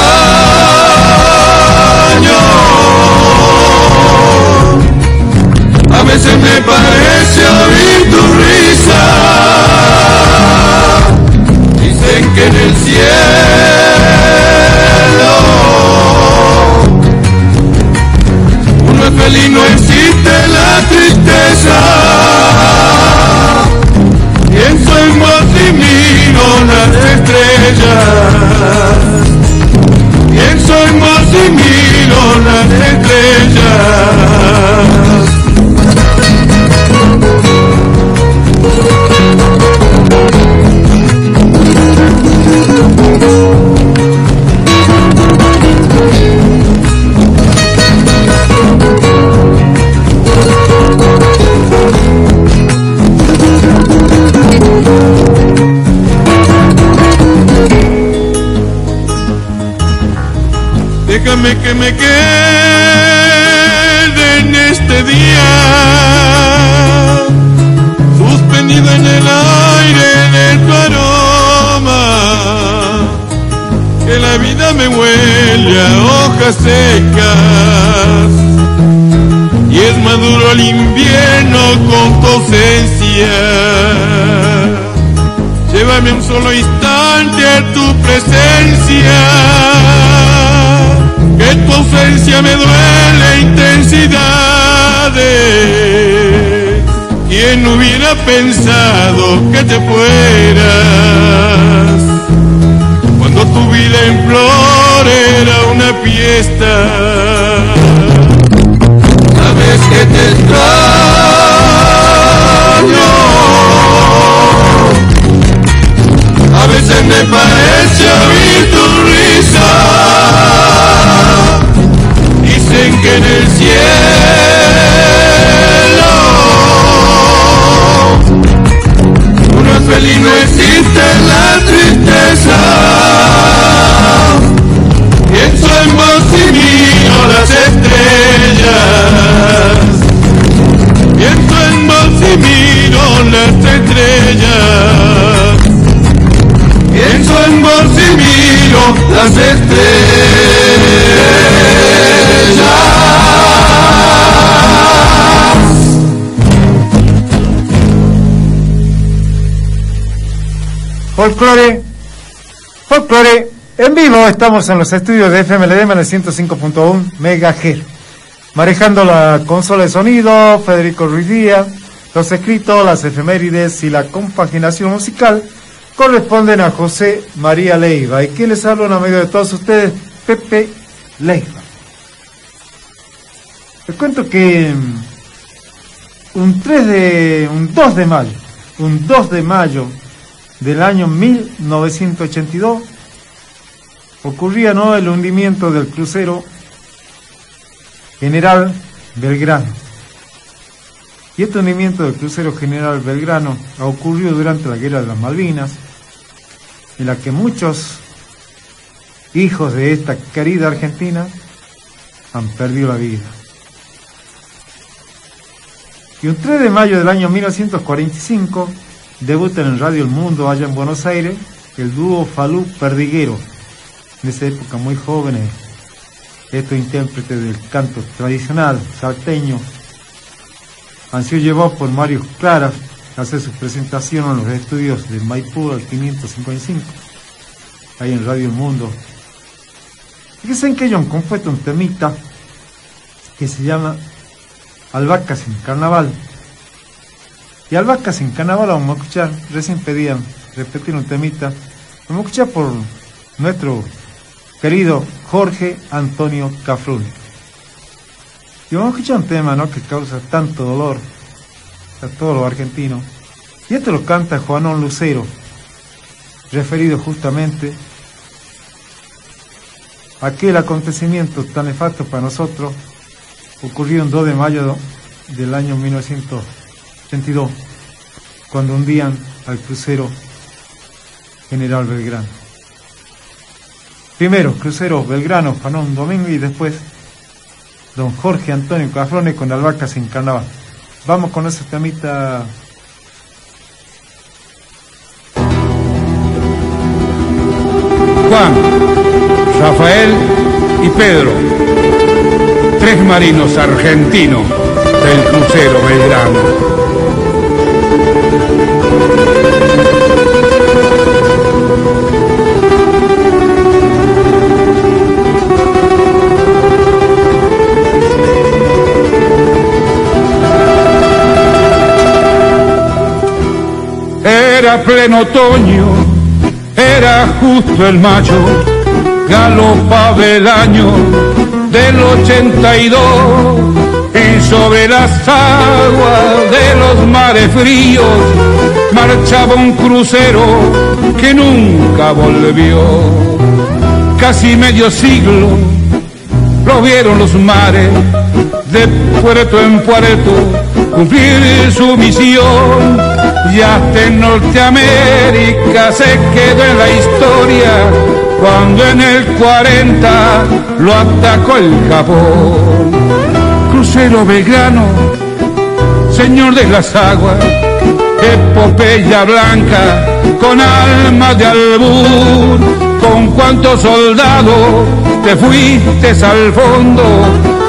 a veces me parece oír tu risa. Dicen que en el cielo uno es feliz, no existe la tristeza. Miro las que me quede en este día, suspendido en el aire de tu aroma, que la vida me huele a hojas secas. Y es maduro el invierno con tu. Llévame un solo instante a tu presencia ausencia me duele intensidades. ¿Quién hubiera pensado que te fueras? Cuando tu vida en flor era una fiesta. Sabes que te extraño. A veces me parece oír tu risa que en el cielo es feliz, no existe la tristeza. Pienso en vos y miro las estrellas. Pienso en vos y miro las estrellas. Pienso en vos y miro las estrellas. Folclore, folclore, en vivo estamos en los estudios de FMLD en el 105.1 MHz. Manejando la consola de sonido, Federico Ruiz Díaz, los escritos, las efemérides y la compaginación musical corresponden a José María Leiva. ¿Y quién les habla en amigo de todos ustedes? Pepe Leiva. Les cuento que mm, un 3 de un 2 de mayo, un 2 de mayo del año 1982 ocurría ¿no? el hundimiento del crucero General Belgrano. Y este hundimiento del crucero General Belgrano ha ocurrido durante la Guerra de las Malvinas, en la que muchos hijos de esta querida Argentina han perdido la vida. Y un 3 de mayo del año 1945 debuta en Radio El Mundo allá en Buenos Aires el dúo Falú Perdiguero. En esa época muy jóvenes, estos intérpretes del canto tradicional salteño han sido llevados por Mario Claras a hacer su presentación en los estudios de Maipú al 555, ahí en Radio El Mundo. Fíjense que ellos han compuesto un temita que se llama Albacas en Carnaval. Y Albacas en Carnaval vamos a escuchar, recién pedían repetir un temita Vamos a escuchar por nuestro querido Jorge Antonio Cafrún. Y vamos a escuchar un tema ¿no? que causa tanto dolor a todos los argentinos. Y esto lo canta Juanón Lucero, referido justamente a aquel acontecimiento tan nefasto para nosotros, ocurrió el 2 de mayo del año 1922, cuando hundían al crucero General Belgrano. Primero, crucero Belgrano, Juanón Domingo y después don Jorge Antonio Cafrone con Albaca sin carnaval. Vamos con esa temita. Juan, Rafael y Pedro, tres marinos argentinos del crucero Belgrano. Era pleno otoño, era justo el mayo, galopaba el año del 82 y sobre las aguas de los mares fríos marchaba un crucero que nunca volvió. Casi medio siglo lo vieron los mares de puerto en puerto cumplir su misión y hasta en Norteamérica se quedó en la historia cuando en el 40 lo atacó el Japón. Crucero Belgrano, señor de las aguas, epopeya blanca con alma de albur, con cuántos soldados te fuiste al fondo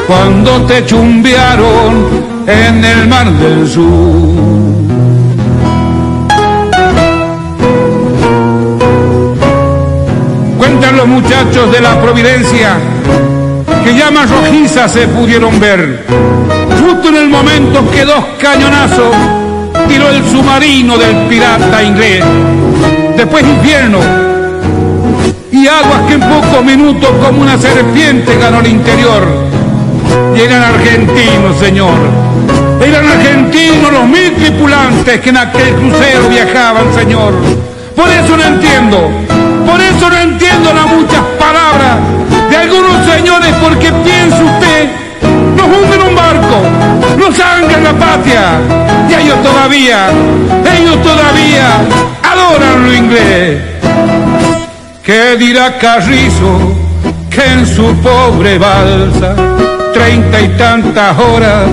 cuando te chumbearon en el mar del sur. Muchachos de la Providencia que llamas rojizas se pudieron ver. Justo en el momento que dos cañonazos tiró el submarino del pirata inglés. Después infierno y aguas que en pocos minutos como una serpiente ganó el interior. Y eran argentinos, señor. Eran argentinos los mil tripulantes que en aquel crucero viajaban, señor. Por eso no entiendo, por eso no entiendo las muchas palabras de algunos señores, porque piensa usted, nos hunden un barco, nos sangran la patria, y ellos todavía, ellos todavía adoran lo inglés. ¿Qué dirá Carrizo que en su pobre balsa treinta y tantas horas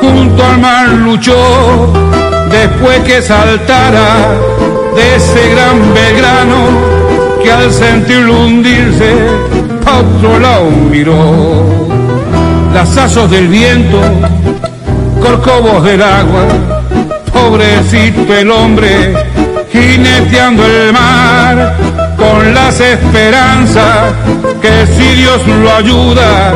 junto al mar luchó después que saltara de ese gran Belgrano que al sentirlo hundirse a otro lado miró las azos del viento corcovos del agua pobrecito el hombre jineteando el mar con las esperanzas que si Dios lo ayuda,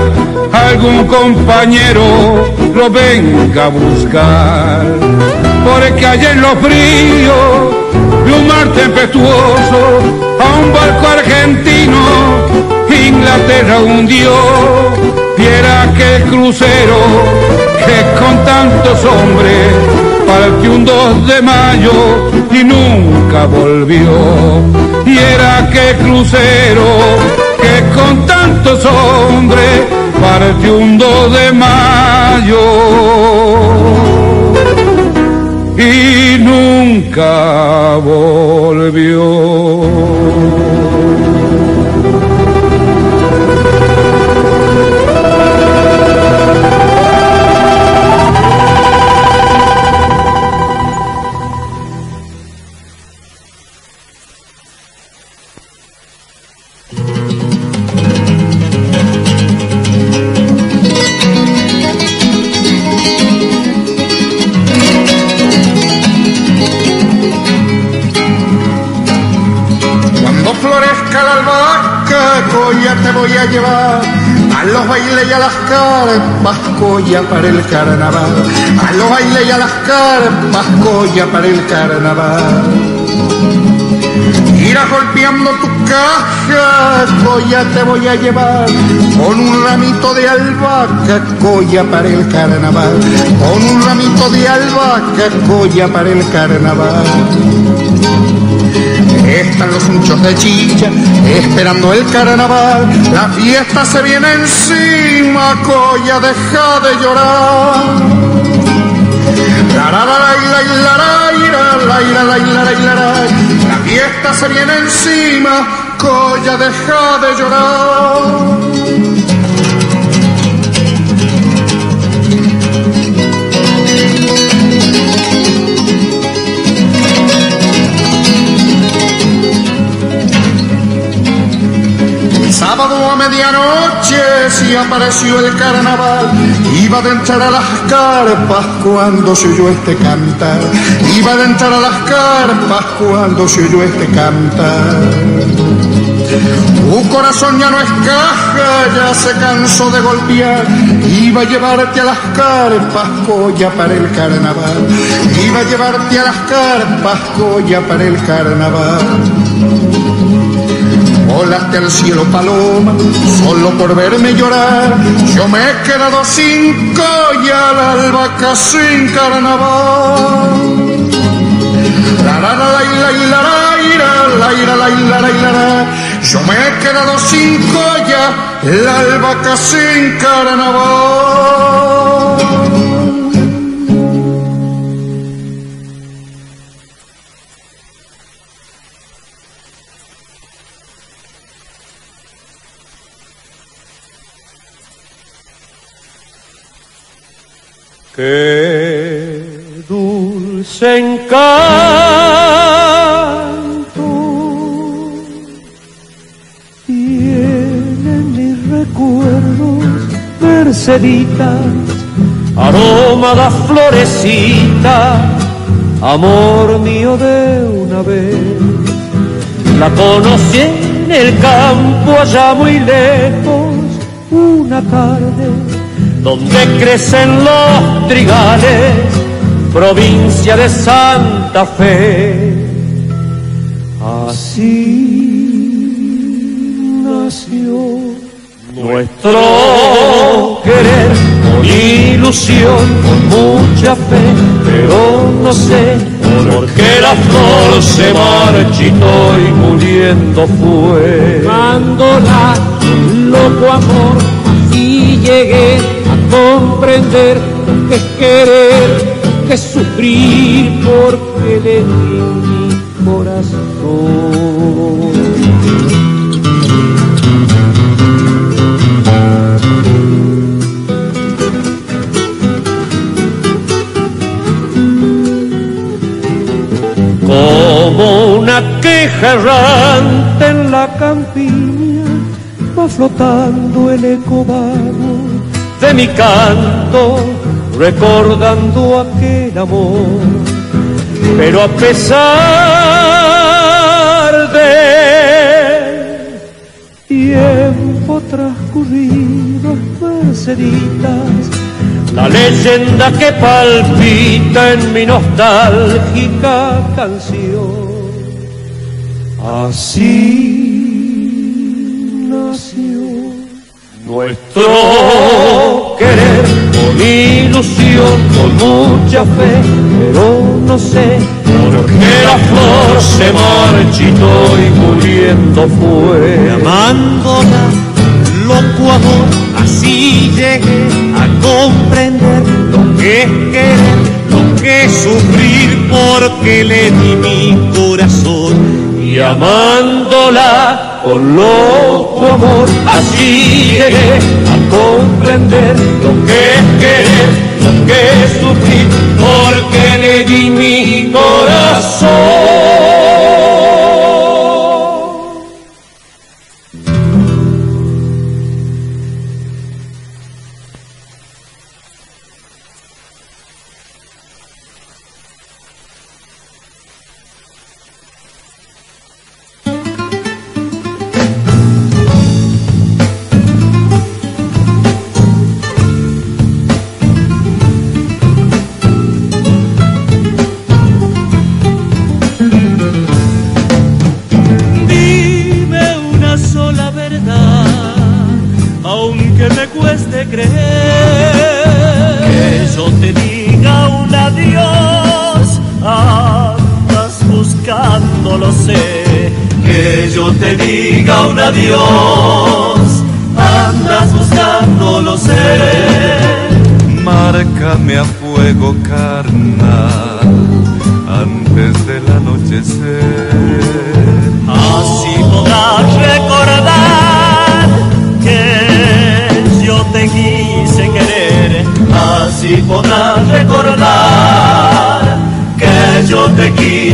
algún compañero lo venga a buscar. Porque allá en los fríos de un mar tempestuoso, un barco argentino, Inglaterra hundió, viera aquel crucero que con tantos hombres partió un 2 de mayo y nunca volvió. Y era aquel crucero que con tantos hombres partió un 2 de mayo y nunca volvió. Para el carnaval. A los bailes y a las carpas, Coya para el carnaval. Mira golpeando tu caja, Coya te voy a llevar con un ramito de albahaca, Coya para el carnaval. Con un ramito de albahaca, Coya para el carnaval están los muchos de chicha, esperando el carnaval. La fiesta se viene encima, coya, deja de llorar. La fiesta se viene encima, coya, deja de llorar. Sábado a medianoche si apareció el carnaval, iba a entrar a las carpas cuando se oyó este cantar, iba a entrar a las carpas cuando se oyó este cantar. Tu corazón ya no es caja, ya se cansó de golpear, iba a llevarte a las carpas, colla para el carnaval, iba a llevarte a las carpas, colla para el carnaval. Volaste al cielo paloma, solo por verme llorar. Yo me he quedado sin colla, la albahaca sin carnaval. La la la la la la la la la la la Yo me he quedado sin colla, la albahaca sin carnaval. Qué dulce encanto tienen mis recuerdos, Merceditas, aroma da florecita, amor mío de una vez. La conocí en el campo allá muy lejos, una tarde donde crecen los trigales, provincia de Santa Fe. Así nació nuestro querer, con ilusión, con mucha fe, pero no sé por qué la flor se marchitó y muriendo fue. Dándola loco amor, así llegué comprender que es querer, que sufrir, porque le di mi corazón. Como una queja errante en la campiña, va flotando el eco vago de mi canto, recordando aquel amor. Pero a pesar de tiempo transcurrido, merceditas, la leyenda que palpita en mi nostálgica canción. Así nació nuestro con ilusión, con mucha fe, pero no sé por qué la flor se marchitó y muriendo fue. Amándola, loco amor, así llegué a comprender lo que es querer, lo que es sufrir, porque le di mi corazón. Y amándola con loco amor, así llegué a comprender lo que es lo que es porque le di mi corazón.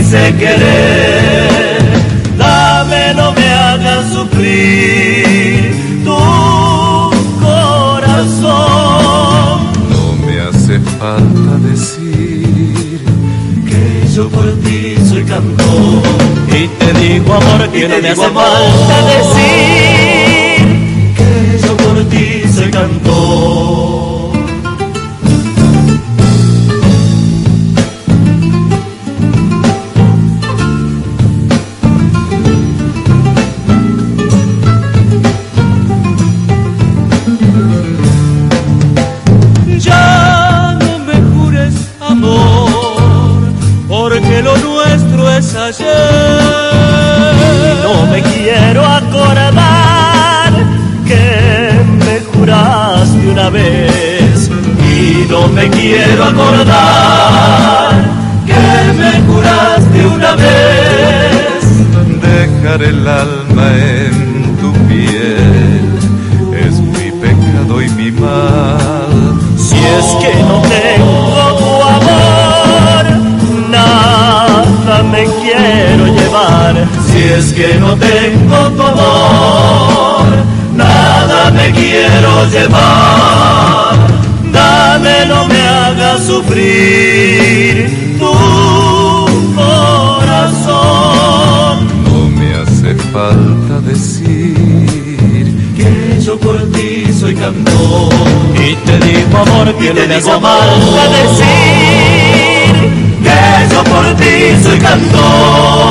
Quise querer. Dame, no me hagas sufrir tu corazón. No me hace falta decir que yo por ti soy cantor. Y te digo amor que no me hace falta decir el alma en tu piel es mi pecado y mi mal. Si es que no tengo tu amor, nada me quiero llevar. Si es que no tengo tu amor, nada me quiero llevar. Dame, no me hagas sufrir tu falta decir que yo por ti soy cantor. Y te digo amor que no me falta decir que yo por ti soy cantor.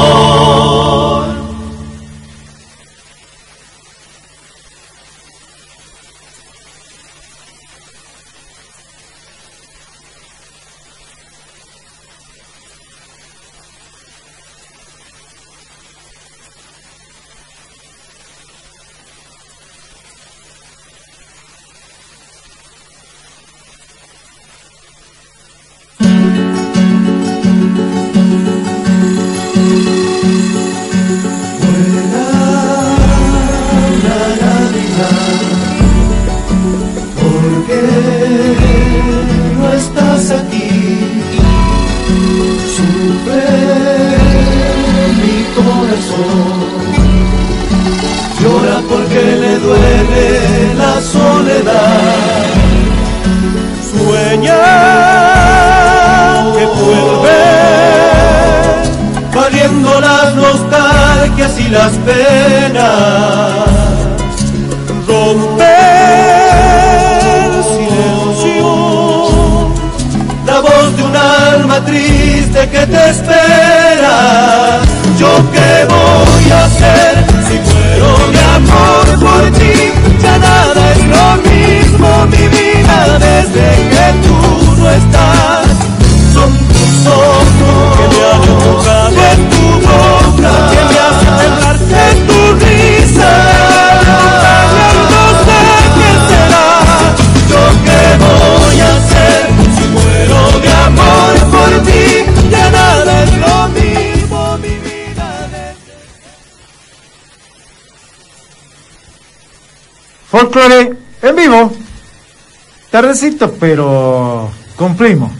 Tardecito, pero cumplimos.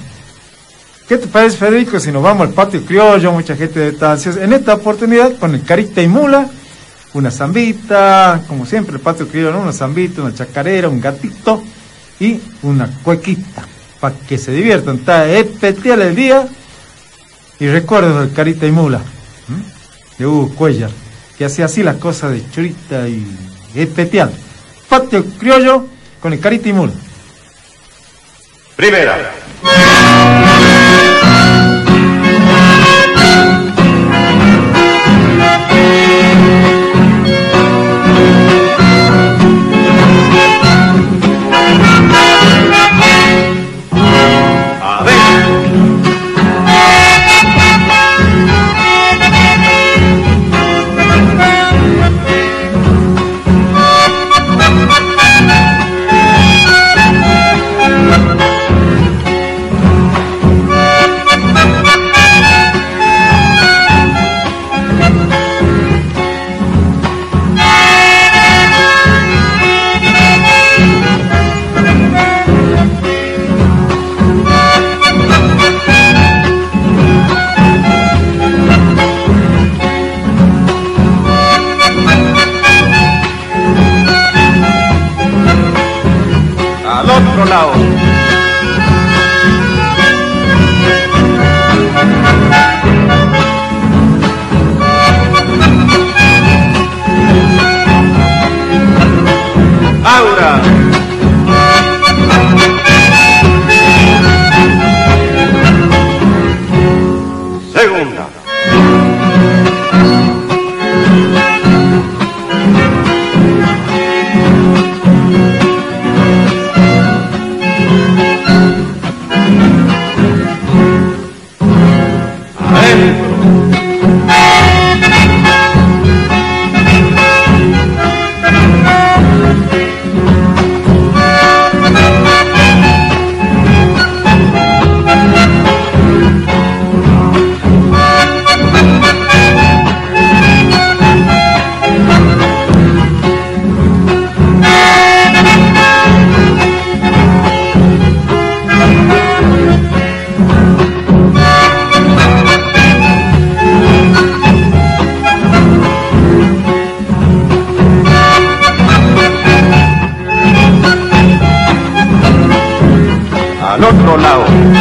¿Qué te parece, Federico, si nos vamos al patio criollo? Mucha gente de estancias. En esta oportunidad, con el carita y mula, una zambita, como siempre, el patio criollo, ¿no? Una zambita, una chacarera, un gatito y una cuequita. Para que se diviertan. Está especial el día. Y recuerdo del carita y mula. De Hugo Cuellar. Que hacía así las cosas de churita y especial. Patio criollo con el carita y mula. Primera. Al otro lado.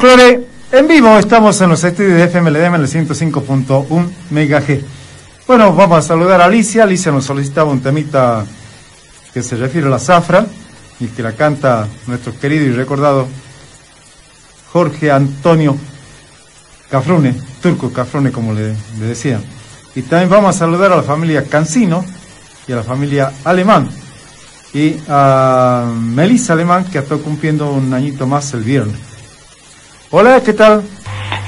En vivo, estamos en los estudios de FMLDM en el 105.1 MHz. Bueno, vamos a saludar a Alicia. Alicia nos solicitaba un temita que se refiere a la zafra y que la canta nuestro querido y recordado Jorge Antonio Cafrune, Turco Cafrune como le, le decían. Y también vamos a saludar a la familia Cancino y a la familia Alemán. Y a Melissa Alemán que está cumpliendo un añito más el viernes. Hola, ¿qué tal?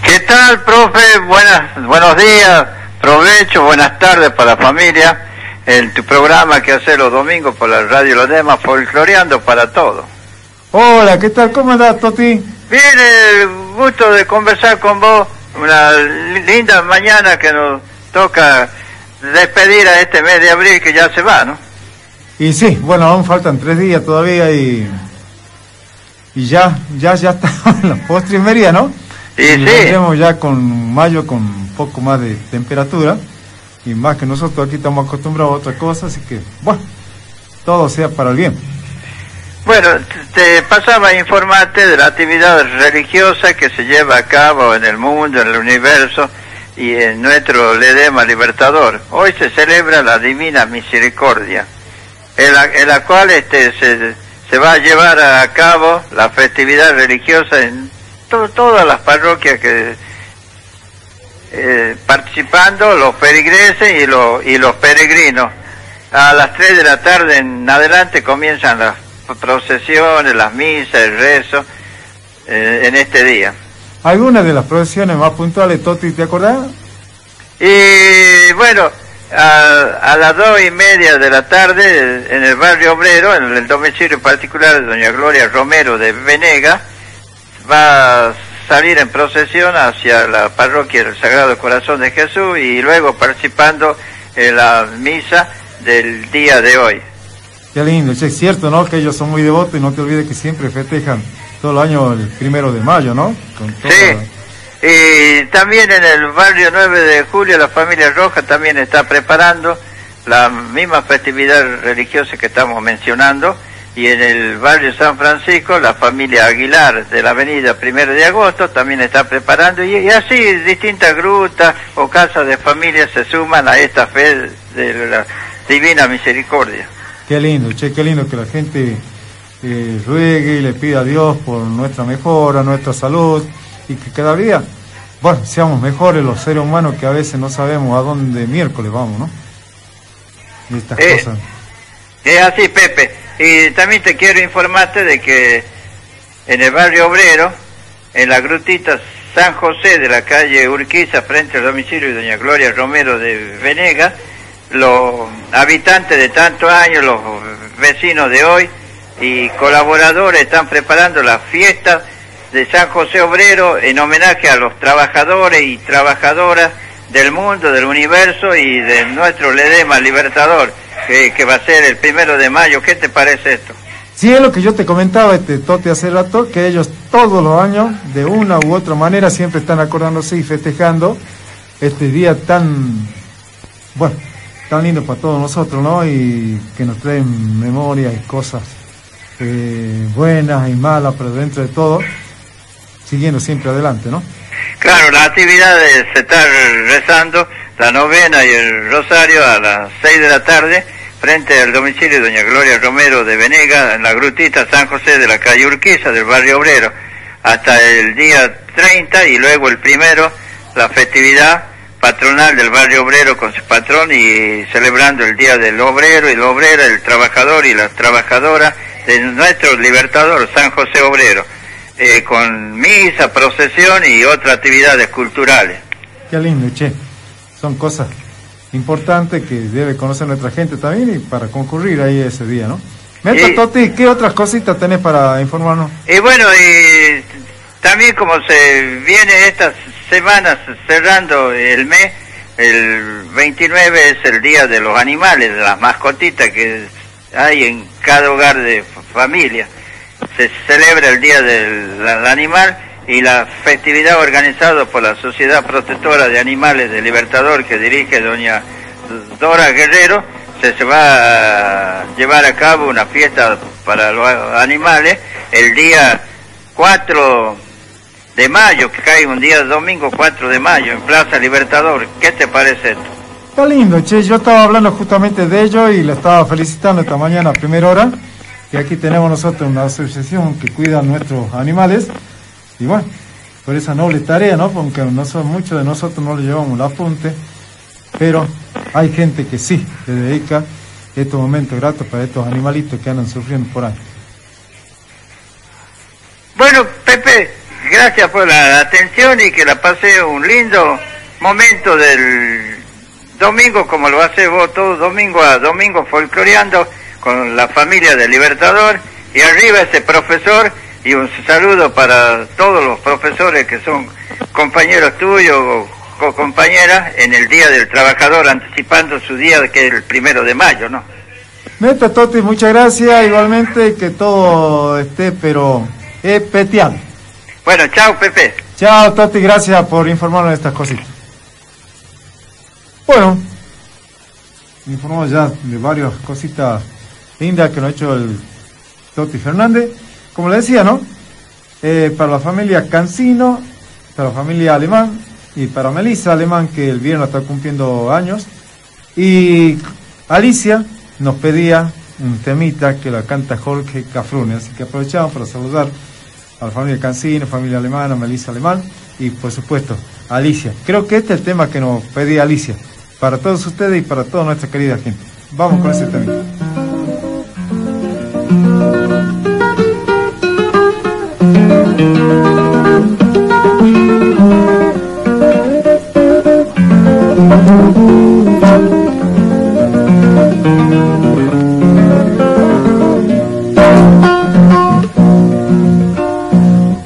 ¿Qué tal, profe? Buenas, buenos días, provecho, buenas tardes para la familia. En tu programa que hace los domingos por la radio Los Demás, folcloreando para todo. Hola, ¿qué tal? ¿Cómo andás, Toti? Bien, el gusto de conversar con vos. Una li- linda mañana que nos toca despedir a este mes de abril que ya se va, ¿no? Y sí, bueno, aún faltan tres días todavía y, y ya, ya, ya <laughs> en la postrimería, ¿no? Y y sí. ya con mayo con un poco más de temperatura y más que nosotros aquí estamos acostumbrados a otra cosa, así que, bueno, todo sea para el bien. Bueno, te pasaba a informarte de la actividad religiosa que se lleva a cabo en el mundo, en el universo y en nuestro Ledema Libertador. Hoy se celebra la Divina Misericordia, en la, en la cual este, se, se va a llevar a cabo la festividad religiosa en to- todas las parroquias que eh, participando los feligreses y los, y los peregrinos. A las 3 de la tarde en adelante comienzan las procesiones, las misas, el rezo eh, en este día. Algunas de las procesiones más puntuales, Toti, ¿te acordás? Y bueno, a, a las dos y media de la tarde en el barrio obrero, en el domicilio particular de doña Gloria Romero de Venega, va a salir en procesión hacia la parroquia del Sagrado Corazón de Jesús y luego participando en la misa del día de hoy. Qué lindo, es cierto, ¿no? Que ellos son muy devotos y no te olvides que siempre festejan todo el año el primero de mayo, ¿no? Con toda- Sí, y también en el barrio 9 de julio la familia Roja también está preparando la misma festividad religiosa que estamos mencionando. Y en el barrio San Francisco la familia Aguilar de la avenida Primero de Agosto también está preparando. Y, así distintas grutas o casas de familia se suman a esta fe de la Divina Misericordia. Qué lindo, che, qué lindo que la gente eh, ruegue y le pida a Dios por nuestra mejora, nuestra salud y que cada día, bueno, seamos mejores los seres humanos que a veces no sabemos a dónde miércoles vamos, ¿no? Y estas Eh, cosas. Es así, Pepe. Y también te quiero informarte de que en el barrio obrero, en la grutita San José de la calle Urquiza, frente al domicilio de doña Gloria Romero de Venega, los habitantes de tantos años, los vecinos de hoy y colaboradores están preparando la fiesta de San José Obrero en homenaje a los trabajadores y trabajadoras del mundo, del universo y de nuestro Ledema Libertador, que, va a ser el primero de mayo. ¿Qué te parece esto? Sí, es lo que yo te comentaba, este Tote, hace rato, que ellos todos los años, de una u otra manera, siempre están acordándose y festejando este día tan, bueno, tan lindo para todos nosotros, ¿no? Y que nos traen memoria y cosas eh, buenas y malas, pero dentro de todo, siguiendo siempre adelante, ¿no? Claro, la actividad de se está rezando la novena y el rosario a las 6 de la tarde frente al domicilio de doña Gloria Romero de Venega en la grutita San José de la calle Urquiza del barrio obrero hasta el día 30 y luego el primero la festividad patronal del barrio obrero con su patrón y celebrando el día del obrero y la obrera, el trabajador y la trabajadora de nuestro libertador San José Obrero, eh, con misa, procesión y otras actividades culturales. Qué lindo, che. Son cosas importantes que debe conocer nuestra gente también y para concurrir ahí ese día, ¿no? Meta, Y- Toti, ¿qué otras cositas tenés para informarnos? Y bueno, y también como se viene estas semanas cerrando el mes, el 29 es el Día de los Animales, de las mascotitas que hay en cada hogar de familia. Se celebra el Día del Animal y la festividad organizada por la Sociedad Protectora de Animales de Libertador que dirige doña Dora Guerrero, se, se va a llevar a cabo una fiesta para los animales el día 4 de mayo, que cae un día domingo 4 de mayo en Plaza Libertador. ¿Qué te parece esto? Está lindo, che. Yo estaba hablando justamente de ello y le estaba felicitando esta mañana a primera hora. Que aquí tenemos nosotros una asociación que cuida a nuestros animales. Y bueno, por esa noble tarea, ¿no? Porque no son muchos de nosotros no le llevamos el apunte. Pero hay gente que sí le dedica estos momentos gratos para estos animalitos que andan sufriendo por ahí. Bueno, Pepe, gracias por la atención y que la pase un lindo momento del domingo, como lo hace vos todo domingo a domingo folcloreando con la familia del Libertador. Y arriba ese profesor y un saludo para todos los profesores que son compañeros tuyos o co- compañeras en el Día del Trabajador, anticipando su día que es el primero de mayo, ¿no? Neta, Toti, muchas gracias. Igualmente que todo esté, pero especial. Bueno, chao, Pepe. Chao, Toti, gracias por informarnos de estas cositas. Bueno, informamos ya de varias cositas lindas que nos ha hecho el Toti Fernández. Como le decía, ¿no? Eh, para la familia Cancino, para la familia Alemán y para Melissa Alemán, que el viernes está cumpliendo años. Y Alicia nos pedía un temita que la canta Jorge Cafrune, así que aprovechamos para saludar a la familia Cancino, familia alemana, Melissa Alemán y por supuesto Alicia. Creo que este es el tema que nos pedía Alicia, para todos ustedes y para toda nuestra querida gente. Vamos con ese tema.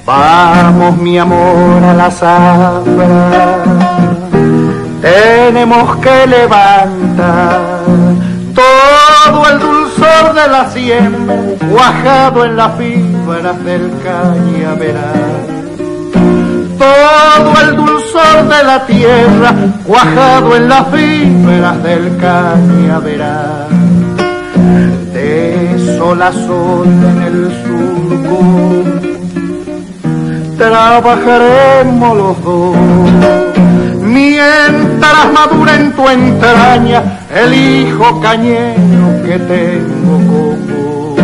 Vamos mi amor a la zafra, tenemos que levantar de la siembra, cuajado en las fibras del cañaveral. Todo el dulzor de la tierra, cuajado en las fibras del cañaveral. De sol a sol en el surco trabajaremos los dos. Mientras madura en tu entraña el hijo cañero que tengo como.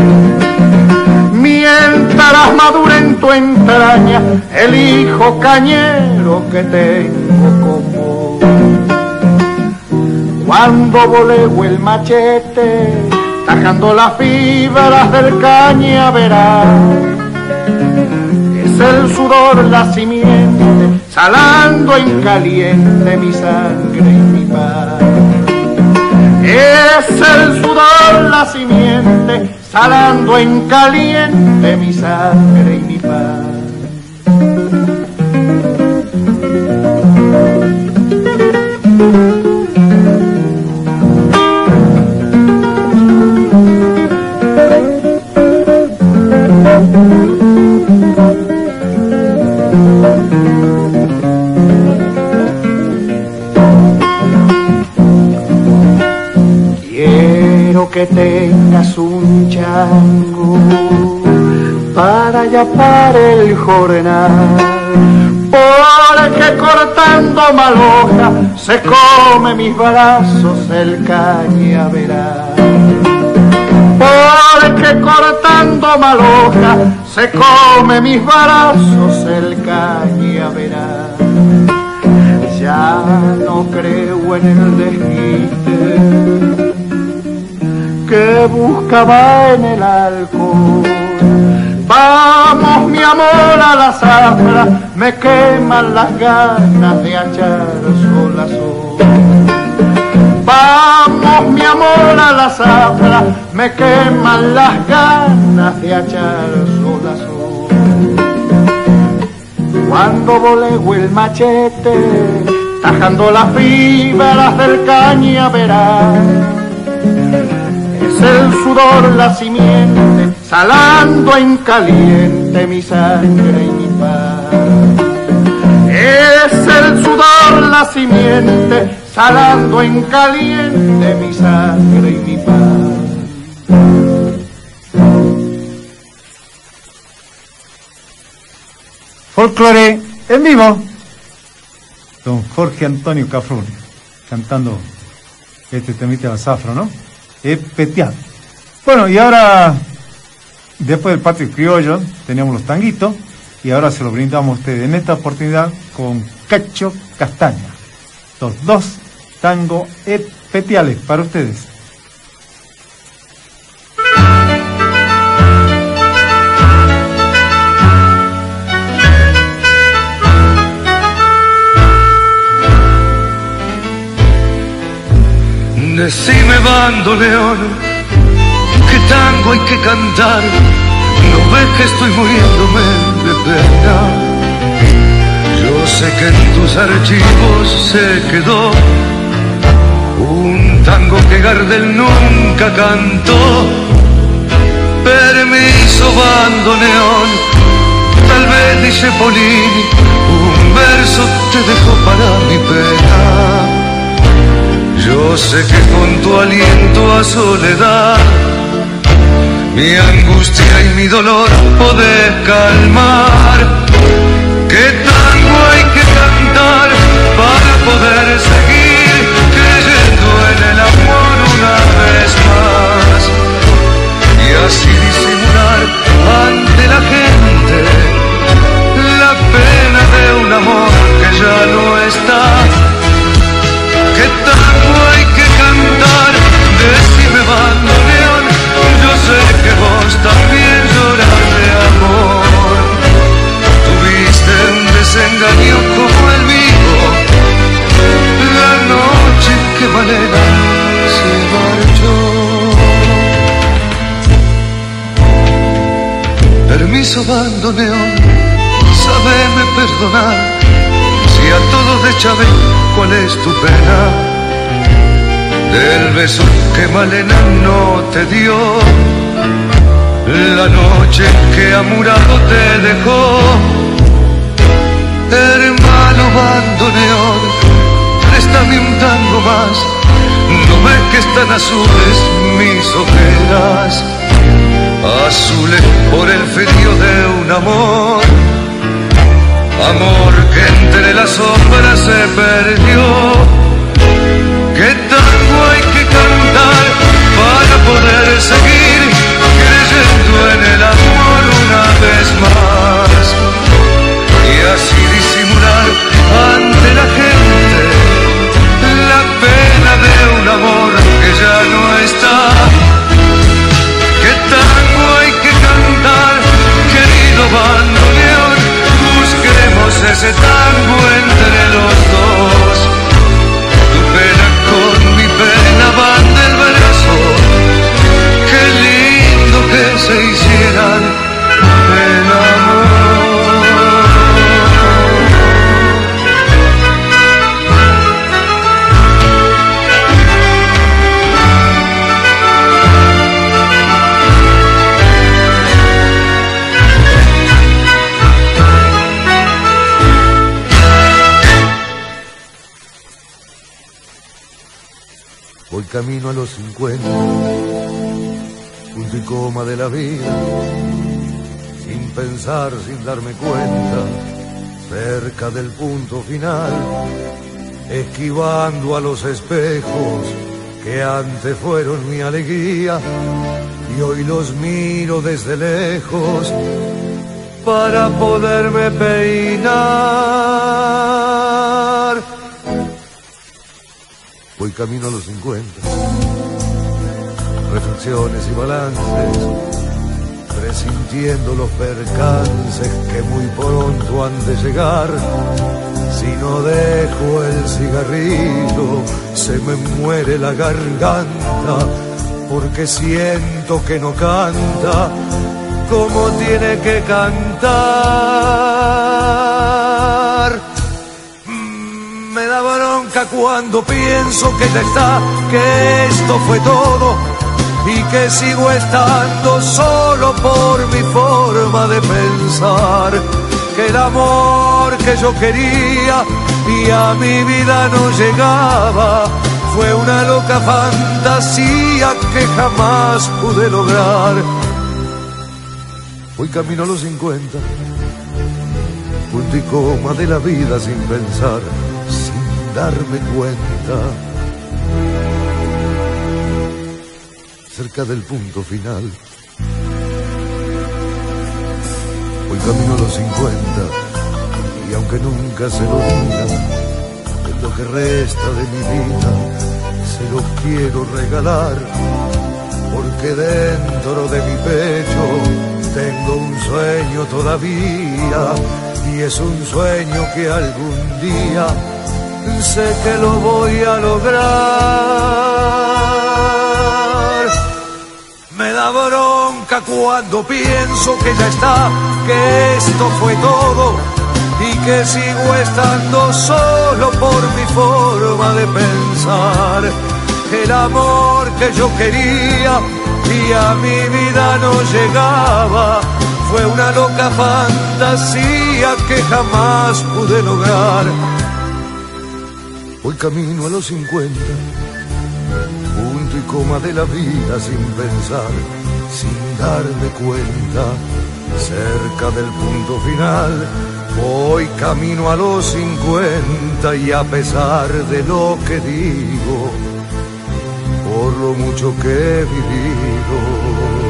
Mientras madura en tu entraña el hijo cañero que tengo como. Cuando voleo el machete, tajando las fibras del cañaveral el sudor la simiente, salando en caliente mi sangre y mi paz. Es el sudor la simiente, salando en caliente mi sangre y mi paz. Que tengas un chango para yapar el jornal. Porque cortando maloja se come mis brazos el cañaveral. Porque cortando maloja se come mis brazos el cañaveral. Ya no creo en el desquite que buscaba en el alcohol. Vamos, mi amor, a la zafra, me queman las ganas de echar sol a. Vamos, mi amor, a la zafra, me queman las ganas de echar sol. Cuando volego el machete, tajando las fibras del cañaveral el sudor la simiente, salando en caliente mi sangre y mi paz. Es el sudor la simiente, salando en caliente mi sangre y mi paz. Folclore en vivo. Don Jorge Antonio Cafrún cantando este temita de zafra, ¿no? Especial. Bueno, y ahora, después del patio criollo, teníamos los tanguitos, y ahora se lo brindamos a ustedes en esta oportunidad con Cacho Castaña. Los dos tangos especiales para ustedes. Decime bandoneón, qué tango hay que cantar, no ves que estoy muriéndome de pena. Yo sé que en tus archivos se quedó un tango que Gardel nunca cantó. Permiso bandoneón, tal vez dice Polini, un verso te dejo para mi pena. Yo sé que con tu aliento a soledad mi angustia y mi dolor podés calmar. ¿Qué tango hay que cantar para poder seguir creyendo en el amor una vez más? Y así disimular ante la gente la pena de un amor que ya no está. Desengaño como el mío, la noche que Valera se marchó. Permiso bandoneón, sabeme perdonar si a todos de Chávez, ¿cuál es tu pena? Del beso que Malena no te dio, la noche que Amurado te dejó. Bandoneón, préstame un más, no ves que están azules mis ojeras, azules por el frío de un amor. Amor que entre las sombras se perdió. Ese tango entre los los 50, punto de la vida, sin pensar, sin darme cuenta, cerca del punto final, esquivando a los espejos que antes fueron mi alegría y hoy los miro desde lejos para poderme peinar. Camino a los 50, reflexiones y balances, presintiendo los percances que muy pronto han de llegar. Si no dejo el cigarrillo, se me muere la garganta, porque siento que no canta como tiene que cantar. Cuando pienso que ya está, que esto fue todo y que sigo estando solo por mi forma de pensar. Que el amor que yo quería y a mi vida no llegaba fue una loca fantasía que jamás pude lograr. Hoy camino a los 50, punto y coma de la vida sin pensar, darme cuenta. Cerca del punto final. Hoy camino a los 50 y aunque nunca se lo diga, lo que resta de mi vida, se lo quiero regalar, porque dentro de mi pecho tengo un sueño todavía y es un sueño que algún día sé que lo voy a lograr. Me da bronca cuando pienso que ya está, que esto fue todo y que sigo estando solo por mi forma de pensar. El amor que yo quería y a mi vida no llegaba. Fue una loca fantasía que jamás pude lograr. Hoy camino a los 50, punto y coma de la vida sin pensar, sin darme cuenta, cerca del punto final. Hoy camino a los 50 y a pesar de lo que digo, por lo mucho que he vivido.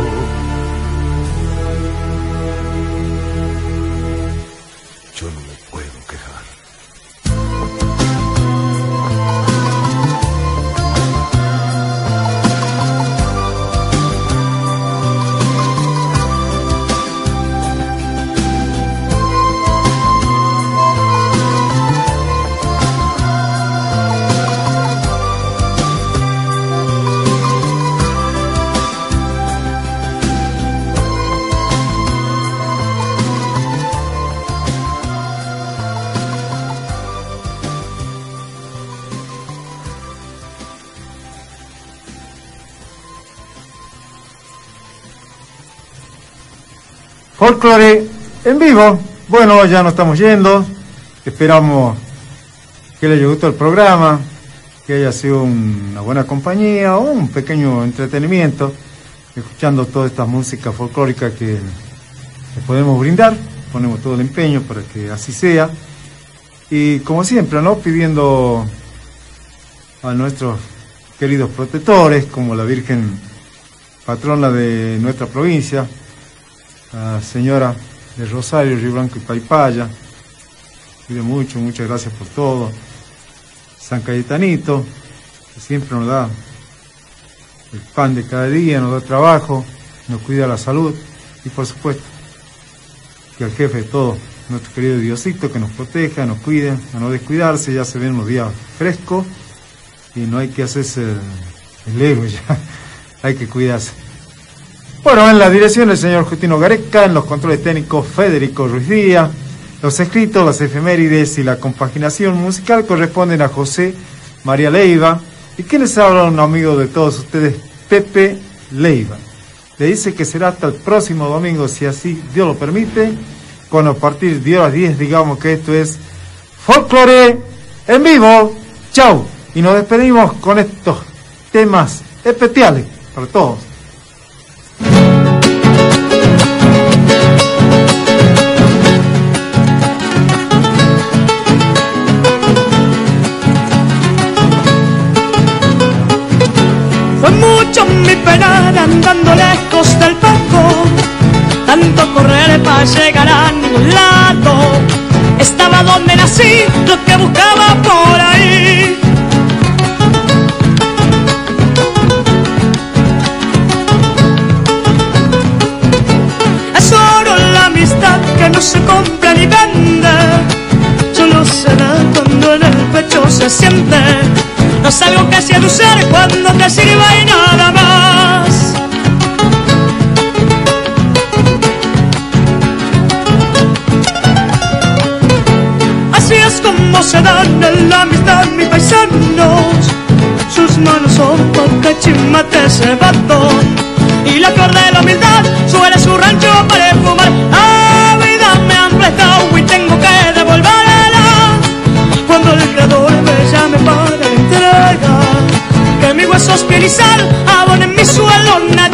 Folklore en vivo. Bueno, ya nos estamos yendo. Esperamos que les haya gustado el programa, que haya sido una buena compañía, un pequeño entretenimiento, escuchando toda esta música folclórica que podemos brindar. Ponemos todo el empeño para que así sea. Y como siempre, ¿no? Pidiendo a nuestros queridos protectores, como la Virgen patrona de nuestra provincia, la señora de Rosario, Río Blanco y Paipaya. Pido mucho, muchas gracias por todo. San Cayetanito, que siempre nos da el pan de cada día, nos da trabajo, nos cuida la salud y por supuesto que el jefe de todo, nuestro querido Diosito, que nos proteja, nos cuide, a no descuidarse, ya se ven unos días frescos y no hay que hacerse el ego <laughs> ya, hay que cuidarse. Bueno, en la dirección el señor Justino Gareca, en los controles técnicos Federico Ruiz Díaz, los escritos, las efemérides y la compaginación musical corresponden a José María Leiva y quien les habla un amigo de todos ustedes, Pepe Leiva. Le dice que será hasta el próximo domingo, si así Dios lo permite, cuando a partir de horas 10 digamos que esto es Folklore en vivo. Chau. Y nos despedimos con estos temas especiales para todos. Andando lejos del poco, tanto correr para llegar a ningún lado. Estaba donde nací, lo que buscaba por ahí. Es solo la amistad que no se compra ni vende, solo se da cuando en el pecho se siente. No es algo que seducir cuando te sirva y nada más. Como se dan en la amistad mis paisanos. Sus manos son porque chimate cebado. Y la flor de la humildad suele su rancho para fumar. La vida me han prestado y tengo que devolverla. Cuando el creador me llame para la entrega, que mi hueso piel y sal abonen mi suelo natal.